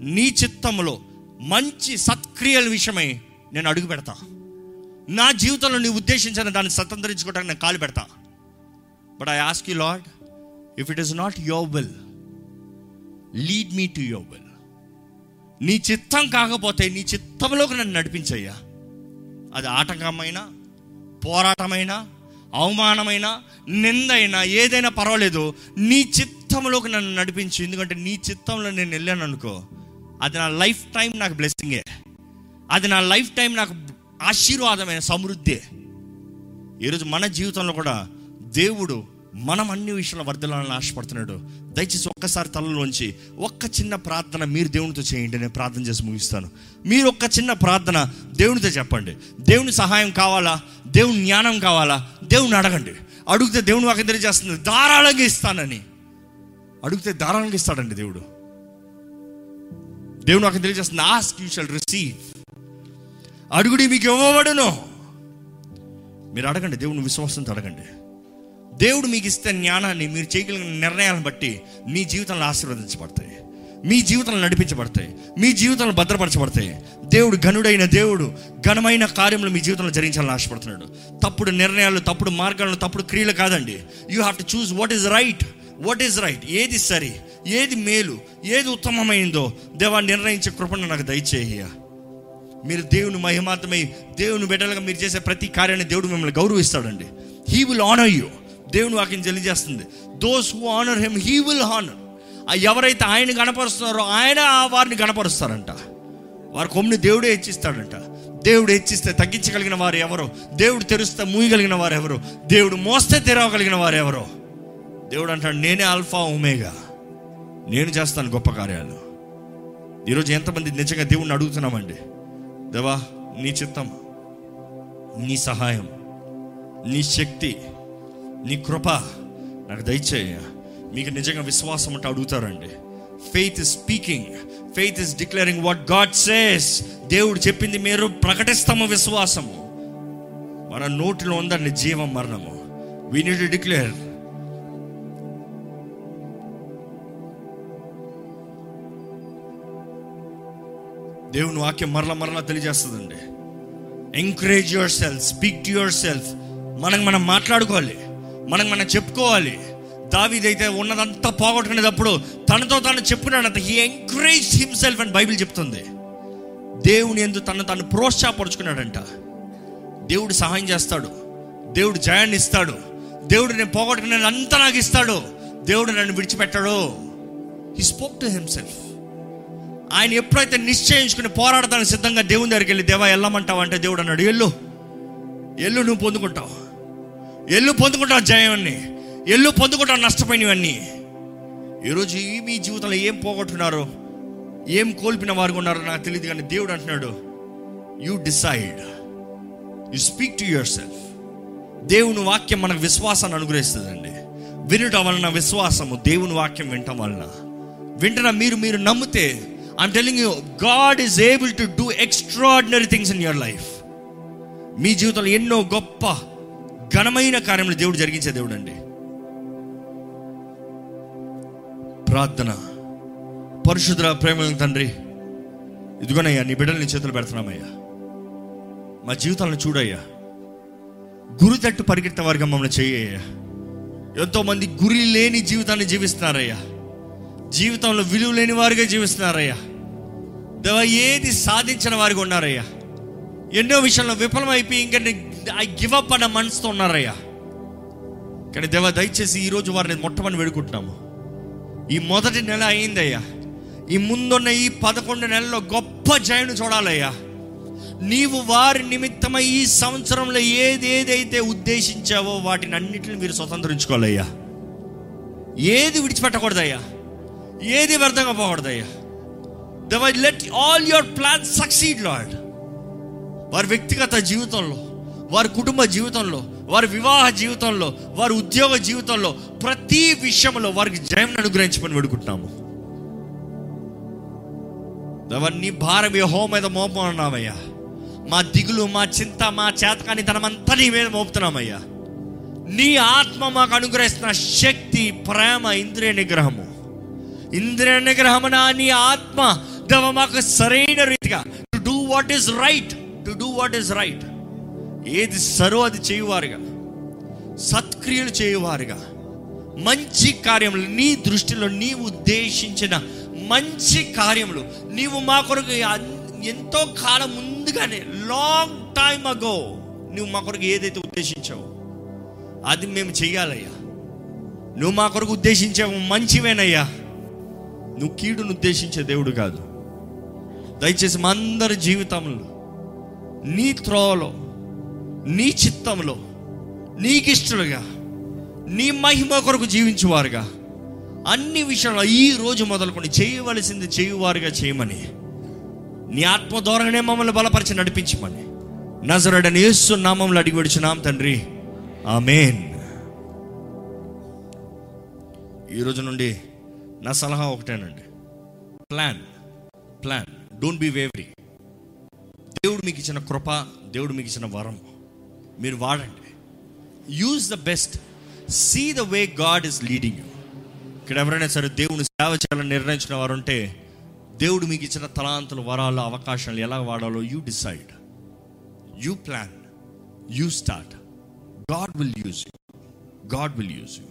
Speaker 1: నీ చిత్తంలో మంచి సత్క్రియల విషయమై నేను అడుగు పెడతా. నా జీవితంలో నీ ఉద్దేశించిన దాన్ని స్వతంత్రించుకోవడానికి నేను కాలు పెడతా. But I ask you Lord if it is not your will lead me to your will నీ చిత్తం కాకపోతే నీ చిత్తంలోకి నన్ను నడిపించయ్యా. అది ఆటంకమైన పోరాటమైనా అవమానమైన నిందైనా ఏదైనా పర్వాలేదు నీ చిత్తంలోకి నన్ను నడిపించు. ఎందుకంటే నీ చిత్తంలో నేను వెళ్ళాను అనుకో అది నా లైఫ్ టైం నాకు బ్లెస్సింగే. అది నా లైఫ్ టైం నాకు ఆశీర్వాదమైన సమృద్ధి. ఈరోజు మన జీవితంలో కూడా దేవుడు మనం అన్ని విషయంలో వర్ధలాలని ఆశపడుతున్నాడు. దయచేసి ఒక్కసారి తలలోంచి ఒక్క చిన్న ప్రార్థన మీరు దేవునితో చేయండి నేను ప్రార్థన చేసి ముగిస్తాను. మీరు ఒక్క చిన్న ప్రార్థన దేవునితో చెప్పండి. దేవుని సహాయం కావాలా? దేవుని జ్ఞానం కావాలా? దేవుని అడగండి. అడిగితే దేవుని వాకి తెలియజేస్తుంది. ధారాళంగా ఇస్తానని. అడిగితే ధారాళంగా ఇస్తాడండి దేవుడు. దేవుని వాకి తెలియజేస్తుంది. ఆస్క్ యూ షల్ రిసీవ్ అడుగుడి మీకు ఇవ్వబడును. మీరు అడగండి. దేవుని విశ్వాసంతో అడగండి. దేవుడు మీకు ఇస్తే జ్ఞానాన్ని మీరు చేయగలిగిన నిర్ణయాలను బట్టి మీ జీవితంలో ఆశీర్వదించబడతాయి. మీ జీవితంలో నడిపించబడతాయి. మీ జీవితంలో భద్రపరచబడతాయి. దేవుడు ఘనుడైన దేవుడు ఘనమైన కార్యములు మీ జీవితంలో జరిగించాలని ఆశపడుతున్నాడు. తప్పుడు నిర్ణయాలు తప్పుడు మార్గాలను తప్పుడు క్రియలు కాదండి. You have to choose what is right what is right ఏది సరి? ఏది మేలు? ఏది ఉత్తమమైందో దేవా నిర్ణయించే కృపను నాకు దయచేయ మీరు దేవుని మహిమార్థమై దేవుని బిడ్డలుగా మీరు చేసే ప్రతి కార్యాన్ని దేవుడు మిమ్మల్ని గౌరవిస్తాడండి. హీ విల్ ఆనర్ యూ దేవుని వాక్యం తెలియజేస్తుంది. Those who honour him he will honour ఎవరైతే ఆయన గణపరుస్తున్నారో ఆయన ఆ వారిని గణపరుస్తారంట. వారి కొమ్ముని దేవుడే హెచ్చిస్తాడంట. దేవుడు హెచ్చిస్తే తగ్గించగలిగిన వారు ఎవరు? దేవుడు తెరుస్తే మూయగలిగిన వారు ఎవరు? దేవుడు మోస్తే తెరవగలిగిన వారు ఎవరు? దేవుడు అంటాడు నేనే అల్ఫా ఉమేగా నేను చేస్తాను గొప్ప కార్యాలు. ఈరోజు ఎంతమంది నిజంగా దేవుణ్ణి అడుగుతున్నామండి? దేవా నీ చిత్తం నీ సహాయం నీ శక్తి నీ కృప నాకు దయచేయ మీకు నిజంగా విశ్వాసం అంటే అడుగుతారండి. Faith is speaking faith is declaring what God says దేవుడు చెప్పింది మీరు ప్రకటిస్తాము విశ్వాసము. మన నోటిలో ఉందండి జీవం మరణము. వీ నీడ్ టు డిక్లేర్ దేవుని వాక్యం మరల మరలా తెలియజేస్తుందండి. Encourage yourself speak to yourself మనకు మనం మాట్లాడుకోవాలి. మనకు మనం చెప్పుకోవాలి. దావీదైతే ఉన్నదంతా పోగొట్టుకునేటప్పుడు తనతో తాను చెప్పుకున్నాడంత హీ ఎంకరేజ్ హిమ్సెల్ఫ్ అని బైబిల్ చెప్తుంది. దేవుని ఎందు తను తను ప్రోత్సాహపరుచుకున్నాడంట. దేవుడు సహాయం చేస్తాడు. దేవుడు జయాన్ని ఇస్తాడు. దేవుడు నేను పోగొట్టుకునే అంతా నాకు ఇస్తాడు. దేవుడు నన్ను విడిచిపెట్టాడు. హీ స్పోక్ టు హిమ్సెల్ఫ్ ఆయన ఎప్పుడైతే నిశ్చయించుకుని పోరాడతానికి సిద్ధంగా దేవుని దగ్గరికి వెళ్ళి దేవా వెళ్ళమంటావు? అంటే దేవుడు అన్నాడు ఎల్లు ఎల్లు నువ్వు పొందుకుంటావు. ఎల్లు పొందుకుంటావు జయాన్ని. ఎల్లు పొందుకుంటా నష్టపోయినవన్నీ. ఈరోజు ఈ మీ జీవితంలో ఏం పోగొట్టున్నారో ఏం కోల్పిన వారు ఉన్నారో నాకు తెలియదు కానీ దేవుడు అంటున్నాడు you decide you speak to yourself దేవుని వాక్యం మనకు విశ్వాసాన్ని అనుగ్రహిస్తుందండి. వినటం వలన విశ్వాసము దేవుని వాక్యం వినటం వలన. వింటున్న మీరు మీరు నమ్మితే I'm telling you God is able to do extraordinary things in your life మీ జీవితంలో ఎన్నో గొప్ప ఘనమైన కార్యములు దేవుడు జరిగించే దేవుడు అండి ప్రార్థన. పరిశుద్ధ ప్రేమ తండ్రి ఇదిగోనయ్యా నీ బిడ్డలు నీ చేతులు పెడుతున్నామయ్యా. మా జీవితాలను చూడయ్యా. గురి తట్టు పరిగెత్తే వారిగా మమ్మల్ని చేయ్యా ఎంతోమంది గురి లేని జీవితాన్ని జీవిస్తున్నారయ్యా. జీవితంలో విలువ లేని వారిగా జీవిస్తున్నారయ్యా. దేవ ఏది సాధించిన వారిగా ఉన్నారయ్యా. ఎన్నో విషయంలో విఫలమైపోయి ఇంకా ఐ గివ్ అప్ అన్న మనసుతో ఉన్నారయ్యా. కానీ దేవ దయచేసి ఈరోజు వారిని మొట్టమని వేడుకుంటున్నాము. ఈ మొదటి నెల అయిందయ్యా. ఈ ముందున్న ఈ పదకొండు నెలల్లో గొప్ప జయను చూడాలయ్యా. నీవు వారి నిమిత్తమై ఈ సంవత్సరంలో ఏది ఏదైతే ఉద్దేశించావో వాటిని అన్నిటిని మీరు స్వతంత్రించుకోవాలయ్యా. ఏది విడిచిపెట్టకూడదయ్యా. ఏది వ్యర్థంగా పోకూడదయ్యా. దవై let all your plan succeed Lord వారి వ్యక్తిగత జీవితంలో వారి కుటుంబ జీవితంలో వారి వివాహ జీవితంలో వారి ఉద్యోగ జీవితంలో ప్రతి విషయంలో వారికి జయం అనుగ్రహించమని వేడుకుంటున్నాము. దేవా నీ భారం యెహోవా మీద మోపమన్నావయ్యా మా దిగులు మా చింత మా చేతకాని తనమంతా నీ మీద మోపుతున్నామయ్యా. నీ ఆత్మ మాకు అనుగ్రహిస్తున్న శక్తి ప్రేమ ఇంద్రియ నిగ్రహము. ఇంద్రియ నిగ్రహమున నీ ఆత్మ దేవ మాకు సరైన రీతిగా to do what is right to do what is right ఏది సరో అది చేయువారుగా. సత్క్రియలు చేయువారుగా. మంచి కార్యములు నీ దృష్టిలో నీ ఉద్దేశించిన మంచి కార్యములు. నీవు మా కొరకు అన్- ఎంతో కాలం ముందుగానే లాంగ్ టైమ్ అగో నువ్వు మా కొరకు ఏదైతే ఉద్దేశించావో అది మేము చెయ్యాలయ్యా. నువ్వు మా కొరకు ఉద్దేశించావు మంచివేనయ్యా. నువ్వు కీడును ఉద్దేశించే దేవుడు కాదు. దయచేసి మా అందరి జీవితంలో నీ త్రోవలో నీ చిత్తంలో నీకిష్టలుగా నీ మహిమ కొరకు జీవించువారుగా అన్ని విషయాల్లో ఈ రోజు మొదలుకొని చేయవలసింది చేయువారుగా చేయమని నీ ఆత్మ ద్వారానే మమ్మల్ని బలపరిచి నడిపించమని నజరడని యేసు నామంలో అడిగి విడిచున్నాం తండ్రి. ఆమెన్. ఈ రోజు నుండి నా సలహా ఒకటేనండి. Plan plan. Don't be weary దేవుడు మీకు ఇచ్చిన కృప దేవుడు మీకు ఇచ్చిన వరం. మీరు వాడండి. Use the best see the way God is leading you ఇక్కడ ఎవరైనా సరే దేవుని సేవ చేయాలని నిర్ణయించిన వారు ఉంటే దేవుడు మీకు ఇచ్చిన తలాంతులు వరాలు అవకాశాలు ఎలా వాడాలో you decide you plan you start God will use you God will use you